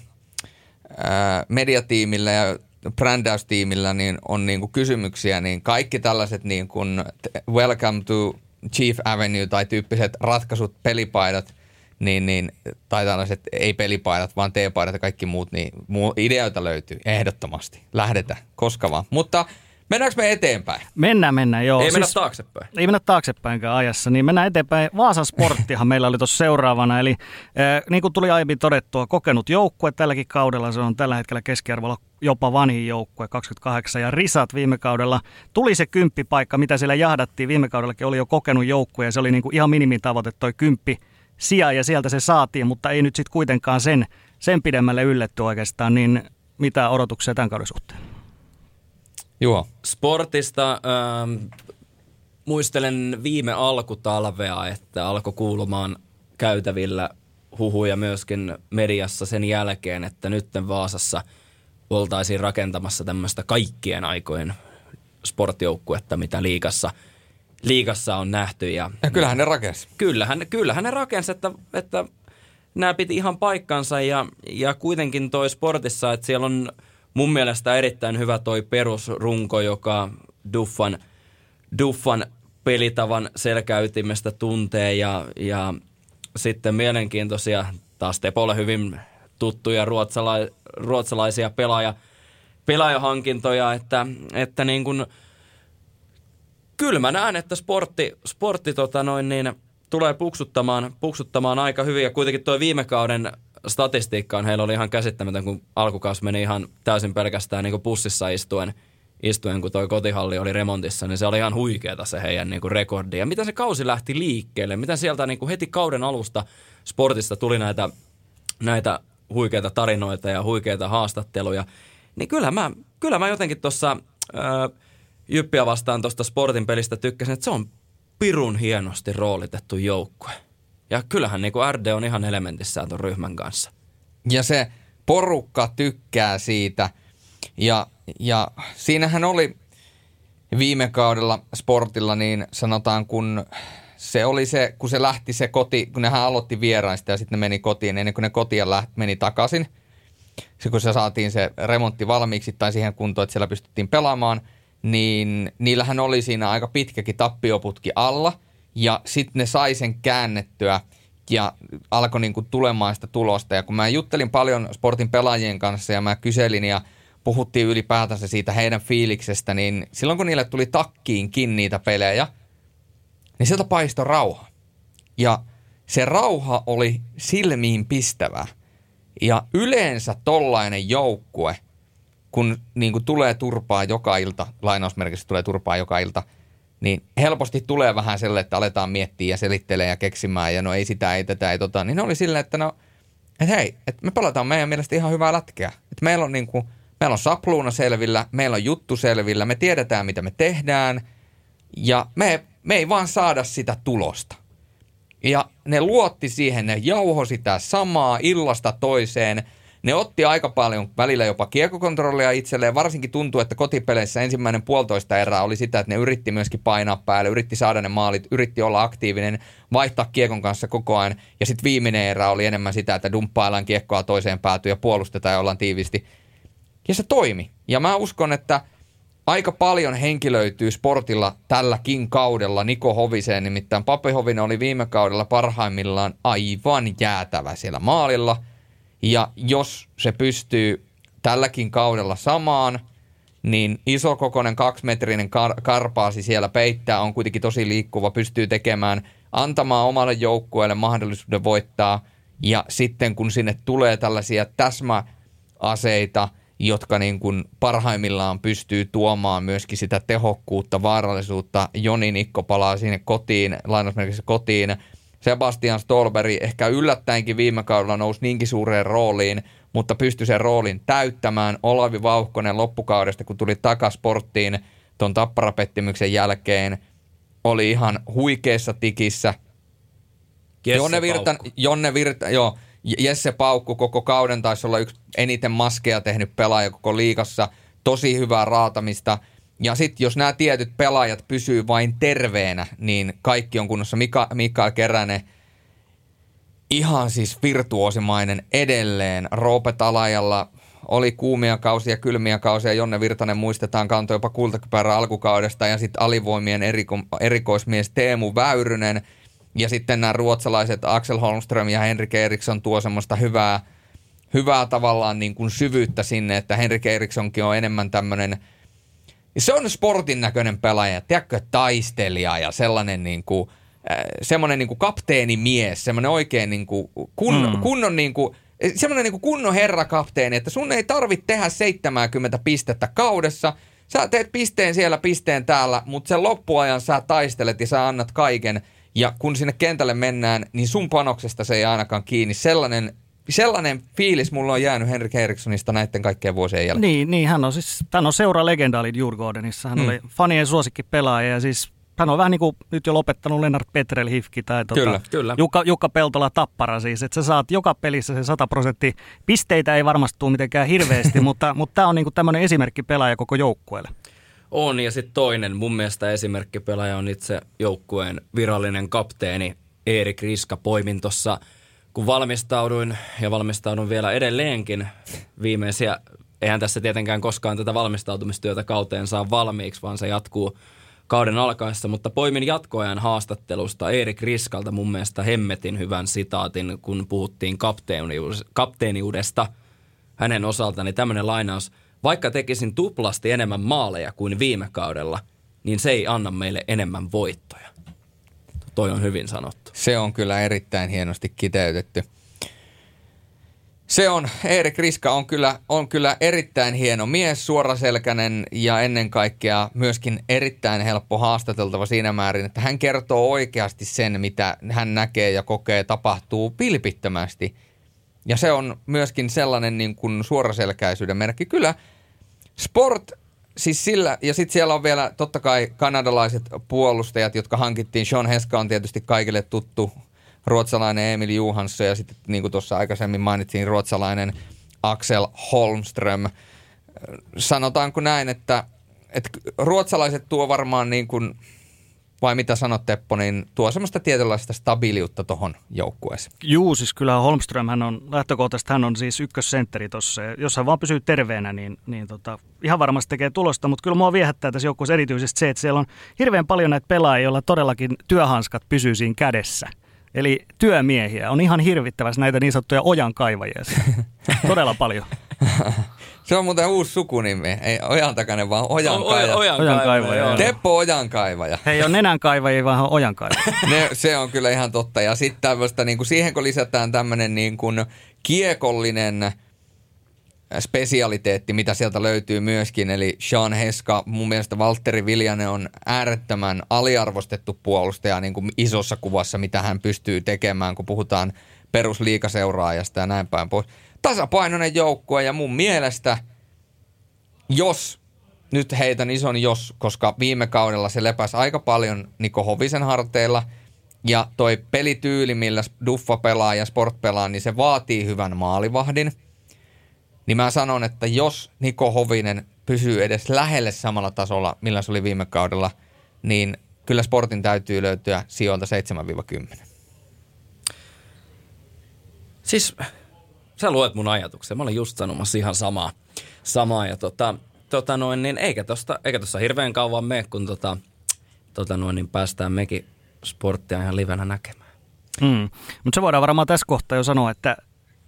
ää, mediatiimillä ja brändäystiimillä niin on niin kuin kysymyksiä, niin kaikki tällaiset niin kuin Welcome to Chief Avenue tai tyyppiset ratkaisut, pelipaidat, niin, niin, tai tällaiset ei pelipaidat, vaan teepaidat ja kaikki muut, niin muu, ideoita löytyy ehdottomasti. Lähdetään, koska vaan. Mutta mennäänkö me eteenpäin? Mennään, mennään, joo. Ei siis, mennä taaksepäin. Ei mennä taaksepäinkään ajassa, niin mennään eteenpäin. Vaasan sporttihan meillä oli tuossa seuraavana, eli äh, niin kuin tuli aiemmin todettua, kokenut joukkue tälläkin kaudella, se on tällä hetkellä keskiarvolla jopa vanhin joukkue, 28, ja Risat viime kaudella tuli se kymppipaikka, mitä siellä jahdattiin. Viime kaudellakin oli jo kokenut joukkue, ja se oli niin kuin ihan minimitavoite toi kymppi sijaa ja sieltä se saatiin, mutta ei nyt sitten kuitenkaan sen, sen pidemmälle ylletty oikeastaan, niin mitä odotuksia tämän kauden suhteen? Joo. Sportista ähm, muistelen viime alkutalvea, että alkoi kuulumaan käytävillä huhuja myöskin mediassa sen jälkeen, että nyt Vaasassa oltaisiin rakentamassa tämmöistä kaikkien aikojen sportjoukkuetta, mitä liikassa – liigassa on nähty. Ja, ja kyllähän ne rakensi. Kyllähän, kyllähän ne rakensi, että, että nämä piti ihan paikkansa ja, ja kuitenkin toi sportissa, että siellä on mun mielestä erittäin hyvä toi perusrunko, joka Duffan, Duffan pelitavan selkäytimestä tuntee ja, ja sitten mielenkiintoisia, taas Tepolle hyvin tuttuja ruotsala- ruotsalaisia pelaaja, pelaajahankintoja, että, että niin kuin, kyllä mä näen, että sportti, sportti tota noin, niin, tulee puksuttamaan, puksuttamaan aika hyvin. Ja kuitenkin tuo viime kauden statistiikkaan heillä oli ihan käsittämätön, kun alkukausi meni ihan täysin pelkästään niin pussissa istuen, istuen, kun toi kotihalli oli remontissa, niin se oli ihan huikeeta se heidän niin kuin rekordi. Ja miten se kausi lähti liikkeelle, miten sieltä niin kuin heti kauden alusta sportista tuli näitä, näitä huikeita tarinoita ja huikeita haastatteluja, niin kyllä mä, kyllä mä jotenkin tuossa Jyppiä vastaan tuosta sportin pelistä tykkäsin, että se on pirun hienosti roolitettu joukkue. Ja kyllähän niin kuin RD on ihan elementissään tuon ryhmän kanssa. Ja se porukka tykkää siitä. Ja, ja siinähän oli viime kaudella sportilla, niin sanotaan, kun se oli se, kun se lähti se koti, kun nehän aloitti vieraista ja sitten ne meni kotiin, ennen kuin ne kotiin lähti, meni takaisin. Se, kun se saatiin se remontti valmiiksi tai siihen kuntoon, että siellä pystyttiin pelaamaan, niin niillähän oli siinä aika pitkäkin tappioputki alla – ja sitten ne sai sen käännettyä ja alkoi niinku tulemaan sitä tulosta. Ja kun mä juttelin paljon sportin pelaajien kanssa ja mä kyselin ja puhuttiin ylipäätänsä siitä heidän fiiliksestä, niin silloin kun niille tuli takkiinkin niitä pelejä, niin sieltä paistoi rauha. Ja se rauha oli silmiin pistävää. Ja yleensä tollainen joukkue, kun niin kuin tulee turpaa joka ilta, lainausmerkissä tulee turpaa joka ilta – niin helposti tulee vähän sellainen, että aletaan miettiä ja selittelee ja keksimään ja no ei sitä, ei tätä, ei tota. Niin ne oli silleen, että no, että hei, että me pelataan meidän mielestä ihan hyvää lätkeä. Että meillä on niinku, meillä on sapluuna selvillä, meillä on juttu selvillä, me tiedetään mitä me tehdään ja me, me ei vaan saada sitä tulosta. Ja ne luotti siihen, ne jauho sitä samaa illasta toiseen – ne otti aika paljon välillä jopa kiekokontrollia itselleen. Varsinkin tuntuu, että kotipeleissä ensimmäinen puolitoista erää oli sitä, että ne yritti myöskin painaa päälle, yritti saada ne maalit, yritti olla aktiivinen, vaihtaa kiekon kanssa koko ajan. Ja sitten viimeinen erä oli enemmän sitä, että dumppaillaan kiekkoa toiseen päätyyn ja puolustetaan ja ollaan tiivisti. Ja se toimi. Ja mä uskon, että aika paljon henkilöityy sportilla tälläkin kaudella Niko Hoviseen, nimittäin Pape Hovinen oli viime kaudella parhaimmillaan aivan jäätävä siellä maalilla – ja jos se pystyy tälläkin kaudella samaan, niin isokokoinen kaksimetrinen kar- karpaasi siellä peittää, on kuitenkin tosi liikkuva, pystyy tekemään, antamaan omalle joukkueelle mahdollisuuden voittaa. Ja sitten kun sinne tulee tällaisia täsmäaseita, jotka niin kuin parhaimmillaan pystyy tuomaan myöskin sitä tehokkuutta, vaarallisuutta. Joni Nikko palaa sinne kotiin, lainausmerkissä kotiin – Sebastian Stolberg ehkä yllättäenkin viime kaudella nousi niinkin suureen rooliin, mutta pystyi sen roolin täyttämään. Olavi Vauhkonen loppukaudesta, kun tuli takasporttiin tuon tapparapettymyksen jälkeen, oli ihan huikeassa tikissä. Jesse Jonne Virta, Jonne Virta, joo, Jesse Paukku koko kauden taisi olla yksi eniten maskeja tehnyt pelaaja koko liikassa. Tosi hyvää raatamista – ja sitten jos nämä tietyt pelaajat pysyy vain terveenä, niin kaikki on kunnossa. Mika, Mikael Keränen, ihan siis virtuosimainen edelleen. Roope Talajalla oli kuumia kausia, kylmiä kausia. Jonne Virtanen muistetaan kantoi jopa kultakypärä alkukaudesta. Ja sitten alivoimien eriko, erikoismies Teemu Väyrynen. Ja sitten nämä ruotsalaiset Axel Holmström ja Henrik Eriksson tuo semmoista hyvää, hyvää tavallaan niin kuin syvyyttä sinne, että Henrik Erikssonkin on enemmän tämmöinen – ja se on sportin näköinen pelaaja, tiedätkö, taistelija ja sellainen niin kuin, äh, semmoinen niin kuin kapteenimies, semmoinen oikein niin kuin kun, mm. kunnon niin kuin, semmoinen niin kuin kunnon herrakapteeni, että sun ei tarvitse tehdä 70 pistettä kaudessa. Sä teet pisteen siellä, pisteen täällä, mutta sen loppuajan sä taistelet ja sä annat kaiken. Ja kun sinne kentälle mennään, niin sun panoksesta se ei ainakaan kiinni. Sellainen sellainen fiilis mulla on jäänyt Henrik Erikssonista näiden kaikkien vuosien jälkeen. Niin, niin hän on siis, hän on seura legendaali Djurgårdenissa. Hän mm. oli fanien suosikki pelaaja ja siis hän on vähän niin kuin nyt jo lopettanut Lennart Petrel Hifki tai tuota, kyllä, kyllä. Jukka, Jukka Peltola Tappara siis, että sä saat joka pelissä se 100 prosenttia. Pisteitä ei varmasti tule mitenkään hirveästi, mutta, mutta tämä on niin kuin tämmöinen esimerkki pelaaja koko joukkueelle. On ja sitten toinen mun mielestä esimerkkipelaaja on itse joukkueen virallinen kapteeni Erik Riska. Poimin tuossa – kun valmistauduin ja valmistaudun vielä edelleenkin viimeisiä, eihän tässä tietenkään koskaan tätä valmistautumistyötä kauteen saa valmiiksi, vaan se jatkuu kauden alkaessa, mutta poimin jatkoajan haastattelusta Erik Riskalta mun mielestä hemmetin hyvän sitaatin, kun puhuttiin kapteeniudesta hänen osaltaan, niin tämmöinen lainaus, vaikka tekisin tuplasti enemmän maaleja kuin viime kaudella, niin se ei anna meille enemmän voittoja. Toi on hyvin sanottu. Se on kyllä erittäin hienosti kiteytetty. Se on, Erik Riska on kyllä, on kyllä erittäin hieno mies, suoraselkäinen ja ennen kaikkea myöskin erittäin helppo haastateltava siinä määrin, että hän kertoo oikeasti sen, mitä hän näkee ja kokee tapahtuu pilpittömästi. Ja se on myöskin sellainen niin kuin suoraselkäisyyden merkki. Kyllä sport, siis sillä, ja sitten siellä on vielä totta kai kanadalaiset puolustajat, jotka hankittiin. Sean Heska on tietysti kaikille tuttu ruotsalainen Emil Johansson ja sitten niin kuin tuossa aikaisemmin mainittiin ruotsalainen Axel Holmström. Sanotaanko näin, että, että ruotsalaiset tuo varmaan niin kuin, vai mitä sanot Teppo, niin tuo semmoista tietynlaista stabiiliutta tuohon joukkueeseen. Juu, siis kyllä Holmström, hän on lähtökohtaisesti, hän on siis ykkössentteri tuossa. Jos hän vaan pysyy terveenä, niin, niin tota, ihan varmasti tekee tulosta, mutta kyllä mua viehättää tässä joukkueessa erityisesti se, että siellä on hirveän paljon näitä pelaajia, joilla todellakin työhanskat pysyy siinä kädessä – Eli työmiehiä. On ihan hirvittävästi näitä niin sanottuja ojankaivajia. Todella paljon. Se on muuten uusi sukunimi. Ei Ojantakainen, vaan Ojankaivaja. Ojankaivaja. Teppo Ojankaivaja. He ei ole vaan Ojankaivaja. ne, se on kyllä ihan totta. Ja sitten tämmöistä, niin kuin siihen kun lisätään tämmöinen niin kuin kiekollinen – spesialiteetti, mitä sieltä löytyy myöskin, eli Sean Heska. Mun mielestä Valtteri Viljanen on äärettömän aliarvostettu puolustaja niin kuin isossa kuvassa, mitä hän pystyy tekemään, kun puhutaan perusliikaseuraajasta ja näin päin pois. Tasapainoinen joukkue ja mun mielestä, jos nyt heitän ison jos, koska viime kaudella se lepäsi aika paljon Niko Hovisen harteilla – ja toi pelityyli, millä Duffa pelaa ja Sport pelaa, niin se vaatii hyvän maalivahdin – niin mä sanon, että jos Niko Hovinen pysyy edes lähelle samalla tasolla, millä se oli viime kaudella, niin kyllä sportin täytyy löytyä sijoilta 7-10. Siis sä luet mun ajatuksia. Mä olin just sanomassa ihan samaa. samaa ja tota, tota noin, niin eikä tosta, eikä tossa hirveän kauan mene, kun tota, tota noin, niin päästään mekin sporttia ihan livenä näkemään. Mm. Mutta se voidaan varmaan tässä kohtaa jo sanoa, että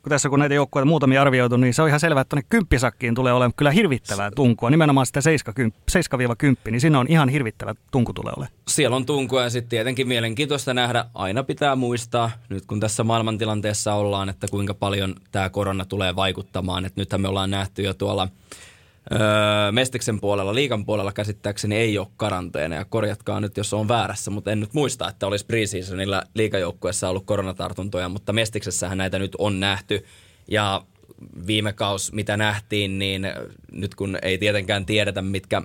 kun tässä kun näitä joukkueita muutamia arvioitu, niin se on ihan selvää, että tuonne kymppisakkiin tulee olemaan kyllä hirvittävää tunkua. Nimenomaan sitä 7-10, niin siinä on ihan hirvittävä tunku tulee olemaan. Siellä on tunkua ja sitten tietenkin mielenkiintoista nähdä. Aina pitää muistaa, nyt kun tässä maailmantilanteessa ollaan, että kuinka paljon tämä korona tulee vaikuttamaan. Että nythän me ollaan nähty jo tuolla Öö, Mestiksen puolella, liikan puolella käsittääkseni ei ole karanteeneja. Korjatkaa nyt, jos on väärässä, mutta en nyt muista, että olisi preseasonilla liikajoukkueessa ollut koronatartuntoja, mutta Mestiksessähän näitä nyt on nähty. Ja viime kaus, mitä nähtiin, niin nyt kun ei tietenkään tiedetä, mitkä,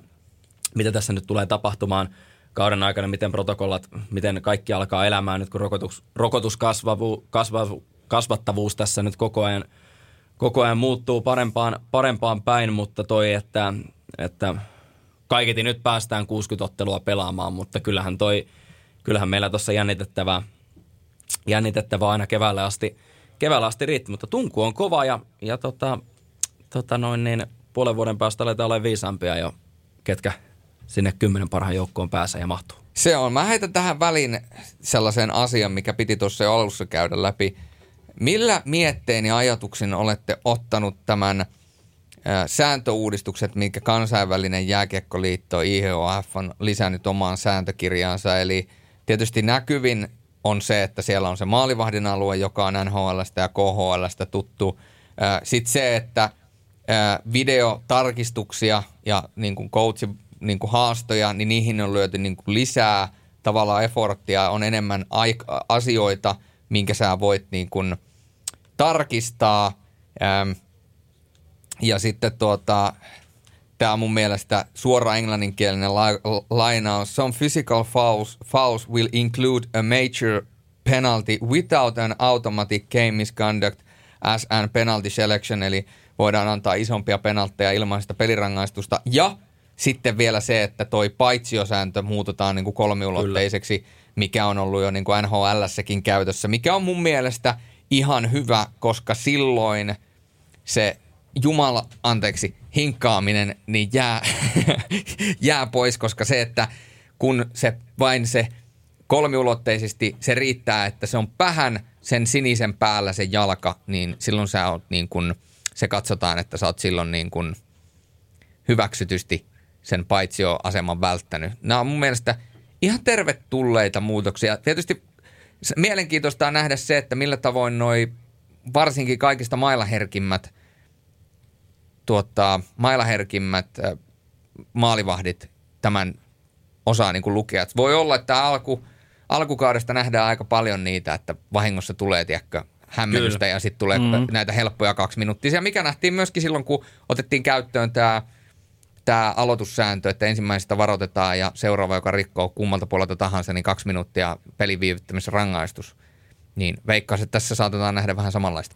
mitä tässä nyt tulee tapahtumaan kauden aikana, miten protokollat, miten kaikki alkaa elämään nyt, kun rokotus, rokotuskasvavu, kasvavu, kasvattavuus tässä nyt koko ajan – koko ajan muuttuu parempaan, parempaan päin, mutta toi, että, että kaiketi nyt päästään 60 ottelua pelaamaan, mutta kyllähän toi, kyllähän meillä tuossa jännitettävää, jännitettävää aina keväällä asti, keväällä asti riitti, mutta tunku on kova ja, ja tota, tota noin niin, puolen vuoden päästä aletaan olla viisaampia jo, ketkä sinne kymmenen parhaan joukkoon pääsee ja mahtuu. Se on. Mä heitän tähän väliin sellaisen asian, mikä piti tuossa jo alussa käydä läpi. Millä mietteen ja ajatuksen olette ottanut tämän sääntöuudistukset, minkä kansainvälinen jääkiekkoliitto IHF on lisännyt omaan sääntökirjaansa. Eli tietysti näkyvin on se, että siellä on se maalivahdin alue, joka on NHLstä ja KHLstä tuttu. Sitten se, että videotarkistuksia ja niin kuin coachin niin kuin haastoja, niin niihin on lyöty niin kuin lisää tavallaan efforttia, on enemmän asioita, minkä sä voit niin kuin tarkistaa. Ähm, ja sitten tuota, tämä on mun mielestä suora englanninkielinen la- lainaus. Some physical fouls, fouls will include a major penalty without an automatic game misconduct as an penalty selection, eli voidaan antaa isompia penaltteja ilman sitä pelirangaistusta. Ja sitten vielä se, että toi paitsiosääntö muutetaan niin kuin kolmiulotteiseksi, Kyllä. mikä on ollut jo niin kuin NHLssäkin käytössä, mikä on mun mielestä – ihan hyvä, koska silloin se Jumala, anteeksi, hinkkaaminen, niin jää, jää pois, koska se, että kun se vain se kolmiulotteisesti, se riittää, että se on vähän sen sinisen päällä se jalka, niin silloin sä oot niin kuin, se katsotaan, että sä oot silloin niin kuin hyväksytysti sen paitsioaseman välttänyt. Nämä on mun mielestä ihan tervetulleita muutoksia. Tietysti mielenkiintoista on nähdä se, että millä tavoin noi varsinkin kaikista mailaherkimmät, tuottaa, mailaherkimmät maalivahdit tämän osaa niin kuin lukea. Voi olla, että alku, alkukaudesta nähdään aika paljon niitä, että vahingossa tulee, tiedätkö, hämmennystä Kyllä. ja sitten tulee mm. näitä helppoja kaksi minuuttia. Mikä nähtiin myöskin silloin, kun otettiin käyttöön tämä tämä aloitussääntö, että ensimmäisestä varoitetaan ja seuraava, joka rikkoo kummalta puolelta tahansa, niin kaksi minuuttia pelin rangaistus. Niin veikkaus, että tässä saatetaan nähdä vähän samanlaista.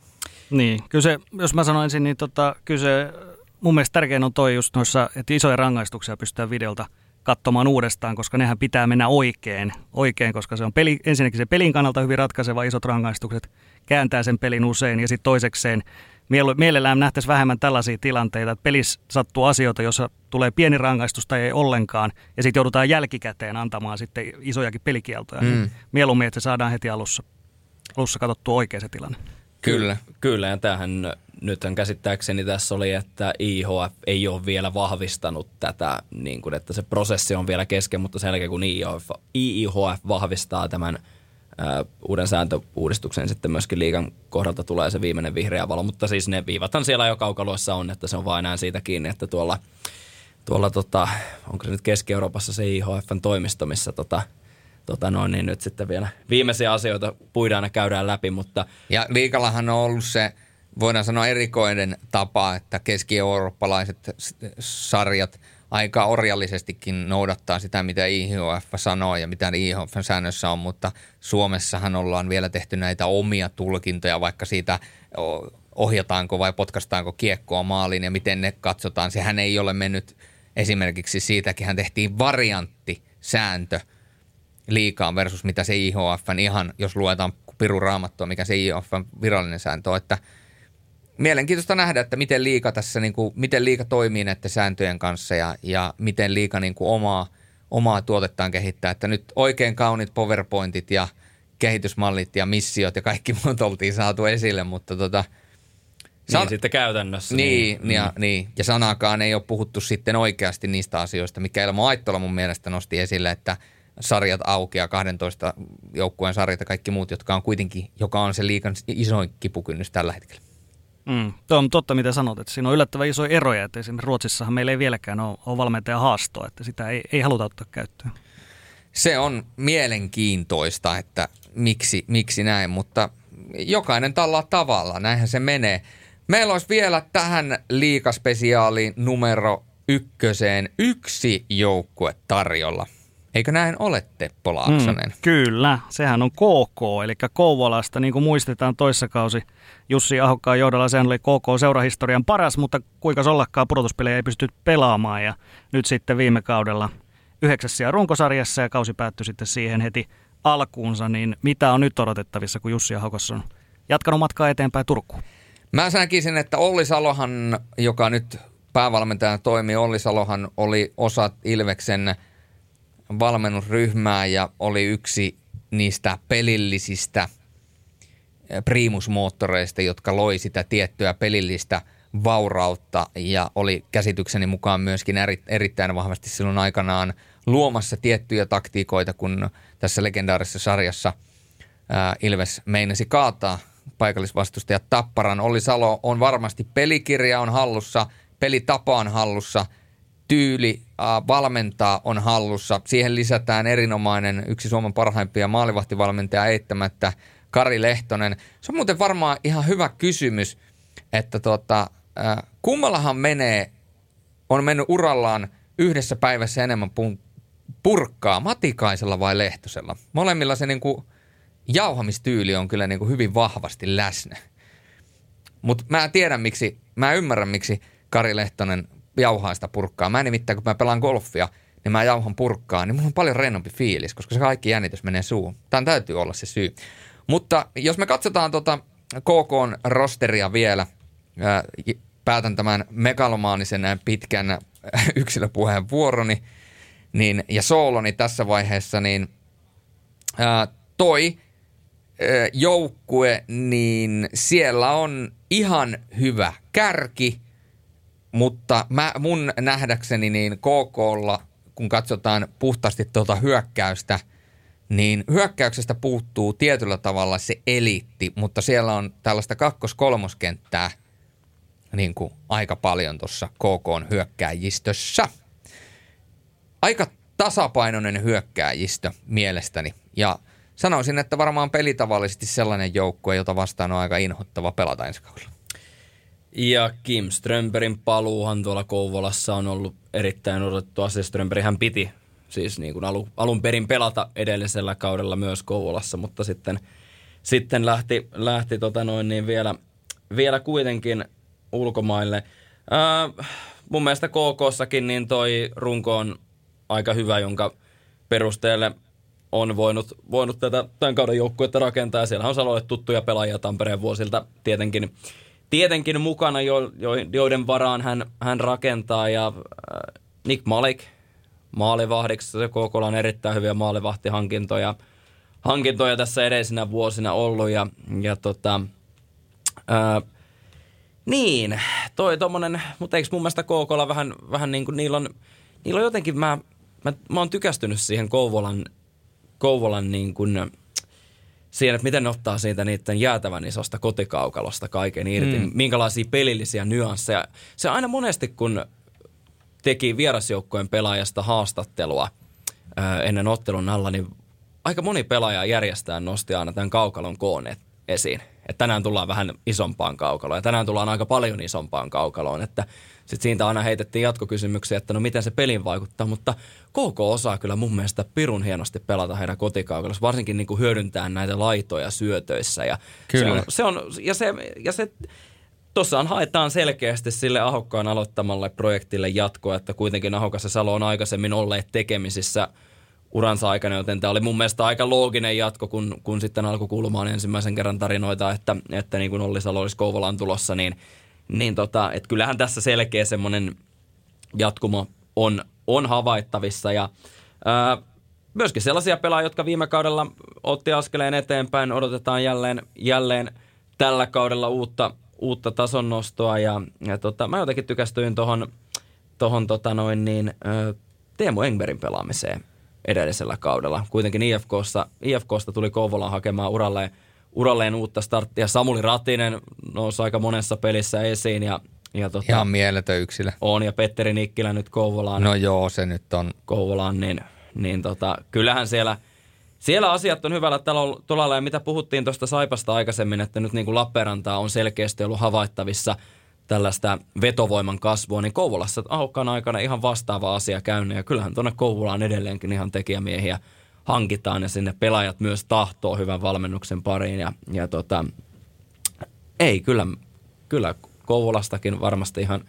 Niin, kyllä se, jos mä sanoin ensin, niin tota, kyllä se mun mielestä tärkein on toi just noissa, että isoja rangaistuksia pystytään videolta katsomaan uudestaan, koska nehän pitää mennä oikein, oikein koska se on peli, ensinnäkin se pelin kannalta hyvin ratkaiseva isot rangaistukset, kääntää sen pelin usein ja sitten toisekseen mielellään nähtäisiin vähemmän tällaisia tilanteita, että pelissä sattuu asioita, jossa tulee pieni rangaistus tai ei ollenkaan, ja sitten joudutaan jälkikäteen antamaan sitten isojakin pelikieltoja. Mm. Mieluummin, että se saadaan heti alussa, alussa katsottua oikea se tilanne. Kyllä, kyllä ja tämähän nyt käsittääkseni tässä oli, että IHF ei ole vielä vahvistanut tätä, niin kuin, että se prosessi on vielä kesken, mutta sen jälkeen kun IHF, IIHF vahvistaa tämän – uuden sääntöuudistuksen sitten myöskin liikan kohdalta tulee se viimeinen vihreä valo, mutta siis ne viivathan siellä jo kaukaloissa on, että se on vain enää siitä kiinni, että tuolla, tuolla tota, onko se nyt Keski-Euroopassa se IHFn toimisto, missä tota, tota noin, niin nyt sitten vielä viimeisiä asioita puidaan ja käydään läpi, mutta... Ja liikallahan on ollut se, voidaan sanoa erikoinen tapa, että keski-eurooppalaiset sarjat – aika orjallisestikin noudattaa sitä, mitä IHF sanoo ja mitä IHF säännössä on, mutta Suomessahan ollaan vielä tehty näitä omia tulkintoja, vaikka siitä ohjataanko vai potkastaanko kiekkoa maaliin ja miten ne katsotaan. Sehän ei ole mennyt esimerkiksi siitäkin, hän tehtiin variantti, sääntö liikaan versus mitä se IHF ihan, jos luetaan piru raamattua, mikä se IHF virallinen sääntö on, että – mielenkiintoista nähdä, että miten liika tässä, niin kuin, miten liika toimii näiden sääntöjen kanssa ja, ja miten liika niin kuin omaa, omaa tuotettaan kehittää. Että nyt oikein kaunit PowerPointit ja kehitysmallit ja missiot ja kaikki muut oltiin saatu esille, mutta tota, San... Niin sitten käytännössä. Niin, niin. Ja, mm. niin, ja sanakaan ei ole puhuttu sitten oikeasti niistä asioista, mikä Elmo Aittola mun mielestä nosti esille, että sarjat auki ja 12 joukkueen sarjat ja kaikki muut, jotka on kuitenkin, joka on se liikan isoin kipukynnys tällä hetkellä. Mm, tuo on totta, mitä sanot, että siinä on yllättävän isoja eroja, että esimerkiksi Ruotsissahan meillä ei vieläkään ole, ole valmentaja haastoa, että sitä ei, ei haluta ottaa käyttöön. Se on mielenkiintoista, että miksi, miksi näin, mutta jokainen tällä tavalla, näinhän se menee. Meillä olisi vielä tähän liikaspesiaaliin numero ykköseen yksi joukkue tarjolla. Eikö näin ole, Teppo Laaksonen? Mm, kyllä, sehän on KK, eli Kouvolasta, niin kuin muistetaan toissa kausi Jussi Ahokkaan johdolla, sehän oli KK-seurahistorian paras, mutta kuinka ollakaan pudotuspelejä ei pysty pelaamaan, ja nyt sitten viime kaudella yhdeksässä runkosarjassa, ja kausi päättyi sitten siihen heti alkuunsa, niin mitä on nyt odotettavissa, kun Jussi Ahokas on jatkanut matkaa eteenpäin Turkuun? Mä näkisin, että Olli Salohan, joka nyt päävalmentajana toimii, Olli Salohan oli osa Ilveksen – valmennusryhmää ja oli yksi niistä pelillisistä primusmoottoreista, jotka loi sitä tiettyä pelillistä vaurautta ja oli käsitykseni mukaan myöskin eri, erittäin vahvasti silloin aikanaan luomassa tiettyjä taktiikoita, kun tässä legendaarisessa sarjassa ää, Ilves meinasi kaataa paikallisvastustajat Tapparan. Olli Salo on varmasti pelikirja on hallussa, pelitapa on hallussa – tyyli valmentaa on hallussa. Siihen lisätään erinomainen yksi Suomen parhaimpia maalivahtivalmentaja eittämättä Kari Lehtonen. Se on muuten varmaan ihan hyvä kysymys, että tota, kummallahan menee, on mennyt urallaan yhdessä päivässä enemmän purkkaa, Matikaisella vai Lehtosella? Molemmilla se niinku jauhamistyyli on kyllä niinku hyvin vahvasti läsnä. Mutta mä tiedän miksi, mä ymmärrän miksi Kari Lehtonen jauhaa sitä purkkaa. Mä nimittäin, kun mä pelaan golfia, niin mä jauhan purkkaa, niin mulla on paljon rennompi fiilis, koska se kaikki jännitys menee suuhun. Tämä täytyy olla se syy. Mutta jos me katsotaan tota KK rosteria vielä. Ää, päätän tämän megalomaanisen pitkän yksilöpuheen vuoroni niin, ja sooloni tässä vaiheessa, niin ää, toi ää, joukkue, niin siellä on ihan hyvä kärki, mutta mä, mun nähdäkseni niin KKlla, kun katsotaan puhtaasti tuota hyökkäystä, niin hyökkäyksestä puuttuu tietyllä tavalla se eliitti, mutta siellä on tällaista kakkos-kolmoskenttää niin kuin aika paljon tuossa KK hyökkääjistössä. Aika tasapainoinen hyökkääjistö mielestäni ja sanoisin, että varmaan pelitavallisesti sellainen joukkue, jota vastaan on aika inhottava pelata ensi kaudella. Ja Kim Strömberin paluuhan tuolla Kouvolassa on ollut erittäin odotettu asia. Strömberihän piti siis niin kuin alun, alun perin pelata edellisellä kaudella myös Kouvolassa, mutta sitten, sitten lähti, lähti tota noin niin vielä, vielä kuitenkin ulkomaille. Ää, mun mielestä KKssakin niin toi runko on aika hyvä, jonka perusteelle on voinut, voinut tätä tämän kauden joukkuetta rakentaa. Siellä on Salolle tuttuja pelaajia Tampereen vuosilta tietenkin, tietenkin mukana, jo, jo, joiden varaan hän, hän rakentaa. Ja äh, Nick Malik maalivahdiksi, KKlla on erittäin hyviä maalivahtihankintoja hankintoja tässä edellisinä vuosina ollut. Ja, ja tota, ää, niin, toi tommonen, mutta eikö mun mielestä KKlla vähän, vähän niin kuin niillä on, niillä on jotenkin, mä, mä, mä oon tykästynyt siihen Kouvolan Kouvolan niin kuin, siihen, että miten ne ottaa siitä niiden jäätävän isosta kotikaukalosta kaiken irti, mm. minkälaisia pelillisiä nyansseja. Se aina monesti, kun teki vierasjoukkojen pelaajasta haastattelua ää, ennen ottelun alla, niin aika moni pelaaja järjestää nosti aina tämän kaukalon koon esiin. Että tänään tullaan vähän isompaan kaukaloon ja tänään tullaan aika paljon isompaan kaukaloon. Että sitten siitä aina heitettiin jatkokysymyksiä, että no miten se pelin vaikuttaa, mutta KK osaa kyllä mun mielestä pirun hienosti pelata heidän kotikaukalossa, varsinkin niin kuin hyödyntää näitä laitoja syötöissä. Ja kyllä. Se on, se on, ja se, ja se Tuossahan haetaan selkeästi sille Ahokkaan aloittamalle projektille jatkoa, että kuitenkin Ahokas ja Salo on aikaisemmin olleet tekemisissä uransa aikana, joten tämä oli mun mielestä aika looginen jatko, kun, kun sitten alkoi kuulumaan ensimmäisen kerran tarinoita, että, että niin kuin Olli Salo olisi Kouvolan tulossa, niin niin tota, et kyllähän tässä selkeä semmoinen jatkumo on, on havaittavissa ja ää, myöskin sellaisia pelaajia, jotka viime kaudella otti askeleen eteenpäin, odotetaan jälleen, jälleen tällä kaudella uutta, uutta tason nostoa ja, ja tota, mä jotenkin tykästyin tuohon tohon, tota noin niin, ää, Teemu Engberin pelaamiseen edellisellä kaudella. Kuitenkin IFKssa, IFKsta tuli Kouvolaan hakemaan uralleen – uralleen uutta starttia. Samuli Ratinen nousi aika monessa pelissä esiin ja ja tota, Ihan mieletön yksilö. On, ja Petteri Nikkilä nyt Kouvolaan. No joo, se nyt on. Kouvolaan, niin, niin tota, kyllähän siellä, siellä asiat on hyvällä tolalla. Ja mitä puhuttiin tuosta Saipasta aikaisemmin, että nyt niin kuin Lappeenrantaa on selkeästi ollut havaittavissa tällaista vetovoiman kasvua, niin Kouvolassa ahokkaan aikana ihan vastaava asia käynyt. Ja kyllähän tuonne Kouvolaan edelleenkin ihan tekijämiehiä – hankitaan ja sinne pelaajat myös tahtoo hyvän valmennuksen pariin. Ja, ja tota, ei, kyllä, kyllä Kouvolastakin varmasti ihan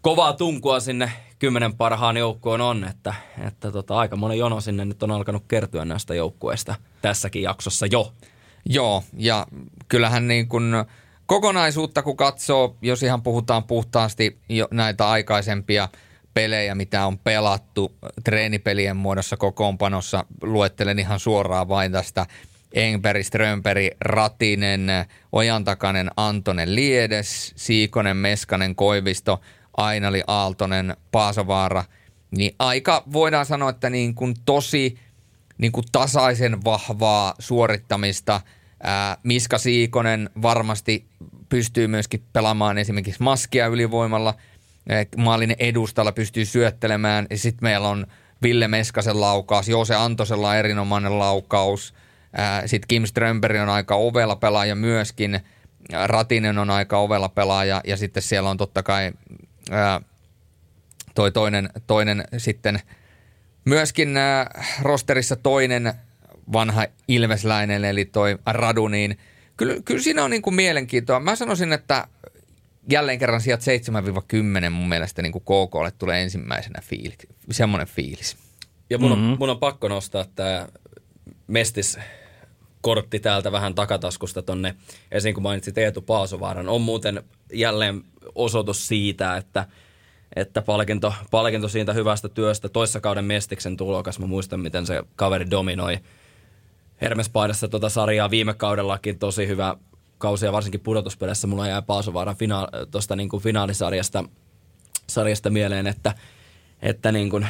kovaa tunkua sinne kymmenen parhaan joukkoon on, että, että tota, aika moni jono sinne nyt on alkanut kertyä näistä joukkueista tässäkin jaksossa jo. Joo, ja kyllähän niin kuin kokonaisuutta kun katsoo, jos ihan puhutaan puhtaasti jo näitä aikaisempia – pelejä, mitä on pelattu treenipelien muodossa kokoonpanossa. Luettelen ihan suoraan vain tästä Engberg, Strömperi, Ratinen, Ojantakanen, Antonen Liedes, Siikonen, Meskanen, Koivisto, Ainali, Aaltonen, Paasovaara. Niin aika voidaan sanoa, että niin kuin tosi niin kuin tasaisen vahvaa suorittamista. Ää, Miska Siikonen varmasti pystyy myöskin pelaamaan esimerkiksi maskia ylivoimalla – maalin edustalla pystyy syöttelemään. Sitten meillä on Ville Meskasen laukaus, Joose Antosella on erinomainen laukaus. Sitten Kim Strömberg on aika ovella pelaaja myöskin. Ratinen on aika ovella pelaaja ja sitten siellä on totta kai ää, toi toinen, toinen sitten myöskin ää, rosterissa toinen vanha ilvesläinen eli toi Radu, niin kyllä, kyllä siinä on niin kuin mielenkiintoa. Mä sanoisin, että jälleen kerran sijat 7-10 mun mielestä niin kuin KKlle tulee ensimmäisenä fiilis, semmoinen fiilis. Ja mun on, mm-hmm. mun on pakko nostaa tämä Mestis kortti täältä vähän takataskusta tonne esiin, kun mainitsit Eetu Paasovaaran. On muuten jälleen osoitus siitä, että, että palkinto, palkinto siitä hyvästä työstä. Toissa kauden Mestiksen tulokas, mä muistan, miten se kaveri dominoi Hermes-paidassa tuota sarjaa viime kaudellakin tosi hyvä kausi ja varsinkin pudotuspeleissä mulla jää Paasovaaran fina- tuosta niin finaalisarjasta sarjasta mieleen, että, että niin kuin,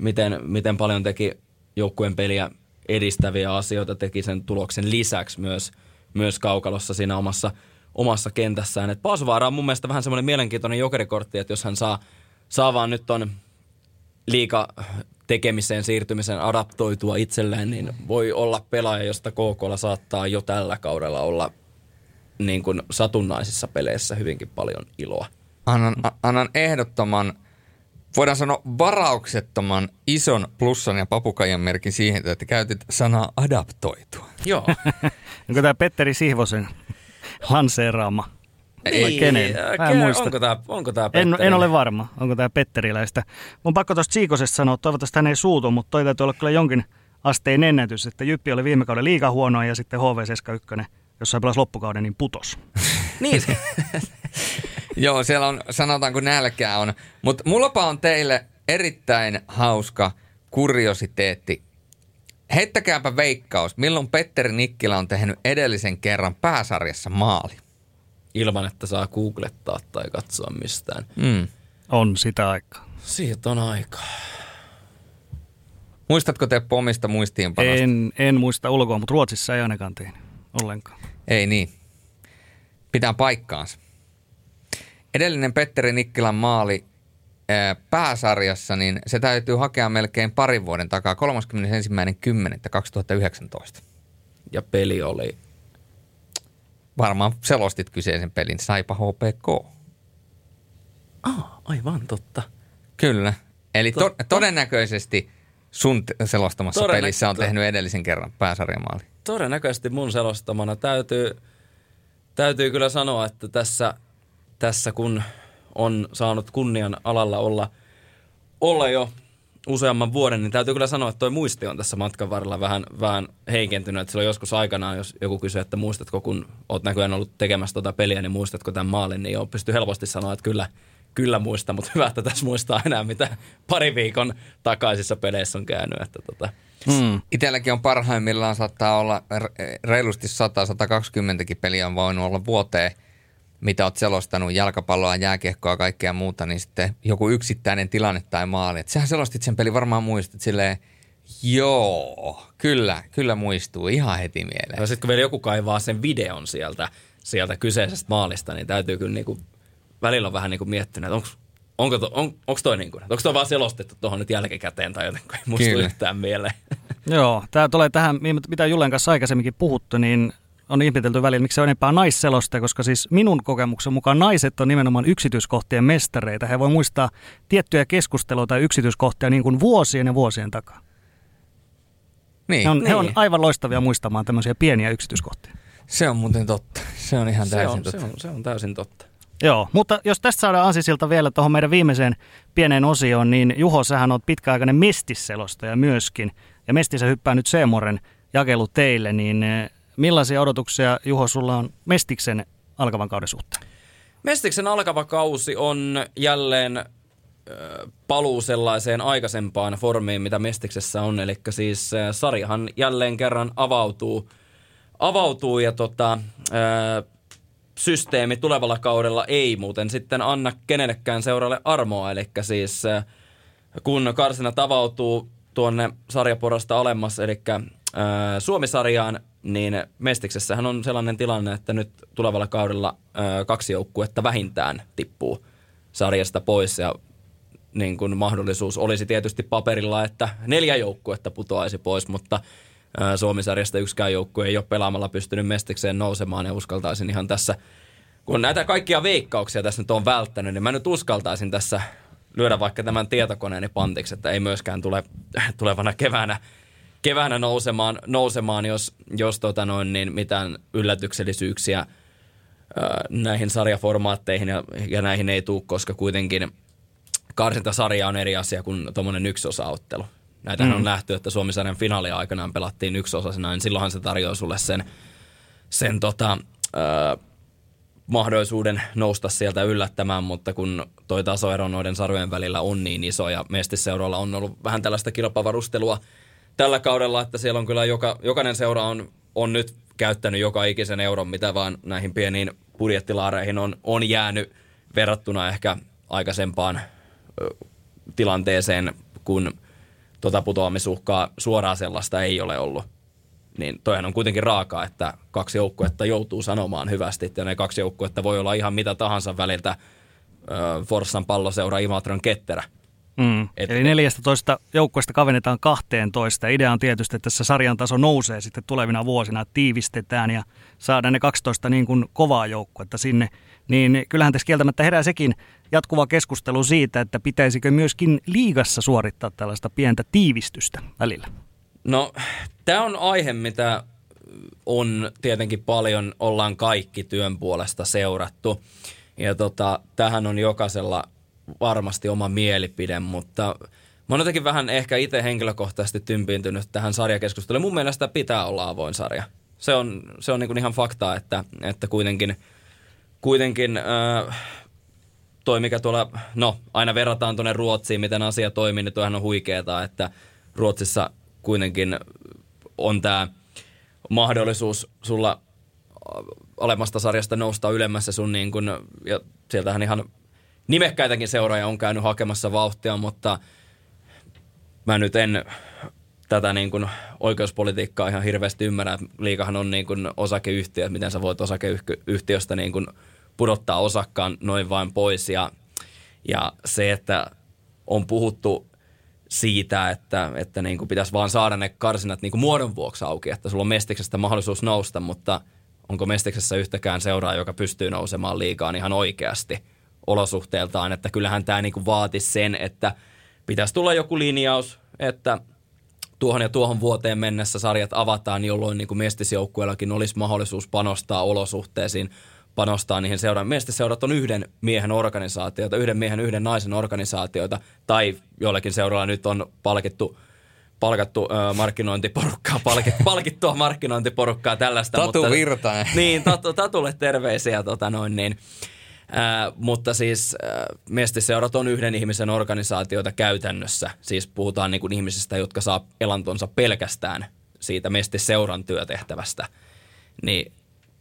miten, miten paljon teki joukkueen peliä edistäviä asioita, teki sen tuloksen lisäksi myös, myös kaukalossa siinä omassa, omassa kentässään. Et Paasuvaara on mun mielestä vähän semmoinen mielenkiintoinen jokerikortti, että jos hän saa, saa vaan nyt ton liika tekemiseen, siirtymiseen adaptoitua itselleen, niin voi olla pelaaja, josta KKlla saattaa jo tällä kaudella olla niin kuin satunnaisissa peleissä hyvinkin paljon iloa. Annan, annan ehdottoman, voidaan sanoa varauksettoman ison plussan ja papukajan merkin siihen, että käytit sanaa adaptoitua. Joo. Onko tämä Petteri Sihvosen lanseeraama? Ei, Vai kenen? Mä en muista. Onko tämä onko tää En, en ole varma, onko tämä Petteriläistä. Mun pakko tuosta Siikosesta sanoa, toivottavasti hän ei suutu, mutta toi täytyy olla kyllä jonkin asteen ennätys, että Jyppi oli viime kauden liiga huonoa ja sitten HV71, jossa pelasi loppukauden, niin putos. Niin, Joo, siellä on, sanotaanko nälkää on. Mutta mullapa on teille erittäin hauska kuriositeetti. Heittäkääpä veikkaus, milloin Petteri Nikkilä on tehnyt edellisen kerran pääsarjassa maali. ilman että saa googlettaa tai katsoa mistään. Mm. On sitä aikaa. Siitä on aikaa. Muistatko te pomista muistiinpanosta? En, en muista ulkoa, mutta Ruotsissa ei ainakaan tehnyt ollenkaan. Ei niin. Pitää paikkaansa. Edellinen Petteri Nikkilän maali ää, pääsarjassa, niin se täytyy hakea melkein parin vuoden takaa 31.10.2019. Ja peli oli Varmaan selostit kyseisen pelin Saipa HPK. Ah, aivan totta. Kyllä. Eli to- todennäköisesti sun selostamassa Todennäkö- pelissä on tehnyt edellisen kerran pääsarjamaali. Todennäköisesti mun selostamana täytyy, täytyy kyllä sanoa, että tässä, tässä kun on saanut kunnian alalla olla, olla jo useamman vuoden, niin täytyy kyllä sanoa, että toi muisti on tässä matkan varrella vähän, vähän heikentynyt. Että silloin joskus aikanaan, jos joku kysyy, että muistatko, kun oot näköjään ollut tekemässä tuota peliä, niin muistatko tämän maalin, niin joo, pystyy helposti sanoa, että kyllä, kyllä muista, mutta hyvä, että tässä muistaa enää, mitä pari viikon takaisissa peleissä on käynyt. Että tota, Mm. Itelläkin on parhaimmillaan saattaa olla reilusti 100-120kin peliä on voinut olla vuoteen, mitä oot selostanut, jalkapalloa, jääkiekkoa, kaikkea muuta, niin sitten joku yksittäinen tilanne tai maali. Et sähän selostit sen peli varmaan muistat silleen, joo, kyllä, kyllä muistuu ihan heti mieleen. No sitten kun vielä joku kaivaa sen videon sieltä, sieltä kyseisestä maalista, niin täytyy kyllä niinku, välillä on vähän niinku miettinyt, että onko onko, to, on, onko toi niin kuin, onko toi vaan selostettu tuohon nyt jälkikäteen tai jotenkin, ei musta Kyllä. yhtään mieleen. Joo, tämä tulee tähän, mitä Julen kanssa aikaisemminkin puhuttu, niin on ihmetelty välillä, miksi se on enempää naisselosta, koska siis minun kokemuksen mukaan naiset on nimenomaan yksityiskohtien mestareita. He voi muistaa tiettyjä keskusteluja tai yksityiskohtia niin kuin vuosien ja vuosien takaa. Niin, He on, Niin. he on aivan loistavia muistamaan tämmöisiä pieniä yksityiskohtia. se on muuten totta. Se on ihan Se täysin on, se, totta. on, se on täysin totta. Joo, mutta jos tästä saadaan Ansisilta vielä tuohon meidän viimeiseen pieneen osioon, niin Juho, sähän oot pitkäaikainen mestisselostaja myöskin. Ja Mestissä hyppää nyt Seemoren jakelu teille, niin eh, millaisia odotuksia Juho sulla on Mestiksen alkavan kauden suhteen? Mestiksen alkava kausi on jälleen ö, paluu sellaiseen aikaisempaan formiin, mitä Mestiksessä on. Eli siis ö, sarjahan jälleen kerran avautuu, avautuu ja tota, systeemi tulevalla kaudella ei muuten sitten anna kenellekään seuralle armoa. Eli siis ö, kun karsinat avautuu tuonne sarjaporasta alemmas, eli ö, Suomi-sarjaan, niin Mestiksessähän on sellainen tilanne, että nyt tulevalla kaudella ö, kaksi joukkuetta vähintään tippuu sarjasta pois ja niin kuin mahdollisuus olisi tietysti paperilla, että neljä joukkuetta putoaisi pois, mutta Suomi-sarjasta yksikään joukkue ei ole pelaamalla pystynyt Mestikseen nousemaan ja uskaltaisin ihan tässä, kun näitä kaikkia veikkauksia tässä nyt on välttänyt, niin mä nyt uskaltaisin tässä lyödä vaikka tämän tietokoneeni pantiksi, että ei myöskään tule tulevana keväänä, keväänä nousemaan, nousemaan jos, jos tota noin, niin mitään yllätyksellisyyksiä näihin sarjaformaatteihin ja, ja näihin ei tule, koska kuitenkin karsintasarja on eri asia kuin tuommoinen yksiosaottelu. Näitähän mm. on nähty, että Suomisarjan finaalia aikanaan pelattiin yksosasena, niin silloinhan se tarjoaa sulle sen, sen tota, ö, mahdollisuuden nousta sieltä yllättämään, mutta kun toi tasoero noiden sarjojen välillä on niin iso ja Mestisseuralla on ollut vähän tällaista kilpavarustelua tällä kaudella, että siellä on kyllä joka, jokainen seura on, on nyt käyttänyt joka ikisen euron, mitä vaan näihin pieniin budjettilaareihin on, on jäänyt verrattuna ehkä aikaisempaan ö, tilanteeseen, kun tota putoamisuhkaa suoraan sellaista ei ole ollut. Niin toihan on kuitenkin raakaa, että kaksi joukkuetta joutuu sanomaan hyvästi, ja ne kaksi joukkuetta voi olla ihan mitä tahansa väliltä Forssan palloseura Imatran ketterä. Mm. Et, Eli 14 joukkueesta kavennetaan 12. Idea on tietysti, että tässä sarjan taso nousee sitten tulevina vuosina, että tiivistetään ja saadaan ne 12 niin kuin kovaa joukkuetta sinne. Niin kyllähän tässä kieltämättä herää sekin jatkuva keskustelu siitä, että pitäisikö myöskin liigassa suorittaa tällaista pientä tiivistystä välillä. No, tämä on aihe, mitä on tietenkin paljon, ollaan kaikki työn puolesta seurattu. Ja tota, tähän on jokaisella varmasti oma mielipide, mutta mä oon jotenkin vähän ehkä itse henkilökohtaisesti tympiintynyt tähän sarjakeskusteluun. Mun mielestä pitää olla avoin sarja. Se on, se on niin ihan faktaa, että, että kuitenkin, kuitenkin äh, toi mikä tuolla, no aina verrataan tuonne Ruotsiin, miten asia toimii, niin toihan on huikeeta, että Ruotsissa kuitenkin on tämä mahdollisuus sulla alemmasta sarjasta nousta ylemmässä sun niin kun, ja sieltähän ihan nimekkäitäkin seuraajia on käynyt hakemassa vauhtia, mutta mä nyt en tätä niin kuin oikeuspolitiikkaa ihan hirveästi ymmärrä. Liikahan on niin kuin osakeyhtiö, miten sä voit osakeyhtiöstä niin kuin pudottaa osakkaan noin vain pois. Ja, ja se, että on puhuttu siitä, että, että niin kuin pitäisi vaan saada ne karsinat niin kuin muodon vuoksi auki, että sulla on Mestiksestä mahdollisuus nousta, mutta onko Mestiksessä yhtäkään seuraa, joka pystyy nousemaan liikaan ihan oikeasti – olosuhteeltaan, että kyllähän tämä niinku vaatisi sen, että pitäisi tulla joku linjaus, että tuohon ja tuohon vuoteen mennessä sarjat avataan, jolloin niin kuin mestisjoukkueellakin olisi mahdollisuus panostaa olosuhteisiin, panostaa niihin seuraan. Mestiseurat on yhden miehen organisaatioita, yhden miehen, yhden naisen organisaatioita, tai joillakin seuralla nyt on palkittu palkattu ö, markkinointiporukkaa, palkit, palkittua markkinointiporukkaa tällaista. Tatu mutta, Virtanen. Niin, tatu, Tatulle terveisiä. Tota noin, niin. Ää, mutta siis äh, mestiseurat on yhden ihmisen organisaatioita käytännössä. Siis puhutaan niin kuin ihmisistä, jotka saa elantonsa pelkästään siitä mestiseuran työtehtävästä. Niin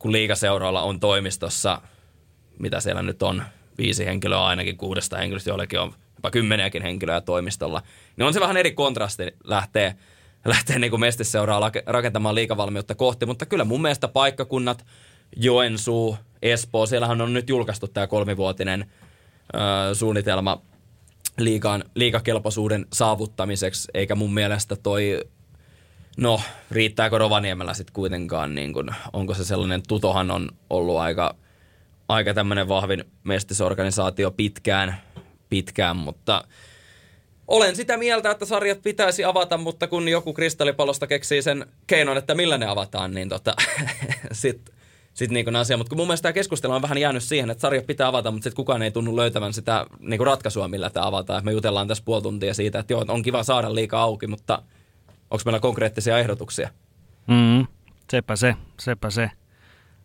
kun liikaseuroilla on toimistossa, mitä siellä nyt on, viisi henkilöä ainakin, kuudesta henkilöstä, joillekin on jopa kymmeniäkin henkilöä toimistolla, niin on se vähän eri kontrasti lähtee, lähtee niin kuin mestiseuraa rakentamaan liikavalmiutta kohti, mutta kyllä mun mielestä paikkakunnat, Joensuu, Espoo, siellähän on nyt julkaistu tämä kolmivuotinen ö, suunnitelma liikan, liikakelpoisuuden saavuttamiseksi, eikä mun mielestä toi, no riittääkö Rovaniemellä sitten kuitenkaan, niin kun, onko se sellainen, Tutohan on ollut aika, aika tämmöinen vahvin mestisorganisaatio pitkään, pitkään, mutta olen sitä mieltä, että sarjat pitäisi avata, mutta kun joku kristallipallosta keksii sen keinon, että millä ne avataan, niin tota, sitten sit niinku asia. Mutta mun mielestä tämä keskustelu on vähän jäänyt siihen, että sarja pitää avata, mutta sitten kukaan ei tunnu löytävän sitä niinku ratkaisua, millä tämä avataan. Me jutellaan tässä puoli tuntia siitä, että joo, on kiva saada liikaa auki, mutta onko meillä konkreettisia ehdotuksia? Mm, sepä se, sepä se.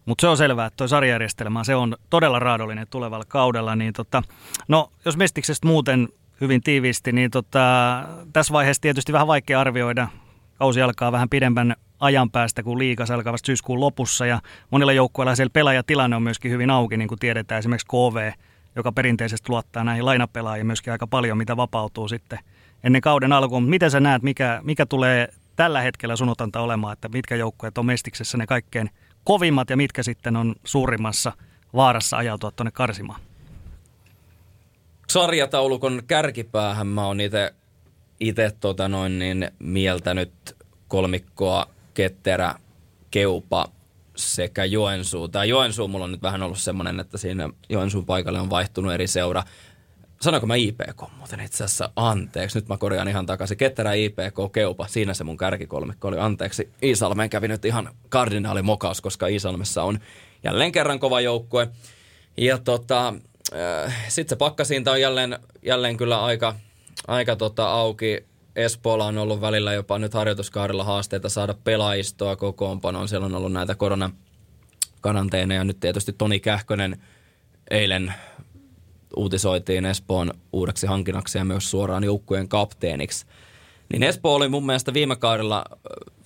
Mutta se on selvää, että tuo sarjajärjestelmä se on todella raadollinen tulevalla kaudella. Niin tota, no, jos Mestiksestä muuten hyvin tiiviisti, niin tota, tässä vaiheessa tietysti vähän vaikea arvioida. Kausi alkaa vähän pidemmän ajan päästä, kun liikas alkaa vasta syyskuun lopussa. Ja monilla joukkueilla siellä pelaajatilanne on myöskin hyvin auki, niin kuin tiedetään esimerkiksi KV, joka perinteisesti luottaa näihin lainapelaajiin myöskin aika paljon, mitä vapautuu sitten ennen kauden alkuun. Miten sä näet, mikä, mikä tulee tällä hetkellä sunotanta olemaan, että mitkä joukkueet on Mestiksessä ne kaikkein kovimmat ja mitkä sitten on suurimmassa vaarassa ajautua tuonne karsimaan? Sarjataulukon kärkipäähän mä oon itse tota noin niin mieltänyt kolmikkoa Ketterä, Keupa sekä Joensuu. Tämä Joensuu mulla on nyt vähän ollut semmoinen, että siinä Joensuun paikalle on vaihtunut eri seura. Sanoinko mä IPK muuten itse asiassa? Anteeksi, nyt mä korjaan ihan takaisin. Ketterä, IPK, Keupa, siinä se mun kärkikolmikko oli. Anteeksi, Iisalmeen kävi nyt ihan kardinaali mokaus, koska Iisalmessa on jälleen kerran kova joukkue. Ja tota, äh, sitten se pakkasinta on jälleen, jälleen kyllä aika, aika tota auki Espoolla on ollut välillä jopa nyt harjoituskaudella haasteita saada pelaajistoa kokoonpanoon. Siellä on ollut näitä korona karanteeneja. Nyt tietysti Toni Kähkönen eilen uutisoitiin Espoon uudeksi hankinnaksi ja myös suoraan joukkueen kapteeniksi. Niin Espoo oli mun mielestä viime kaudella,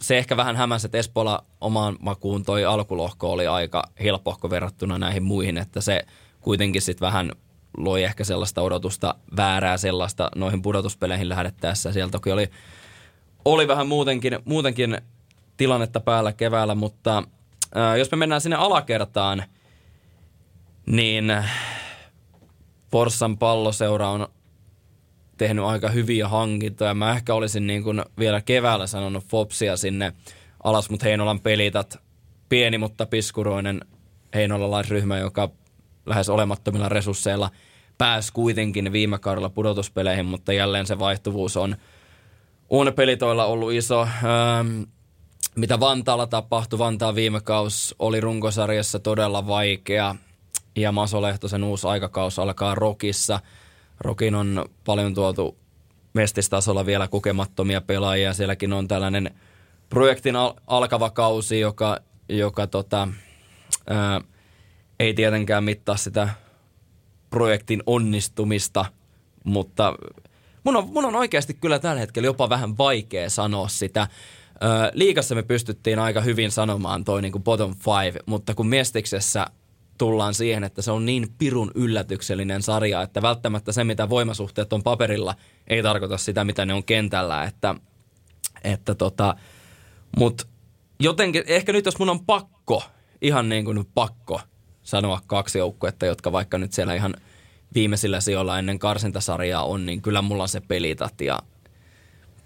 se ehkä vähän hämäsi, että Espoolla omaan makuun toi alkulohko oli aika helpohko verrattuna näihin muihin, että se kuitenkin sitten vähän loi ehkä sellaista odotusta, väärää sellaista noihin pudotuspeleihin lähdettäessä. Siellä toki oli, oli vähän muutenkin, muutenkin tilannetta päällä keväällä, mutta ää, jos me mennään sinne alakertaan, niin Forssan palloseura on tehnyt aika hyviä hankintoja. Mä ehkä olisin niin kuin vielä keväällä sanonut Fopsia sinne alas, mutta Heinolan pelitat, pieni mutta piskuroinen heinolalaisryhmä, joka lähes olemattomilla resursseilla pääsi kuitenkin viime kaudella pudotuspeleihin, mutta jälleen se vaihtuvuus on, on pelitoilla ollut iso. Ähm, mitä Vantaalla tapahtui, Vantaa viime kaus oli runkosarjassa todella vaikea ja Maso Lehtosen uusi aikakaus alkaa Rokissa. Rokin on paljon tuotu mestistasolla vielä kokemattomia pelaajia. Sielläkin on tällainen projektin al- alkava kausi, joka, joka tota, ää, ei tietenkään mittaa sitä projektin onnistumista, mutta mun on, mun on oikeasti kyllä tällä hetkellä jopa vähän vaikea sanoa sitä. liikassa me pystyttiin aika hyvin sanomaan toi niin kuin bottom five, mutta kun Miestiksessä tullaan siihen, että se on niin pirun yllätyksellinen sarja, että välttämättä se, mitä voimasuhteet on paperilla, ei tarkoita sitä, mitä ne on kentällä. Että, että tota, Mutta jotenkin, ehkä nyt jos mun on pakko, ihan niin kuin pakko sanoa kaksi joukkuetta, jotka vaikka nyt siellä ihan viimeisillä sijoilla ennen karsintasarjaa on, niin kyllä mulla on se pelitat ja,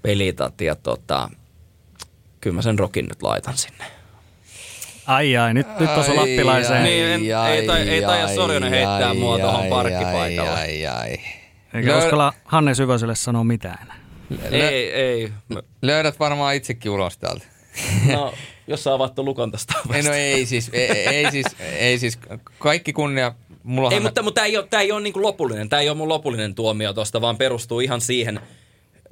pelitat ja tota, kyllä mä sen rokin nyt laitan sinne. Ai ai, nyt, nyt on lappilaiseen. Niin, en, ai, ei, tai, ei taida Sorjonen heittää ai, mua tuohon parkkipaikalle. Ai, ai, ai. Eikä Lö... uskalla Hanne Syväselle sanoa mitään. Lö... Ei, ei. Löydät varmaan itsekin ulos täältä. No, jos sä avattu lukon tästä ei, no ei siis, ei, ei, siis, ei siis, kaikki kunnia Mulla ei, mutta, mutta tämä ei ole, tämä ei ole niin kuin lopullinen. Tämä ei ole mun lopullinen tuomio tuosta, vaan perustuu ihan siihen,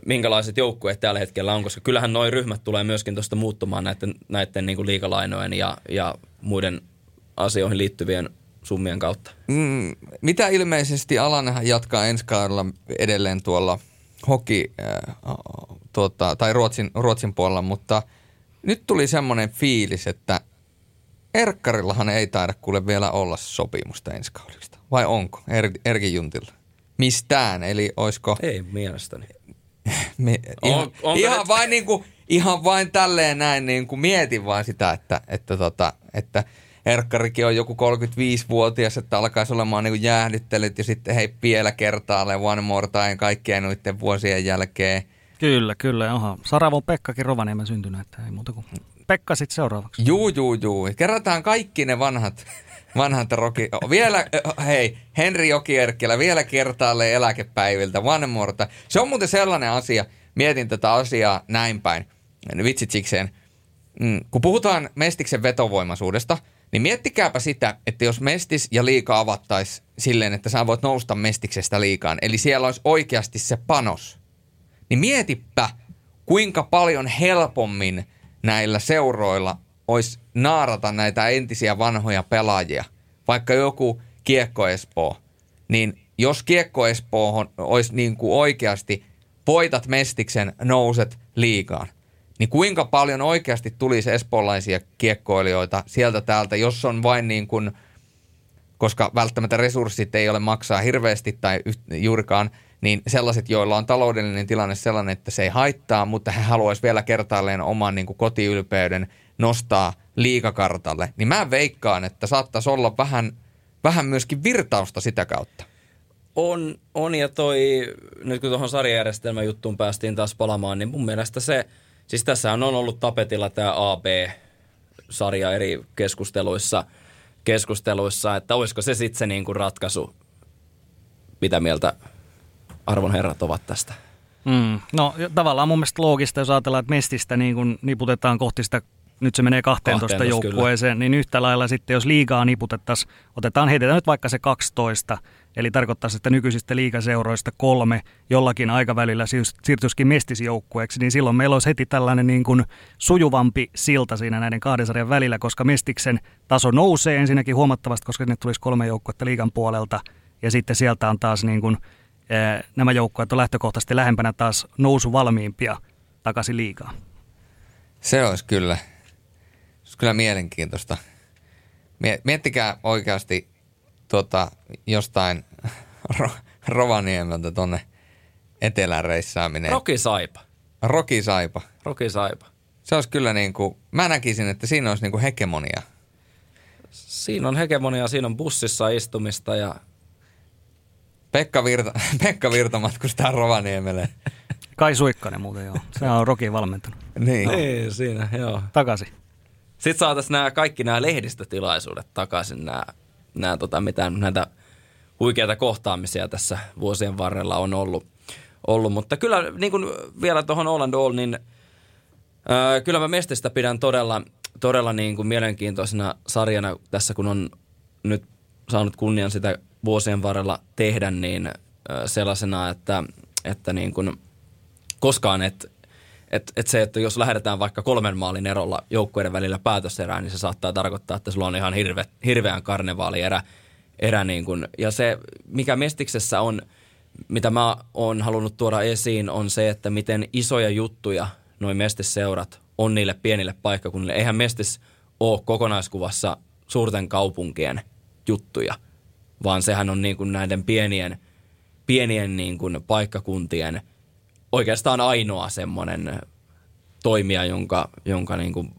minkälaiset joukkueet tällä hetkellä on, koska kyllähän noin ryhmät tulee myöskin tuosta muuttumaan näiden, näiden niin kuin liikalainojen ja, ja muiden asioihin liittyvien summien kautta. Mm, mitä ilmeisesti Alan jatkaa ensi kaudella edelleen tuolla hoki, äh, tuota, tai Ruotsin, Ruotsin puolella, mutta nyt tuli semmoinen fiilis, että Erkkarillahan ei taida kuule vielä olla sopimusta ensi kaudesta. Vai onko? Er, Erkin Juntilla. Mistään, eli oisko... Ei mielestäni. Me, ihan, on, ihan, nyt... vain niin kuin, ihan vain tälleen näin niin kuin mietin vaan sitä, että, että, tota, että Erkkarikin on joku 35-vuotias, että alkaisi olemaan niin jäähdyttelyt ja sitten hei vielä kertaalleen one more time kaikkien noiden vuosien jälkeen. Kyllä, kyllä. Oha. Saravon Pekkakin Rovaniemen syntynyt, että ei muuta kuin Pekka sitten seuraavaksi. Juu, juu, juu. Kerrataan kaikki ne vanhat, vanhat roki. Vielä, hei, Henri Jokierkkilä vielä kertaalleen eläkepäiviltä, time. Se on muuten sellainen asia, mietin tätä asiaa näin päin, vitsit sikseen. Mm, kun puhutaan Mestiksen vetovoimaisuudesta, niin miettikääpä sitä, että jos Mestis ja liika avattaisi silleen, että sä voit nousta Mestiksestä liikaan, eli siellä olisi oikeasti se panos, niin mietipä, kuinka paljon helpommin – näillä seuroilla olisi naarata näitä entisiä vanhoja pelaajia, vaikka joku Kiekko Espoo, niin jos Kiekko Espoo olisi niin kuin oikeasti voitat mestiksen, nouset liikaan, niin kuinka paljon oikeasti tulisi espoolaisia kiekkoilijoita sieltä täältä, jos on vain niin kuin, koska välttämättä resurssit ei ole maksaa hirveästi tai juurikaan – niin sellaiset, joilla on taloudellinen tilanne sellainen, että se ei haittaa, mutta he haluaisivat vielä kertaalleen oman niin kuin kotiylpeyden nostaa liikakartalle, niin mä veikkaan, että saattaisi olla vähän, vähän myöskin virtausta sitä kautta. On, on ja toi, nyt kun tuohon sarjajärjestelmän juttuun päästiin taas palamaan, niin mun mielestä se, siis tässä on ollut tapetilla tämä AB-sarja eri keskusteluissa, keskusteluissa, että olisiko se sitten se niinku ratkaisu, mitä mieltä arvon herrat ovat tästä? Mm. No tavallaan mun mielestä loogista, jos ajatellaan, että Mestistä niin kun niputetaan kohti sitä nyt se menee 12, 12 joukkueeseen, niin yhtä lailla sitten, jos liigaa niputettaisiin, otetaan, heitetään nyt vaikka se 12, eli tarkoittaa, että nykyisistä liigaseuroista kolme jollakin aikavälillä siir- siirtyisikin mestisjoukkueeksi, niin silloin meillä olisi heti tällainen niin kuin sujuvampi silta siinä näiden kahden sarjan välillä, koska mestiksen taso nousee ensinnäkin huomattavasti, koska sinne tulisi kolme joukkuetta liigan puolelta, ja sitten sieltä on taas niin kuin, eh, nämä joukkueet on lähtökohtaisesti lähempänä taas nousu valmiimpia takaisin liigaan. Se olisi kyllä, kyllä mielenkiintoista. Mie- Miettikää oikeasti tuota, jostain Ro- Rovaniemeltä tonne etelän reissaaminen. Roki Saipa. Roki Saipa. Roki Saipa. Se olisi kyllä niin kuin, mä näkisin, että siinä olisi niin kuin hegemonia. Siinä on hegemonia, siinä on bussissa istumista ja Pekka Virta, Pekka Virta matkustaa Rovaniemelle. Kai Suikkanen muuten joo. Se on Rokin valmentanut. Niin. niin, siinä, joo. Takaisin. Sitten saataisiin nämä kaikki nämä lehdistötilaisuudet takaisin, nämä, nämä tota, mitä näitä huikeita kohtaamisia tässä vuosien varrella on ollut. ollut. Mutta kyllä niin kuin vielä tuohon All and All, niin ää, kyllä mä Mestistä pidän todella, todella niin kuin mielenkiintoisena sarjana tässä, kun on nyt saanut kunnian sitä vuosien varrella tehdä, niin ää, sellaisena, että, että niin kuin koskaan et, et, et se, että jos lähdetään vaikka kolmen maalin erolla joukkueiden välillä päätöserään, niin se saattaa tarkoittaa, että sulla on ihan hirve, hirveän karnevaalierä. Erä niin kuin, ja se, mikä Mestiksessä on, mitä mä oon halunnut tuoda esiin, on se, että miten isoja juttuja noin Mestisseurat on niille pienille paikkakunnille. Eihän Mestis ole kokonaiskuvassa suurten kaupunkien juttuja, vaan sehän on niin kuin näiden pienien, pienien niin kuin paikkakuntien oikeastaan ainoa semmoinen toimija, jonka, jonka niin kuin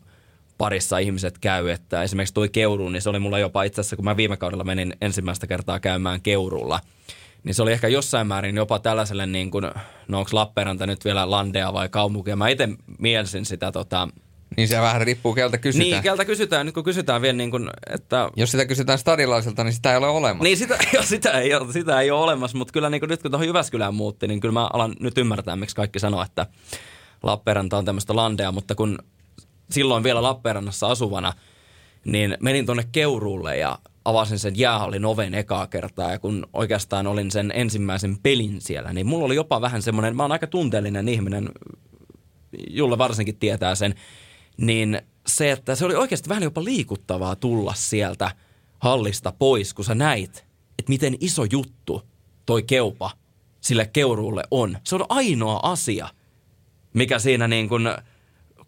parissa ihmiset käy. Että esimerkiksi toi Keuru, niin se oli mulla jopa itse asiassa, kun mä viime kaudella menin ensimmäistä kertaa käymään Keurulla, niin se oli ehkä jossain määrin jopa tällaiselle, niin kuin, no onko Lappeenranta nyt vielä landea vai kaupunki. Ja mä itse mielsin sitä tota, Niin se vähän riippuu keltä kysytään. niin, keltä kysytään, nyt kun kysytään vielä niin kuin, että Jos sitä kysytään stadilaiselta, niin sitä ei ole olemassa. niin sitä, jo, sitä, ei ole, sitä ei ole olemassa, mutta kyllä niin kuin nyt kun tuohon Jyväskylään muutti, niin kyllä mä alan nyt ymmärtää, miksi kaikki sanoo, että Lappeenranta on tämmöistä landea, mutta kun silloin vielä Lappeenrannassa asuvana, niin menin tuonne Keuruulle ja avasin sen jäähallin oven ekaa kertaa ja kun oikeastaan olin sen ensimmäisen pelin siellä, niin mulla oli jopa vähän semmoinen, mä oon aika tunteellinen ihminen, Julle varsinkin tietää sen, niin se, että se oli oikeasti vähän jopa liikuttavaa tulla sieltä hallista pois, kun sä näit, että miten iso juttu toi keupa sille keuruulle on. Se on ainoa asia, mikä siinä niin kuin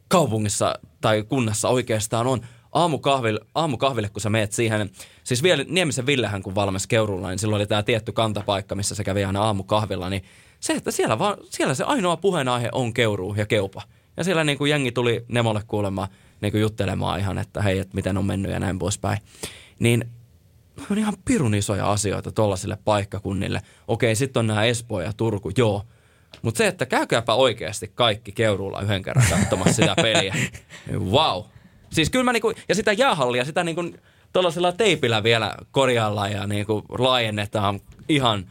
kaupungissa tai kunnassa oikeastaan on. Aamukahville, aamukahville, kun sä meet siihen, siis vielä Niemisen Villehän kun valmis Keurulla, niin silloin oli tämä tietty kantapaikka, missä se kävi aina aamukahvilla, niin se, että siellä, vaan, siellä se ainoa puheenaihe on Keuruu ja Keupa. Ja siellä niin kuin jengi tuli Nemolle kuulemaan, niin kuin juttelemaan ihan, että hei, että miten on mennyt ja näin poispäin. Niin on ihan pirun isoja asioita tuollaisille paikkakunnille. Okei, sitten on nämä Espoo ja Turku, joo. Mutta se, että käykääpä oikeasti kaikki Keuruulla yhden kerran katsomassa sitä peliä. Wow. Siis kyllä mä niinku, ja sitä jäähallia, sitä niinku tuollaisella teipillä vielä korjaillaan ja niinku laajennetaan ihan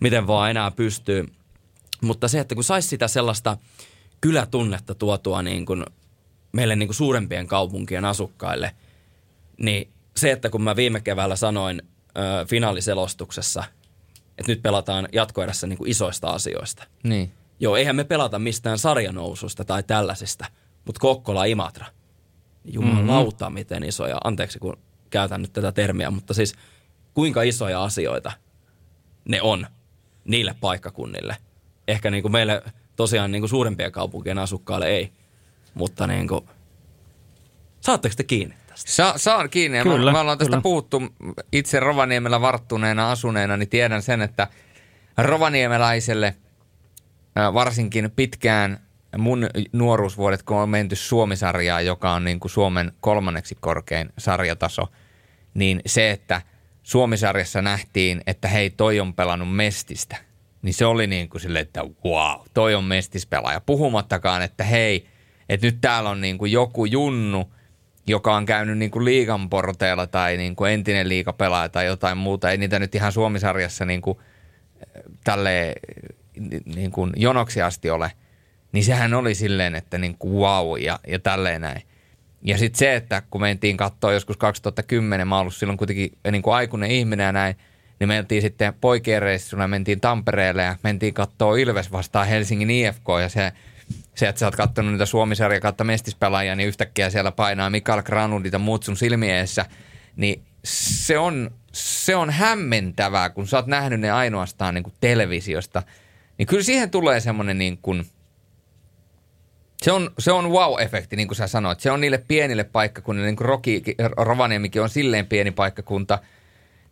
miten vaan enää pystyy. Mutta se, että kun saisi sitä sellaista kylätunnetta tuotua niin kuin meille niin kuin suurempien kaupunkien asukkaille, niin se, että kun mä viime keväällä sanoin ö, finaaliselostuksessa, että nyt pelataan jatkoerässä niin kuin isoista asioista. Niin. Joo, eihän me pelata mistään sarjanoususta tai tällaisista, mutta Kokkola Imatra. Jumalauta, mm-hmm. miten isoja, anteeksi kun käytän nyt tätä termiä, mutta siis kuinka isoja asioita ne on niille paikkakunnille. Ehkä niin kuin meille tosiaan niin kuin suurempien kaupunkien asukkaille ei, mutta niin kuin, saatteko te kiinni tästä? Sa- saan kiinni. Kyllä, mä, mä ollaan tästä kyllä. puhuttu itse Rovaniemellä varttuneena asuneena, niin tiedän sen, että rovaniemeläiselle varsinkin pitkään mun nuoruusvuodet, kun on menty Suomisarjaa, joka on niin kuin Suomen kolmanneksi korkein sarjataso, niin se, että Suomisarjassa nähtiin, että hei, toi on pelannut mestistä, niin se oli niin kuin silleen, että wow, toi on mestispelaaja. Puhumattakaan, että hei, että nyt täällä on niin kuin joku junnu, joka on käynyt niin kuin liigan porteilla tai niin kuin entinen liigapelaaja tai jotain muuta. Ei niitä nyt ihan Suomisarjassa niin kuin, tälle niin kuin jonoksi asti ole. Niin sehän oli silleen, että niin kuin wow ja, ja tälleen näin. Ja sitten se, että kun mentiin katsoa joskus 2010, mä oon ollut silloin kuitenkin niin kuin aikuinen ihminen ja näin, niin mentiin sitten poikien reissulla, mentiin Tampereelle ja mentiin katsoa Ilves vastaan Helsingin IFK ja se, se että sä oot katsonut niitä Suomisarja kautta mestispelaajia, niin yhtäkkiä siellä painaa Mikael Granlundit ja muut sun silmiessä, niin se on, se on hämmentävää, kun sä oot nähnyt ne ainoastaan niin kuin televisiosta. Niin kyllä siihen tulee semmoinen niin kuin, se on, se on wow-efekti, niin kuin sä sanoit. Se on niille pienille paikkakunnille, niin kuin Roki, Rovaniemikin on silleen pieni paikkakunta,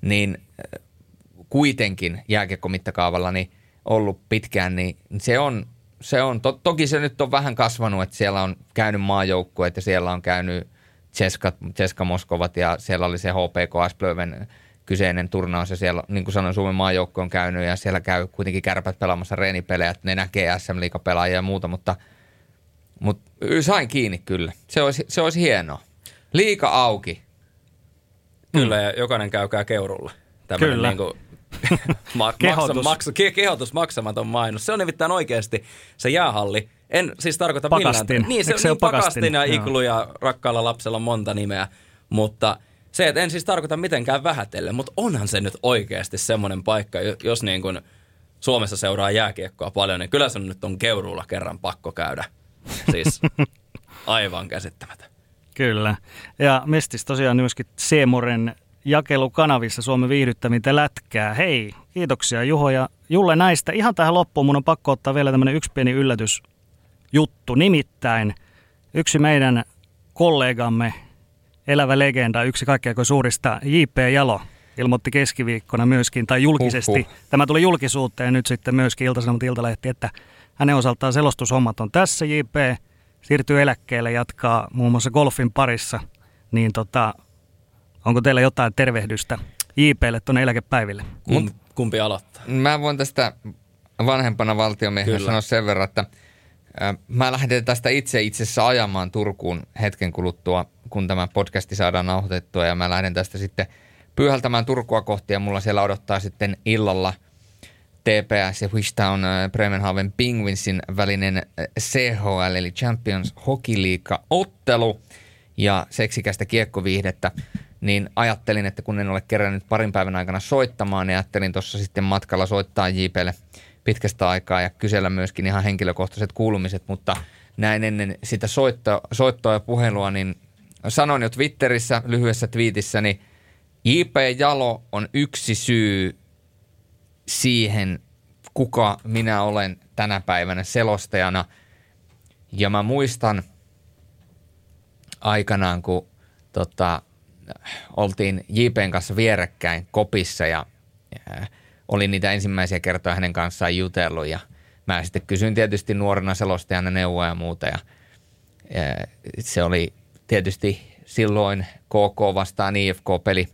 niin kuitenkin jääkiekkomittakaavalla niin ollut pitkään, niin se on, se on to, toki se nyt on vähän kasvanut, että siellä on käynyt maajoukkueet ja siellä on käynyt Ceskat, Ceska Moskovat ja siellä oli se HPK Asplöven kyseinen turnaus ja siellä, niin kuin sanoin, Suomen maajoukkue on käynyt ja siellä käy kuitenkin kärpät pelaamassa reenipelejä, että ne näkee SM pelaajia ja muuta, mutta, mutta sain kiinni kyllä. Se olisi, se olisi hienoa. Liika auki. Kyllä, ja jokainen käykää keurulla. Tämmöinen Kyllä. Niin kuin kehotus. Maksa, maksa, kehotus maksamaton mainos. Se on nimittäin oikeasti se jäähalli. En siis tarkoita pakastin. millään. Niin, se, se niin, pakastin, pakastin ja iglu ja rakkaalla lapsella monta nimeä. Mutta se, että en siis tarkoita mitenkään vähätellen, mutta onhan se nyt oikeasti semmoinen paikka, jos niin kuin Suomessa seuraa jääkiekkoa paljon, niin kyllä se on nyt on keuruulla kerran pakko käydä. Siis aivan käsittämätön. Kyllä. Ja Mestis tosiaan myöskin Seemoren jakelukanavissa Suomen viihdyttämintä lätkää. Hei, kiitoksia Juho ja Julle näistä. Ihan tähän loppuun mun on pakko ottaa vielä tämmöinen yksi pieni yllätysjuttu. Nimittäin yksi meidän kollegamme, elävä legenda, yksi kaikkein suurista, J.P. Jalo, ilmoitti keskiviikkona myöskin, tai julkisesti, Uhuh. tämä tuli julkisuuteen nyt sitten myöskin Ilta-Sanomat Iltalehti, että hänen osaltaan selostushommat on tässä, J.P. siirtyy eläkkeelle, jatkaa muun muassa golfin parissa, niin tota, Onko teillä jotain tervehdystä JPlle tuonne eläkepäiville? Kum, kumpi aloittaa? Mä voin tästä vanhempana valtiomiehenä sanoa sen verran, että mä lähden tästä itse itse asiassa ajamaan Turkuun hetken kuluttua, kun tämä podcasti saadaan nauhoitettua ja mä lähden tästä sitten pyyhältämään Turkua kohti ja mulla siellä odottaa sitten illalla TPS ja Wishtown Bremenhaven Penguinsin välinen CHL eli Champions Hockey League ottelu ja seksikästä kiekkoviihdettä niin ajattelin, että kun en ole kerännyt parin päivän aikana soittamaan, niin ajattelin tuossa sitten matkalla soittaa JPlle pitkästä aikaa ja kysellä myöskin ihan henkilökohtaiset kuulumiset, mutta näin ennen sitä soittoa, soittoa ja puhelua, niin sanoin jo Twitterissä lyhyessä twiitissä, niin JP Jalo on yksi syy siihen, kuka minä olen tänä päivänä selostajana. Ja mä muistan aikanaan, kun tota, oltiin JPn kanssa vierekkäin kopissa ja, ja oli niitä ensimmäisiä kertoja hänen kanssaan jutellut ja mä sitten kysyin tietysti nuorena selostajana neuvoa ja muuta ja, se oli tietysti silloin KK vastaan IFK-peli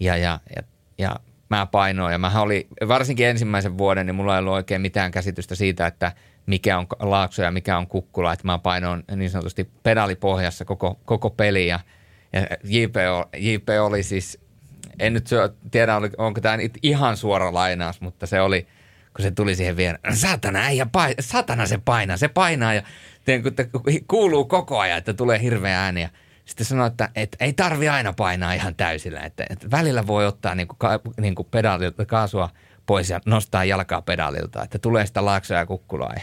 ja, ja, ja, ja mä painoin ja mä oli varsinkin ensimmäisen vuoden, niin mulla ei ollut oikein mitään käsitystä siitä, että mikä on Laakso ja mikä on Kukkula, että mä painoin niin sanotusti pedalipohjassa koko, koko peli ja – ja JP, JP oli siis, en nyt tiedä onko tämä ihan suora lainaus, mutta se oli, kun se tuli siihen vielä, satana äijä, paina, satana se painaa, se painaa ja kuuluu koko ajan, että tulee hirveä ääni ja sitten sanoi, että, että ei tarvi aina painaa ihan täysillä, että, että välillä voi ottaa niin kuin, niin kuin pedaalilta kaasua pois ja nostaa jalkaa pedaalilta, että tulee sitä laaksoa ja kukkulaa.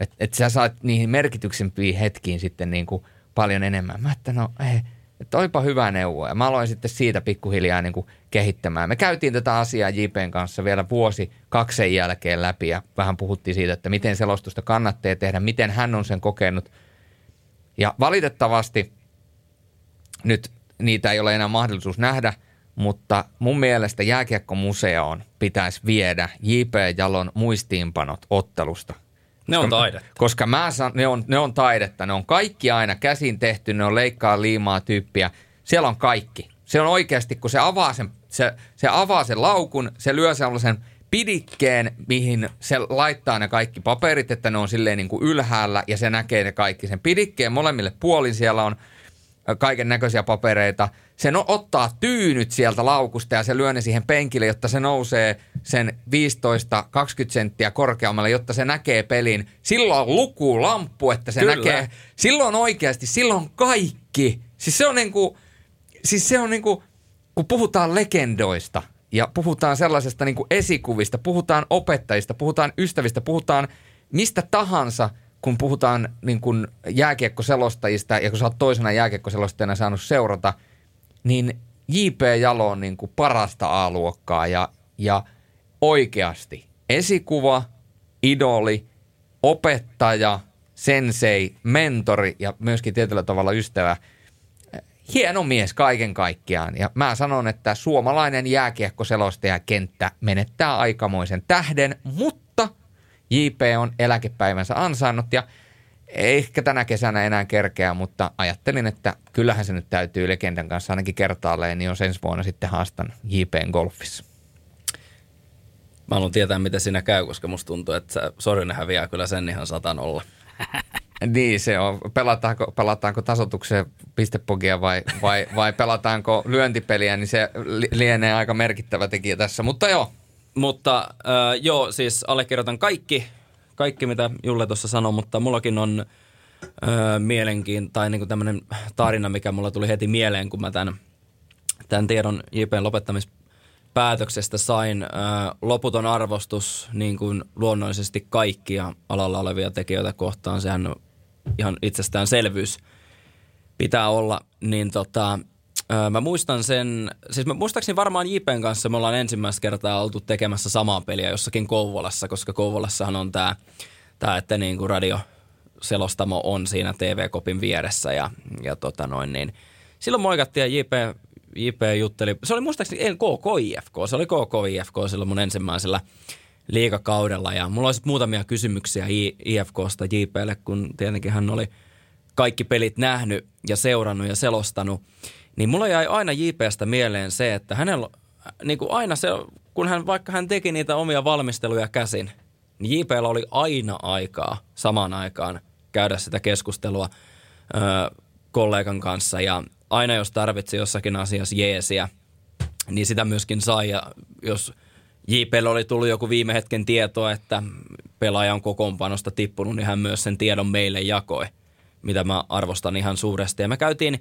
Että, että sä saat niihin merkityksempiin hetkiin sitten niin kuin paljon enemmän. Mä että no ei, että olipa hyvä neuvo. Ja mä aloin sitten siitä pikkuhiljaa niin kuin kehittämään. Me käytiin tätä asiaa JPn kanssa vielä vuosi kaksen jälkeen läpi ja vähän puhuttiin siitä, että miten selostusta kannattaa tehdä, miten hän on sen kokenut. Ja valitettavasti nyt niitä ei ole enää mahdollisuus nähdä, mutta mun mielestä jääkiekkomuseoon pitäisi viedä J.P. Jalon muistiinpanot ottelusta – ne on taidetta. Koska mä san, ne, on, ne on taidetta. Ne on kaikki aina käsin tehty, ne on leikkaa liimaa tyyppiä. Siellä on kaikki. Se on oikeasti, kun se avaa sen, se, se avaa sen laukun, se lyö sellaisen pidikkeen, mihin se laittaa ne kaikki paperit, että ne on silleen niin kuin ylhäällä ja se näkee ne kaikki. Sen pidikkeen molemmille puolin siellä on kaiken näköisiä papereita. Se no, ottaa tyynyt sieltä laukusta ja se lyö ne siihen penkille, jotta se nousee sen 15-20 senttiä korkeammalle, jotta se näkee pelin. Silloin on luku, lamppu, että se Kyllä. näkee. Silloin oikeasti, silloin kaikki kaikki. Siis se on niinku, siis se on niinku, kun puhutaan legendoista ja puhutaan sellaisesta niinku esikuvista, puhutaan opettajista, puhutaan ystävistä, puhutaan mistä tahansa, kun puhutaan niin kuin jääkiekkoselostajista ja kun sä oot toisena jääkiekkoselostajana saanut seurata, niin J.P. Jalo on niin parasta A-luokkaa ja, ja oikeasti esikuva, idoli, opettaja, sensei, mentori ja myöskin tietyllä tavalla ystävä. Hieno mies kaiken kaikkiaan. Ja mä sanon, että suomalainen jääkiekkoselostajakenttä menettää aikamoisen tähden, mutta JP on eläkepäivänsä ansainnut ja ehkä tänä kesänä enää kerkeä, mutta ajattelin, että kyllähän se nyt täytyy legendan kanssa ainakin kertaalleen, niin jos ensi vuonna sitten haastan JPn golfissa. Mä haluan tietää, miten siinä käy, koska musta tuntuu, että Sorinen häviää kyllä sen ihan satan olla. Niin, se on. Pelataanko, pelataanko tasotuksen pistepogia vai, vai, vai pelataanko lyöntipeliä, niin se lienee aika merkittävä tekijä tässä. Mutta joo. Mutta äh, joo, siis allekirjoitan kaikki, kaikki mitä Julle tuossa sanoi, mutta mullakin on äh, mielenkiin, tai niin tämmöinen tarina, mikä mulla tuli heti mieleen, kun mä tämän, tämän tiedon JPn lopettamispäätöksestä sain. Äh, loputon arvostus niin kuin luonnollisesti kaikkia alalla olevia tekijöitä kohtaan. Sehän on ihan itsestäänselvyys pitää olla, niin tota, Öö, mä muistan sen, siis mä muistaakseni varmaan JPn kanssa me ollaan ensimmäistä kertaa oltu tekemässä samaa peliä jossakin Kouvolassa, koska Kouvolassahan on tämä, tää, että niin kuin radio selostamo on siinä TV-kopin vieressä ja, ja tota noin niin. Silloin moikattiin ja JP, JP jutteli, se oli muistaakseni ei KKIFK, se oli KKIFK silloin mun ensimmäisellä liikakaudella ja mulla olisi muutamia kysymyksiä IFKsta JPlle, kun tietenkin hän oli kaikki pelit nähnyt ja seurannut ja selostanut. Niin mulla jäi aina JPstä mieleen se, että hänellä niin kuin aina se, kun hän, vaikka hän teki niitä omia valmisteluja käsin, niin JPllä oli aina aikaa samaan aikaan käydä sitä keskustelua ö, kollegan kanssa ja aina jos tarvitsi jossakin asiassa jeesiä, niin sitä myöskin sai ja jos JPllä oli tullut joku viime hetken tietoa, että pelaaja on kokoonpanosta tippunut, niin hän myös sen tiedon meille jakoi, mitä mä arvostan ihan suuresti. Ja me käytiin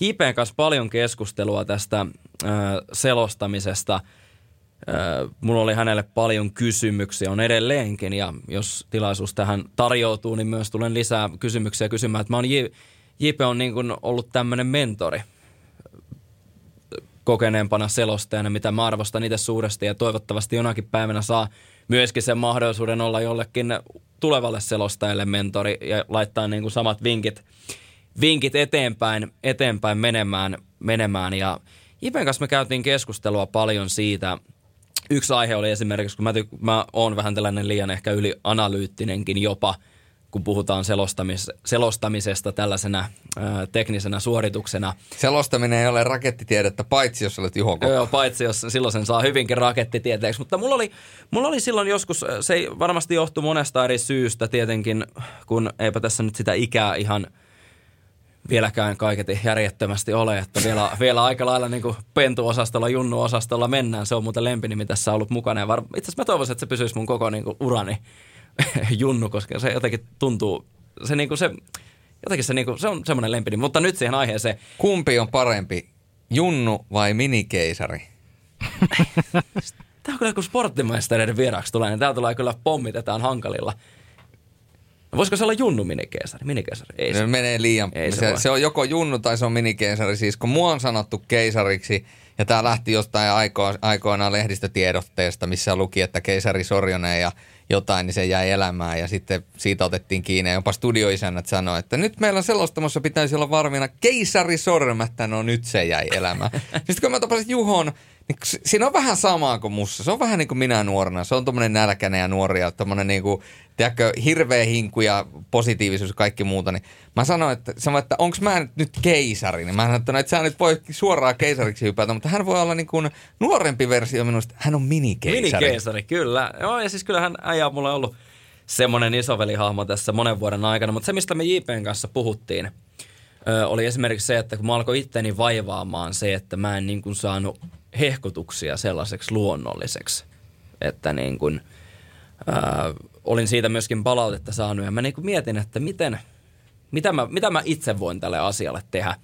JPn kanssa paljon keskustelua tästä äh, selostamisesta. Äh, mulla oli hänelle paljon kysymyksiä, on edelleenkin, ja jos tilaisuus tähän tarjoutuu, niin myös tulen lisää kysymyksiä kysymään. Mä oon JP on niin kuin ollut tämmöinen mentori kokeneempana selostajana, mitä mä arvostan itse suuresti ja toivottavasti jonakin päivänä saa myöskin sen mahdollisuuden olla jollekin tulevalle selostajalle mentori ja laittaa niin kuin samat vinkit vinkit eteenpäin, eteenpäin menemään, menemään. Ja Ipen kanssa me käytiin keskustelua paljon siitä. Yksi aihe oli esimerkiksi, kun mä, ty- mä oon vähän tällainen liian ehkä yli analyyttinenkin jopa, kun puhutaan selostamis- selostamisesta tällaisena ää, teknisenä suorituksena. Selostaminen ei ole rakettitiedettä, paitsi jos olet Juho Joo, paitsi jos silloin sen saa hyvinkin rakettitieteeksi. Mutta mulla oli, mulla oli silloin joskus, se ei varmasti johtu monesta eri syystä tietenkin, kun eipä tässä nyt sitä ikää ihan – vieläkään kaiketi järjettömästi ole, että vielä, vielä aika lailla niin kuin pentuosastolla, junnuosastolla mennään. Se on muuten lempinimi tässä ollut mukana. Ja var, itse asiassa mä toivoisin, että se pysyisi mun koko niin kuin urani junnu, koska se jotenkin tuntuu, se, niin kuin se, jotenkin se, niin kuin, se on semmoinen lempinimi. Mutta nyt siihen aiheeseen. Kumpi on parempi, junnu vai minikeisari? Tämä on kyllä kun sporttimaistereiden vieraksi tulee, niin täällä tulee kyllä pommitetaan hankalilla – Voisiko se olla junnu minikeisari? Minikeisari? Ei se, se menee liian. Ei se, se, se, on joko junnu tai se on minikeisari. Siis kun mua on sanottu keisariksi, ja tämä lähti jostain aiko, aikoinaan lehdistötiedotteesta, missä luki, että keisari Sorjonen ja jotain, niin se jäi elämään. Ja sitten siitä otettiin kiinni. Ja jopa studioisännät sanoi, että nyt meillä selostamassa pitäisi olla varmina keisari Sormättä. No nyt se jäi elämään. sitten kun mä tapasin Juhon, niin siinä on vähän samaa kuin mussa. Se on vähän niin kuin minä nuorena. Se on tuommoinen nälkäinen ja nuori ja tuommoinen niin kuin, tiedätkö, hirveä hinku ja positiivisuus ja kaikki muuta. Niin mä sanoin, että, sanoin, että onko mä nyt keisari? Niin mä sanoin, että, no, että sä nyt voi suoraan keisariksi hypätä, mutta hän voi olla niin kuin nuorempi versio minusta. Hän on minikeisari. Minikeisari, kyllä. Joo, ja siis kyllähän äijä on mulle ollut semmoinen isovelihahmo tässä monen vuoden aikana. Mutta se, mistä me JPn kanssa puhuttiin, oli esimerkiksi se, että kun mä alkoin itteni vaivaamaan se, että mä en niin kuin saanut hehkutuksia sellaiseksi luonnolliseksi, että niin kuin, ää, olin siitä myöskin palautetta saanut ja mä niin kuin mietin, että miten, mitä mä, mitä mä itse voin tälle asialle tehdä.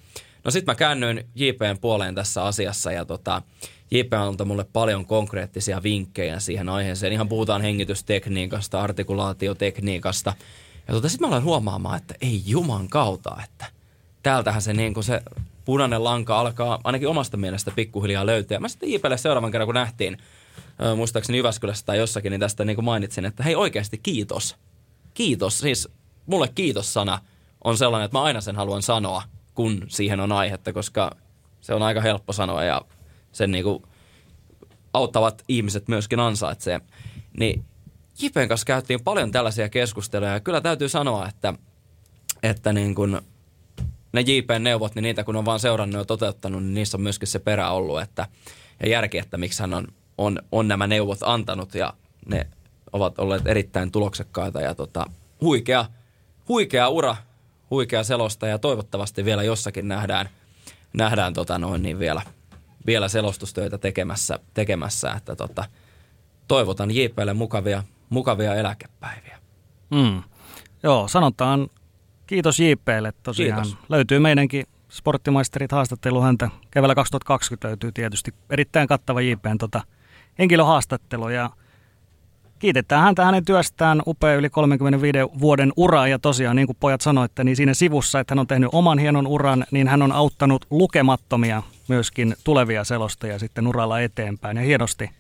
No sit mä käännyin JPn puoleen tässä asiassa ja tota, JP antaa mulle paljon konkreettisia vinkkejä siihen aiheeseen. Ihan puhutaan hengitystekniikasta, artikulaatiotekniikasta. Ja tota, sitten mä aloin huomaamaan, että ei juman kautta, että täältähän se, niin se punainen lanka alkaa ainakin omasta mielestä pikkuhiljaa löytyä. Mä sitten JPlle seuraavan kerran, kun nähtiin, muistaakseni Jyväskylässä tai jossakin, niin tästä niin kuin mainitsin, että hei oikeasti kiitos. Kiitos, siis mulle kiitos-sana on sellainen, että mä aina sen haluan sanoa, kun siihen on aihetta, koska se on aika helppo sanoa ja sen niin kuin auttavat ihmiset myöskin ansaitsee. Niin Jipen kanssa käytiin paljon tällaisia keskusteluja ja kyllä täytyy sanoa, että, että niin kuin ne JPn neuvot, niin niitä kun on vaan seurannut ja toteuttanut, niin niissä on myöskin se perä ollut että, ja järki, että miksi hän on, on, on nämä neuvot antanut ja ne ovat olleet erittäin tuloksekkaita ja tota, huikea, huikea ura, huikea selosta ja toivottavasti vielä jossakin nähdään, nähdään tota noin niin vielä, vielä selostustöitä tekemässä, tekemässä että tota, toivotan JPlle mukavia, mukavia eläkepäiviä. Mm. Joo, sanotaan kiitos JPlle tosiaan. Kiitos. Löytyy meidänkin sporttimaisterit haastattelu häntä. Keväällä 2020 löytyy tietysti erittäin kattava JPn tota, henkilöhaastattelu ja kiitetään häntä hänen työstään upea yli 35 vuoden ura ja tosiaan niin kuin pojat sanoitte, niin siinä sivussa, että hän on tehnyt oman hienon uran, niin hän on auttanut lukemattomia myöskin tulevia selostajia sitten uralla eteenpäin ja hienosti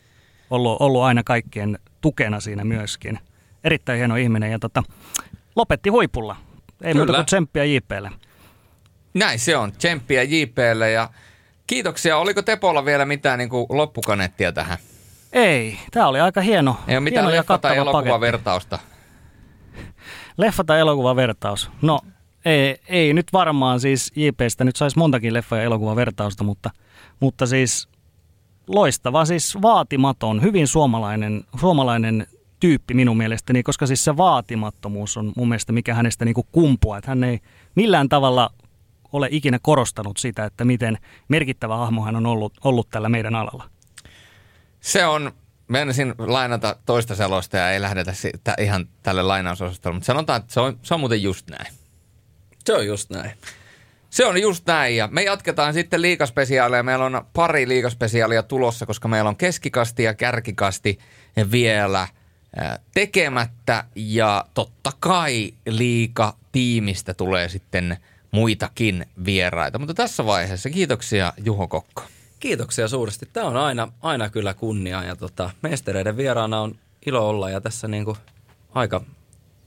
ollut, ollut aina kaikkien tukena siinä myöskin. Erittäin hieno ihminen ja tota, lopetti huipulla. Ei Kyllä. muuta kuin tsemppiä JPlle. Näin se on, tsemppiä JPlle ja kiitoksia. Oliko Tepolla vielä mitään niin kuin loppukanettia tähän? Ei, tämä oli aika hieno. Ei ole mitään leffa- tai elokuvavertausta. Leffa- tai elokuvavertaus. No, ei, ei nyt varmaan siis JPstä nyt saisi montakin leffa- ja elokuvavertausta, mutta, mutta siis loistava, siis vaatimaton, hyvin suomalainen, suomalainen tyyppi minun mielestäni, koska siis se vaatimattomuus on mun mielestä mikä hänestä niin kumpuaa. Että hän ei millään tavalla ole ikinä korostanut sitä, että miten merkittävä hahmo hän on ollut, ollut tällä meidän alalla. Se on, menisin lainata toista selosta ja ei lähdetä sitä ihan tälle lainausosastolle, mutta sanotaan, että se on, se on muuten just näin. Se on just näin. Se on just näin ja me jatketaan sitten liikaspesiaalia. Meillä on pari liikaspesiaalia tulossa, koska meillä on keskikasti ja kärkikasti vielä tekemättä ja totta kai liika tiimistä tulee sitten muitakin vieraita. Mutta tässä vaiheessa kiitoksia Juho Kokko. Kiitoksia suuresti. Tämä on aina, aina kyllä kunnia ja tota, mestereiden vieraana on ilo olla ja tässä niin kuin aika,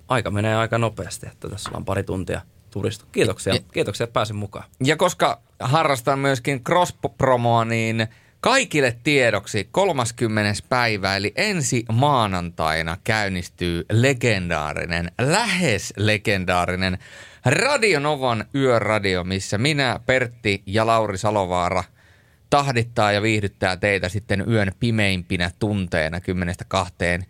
aika menee aika nopeasti, että tässä on pari tuntia turistu. Kiitoksia, kiitoksia, että pääsin mukaan. Ja koska harrastan myöskin cross-promoa, niin kaikille tiedoksi 30. päivä eli ensi maanantaina käynnistyy legendaarinen, lähes legendaarinen Radionovan yöradio, missä minä, Pertti ja Lauri Salovaara – tahdittaa ja viihdyttää teitä sitten yön pimeimpinä tunteina kymmenestä kahteen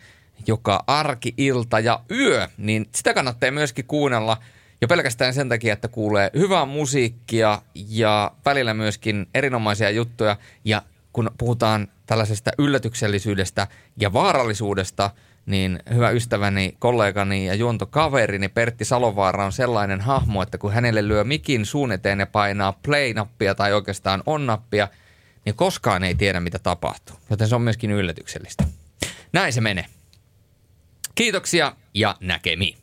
joka arki, ilta ja yö, niin sitä kannattaa myöskin kuunnella jo pelkästään sen takia, että kuulee hyvää musiikkia ja välillä myöskin erinomaisia juttuja. Ja kun puhutaan tällaisesta yllätyksellisyydestä ja vaarallisuudesta, niin hyvä ystäväni, kollegani ja juontokaverini Pertti Salovaara on sellainen hahmo, että kun hänelle lyö mikin suun eteen ja painaa play-nappia tai oikeastaan on-nappia – niin koskaan ei tiedä, mitä tapahtuu. Joten se on myöskin yllätyksellistä. Näin se menee. Kiitoksia ja näkemiin.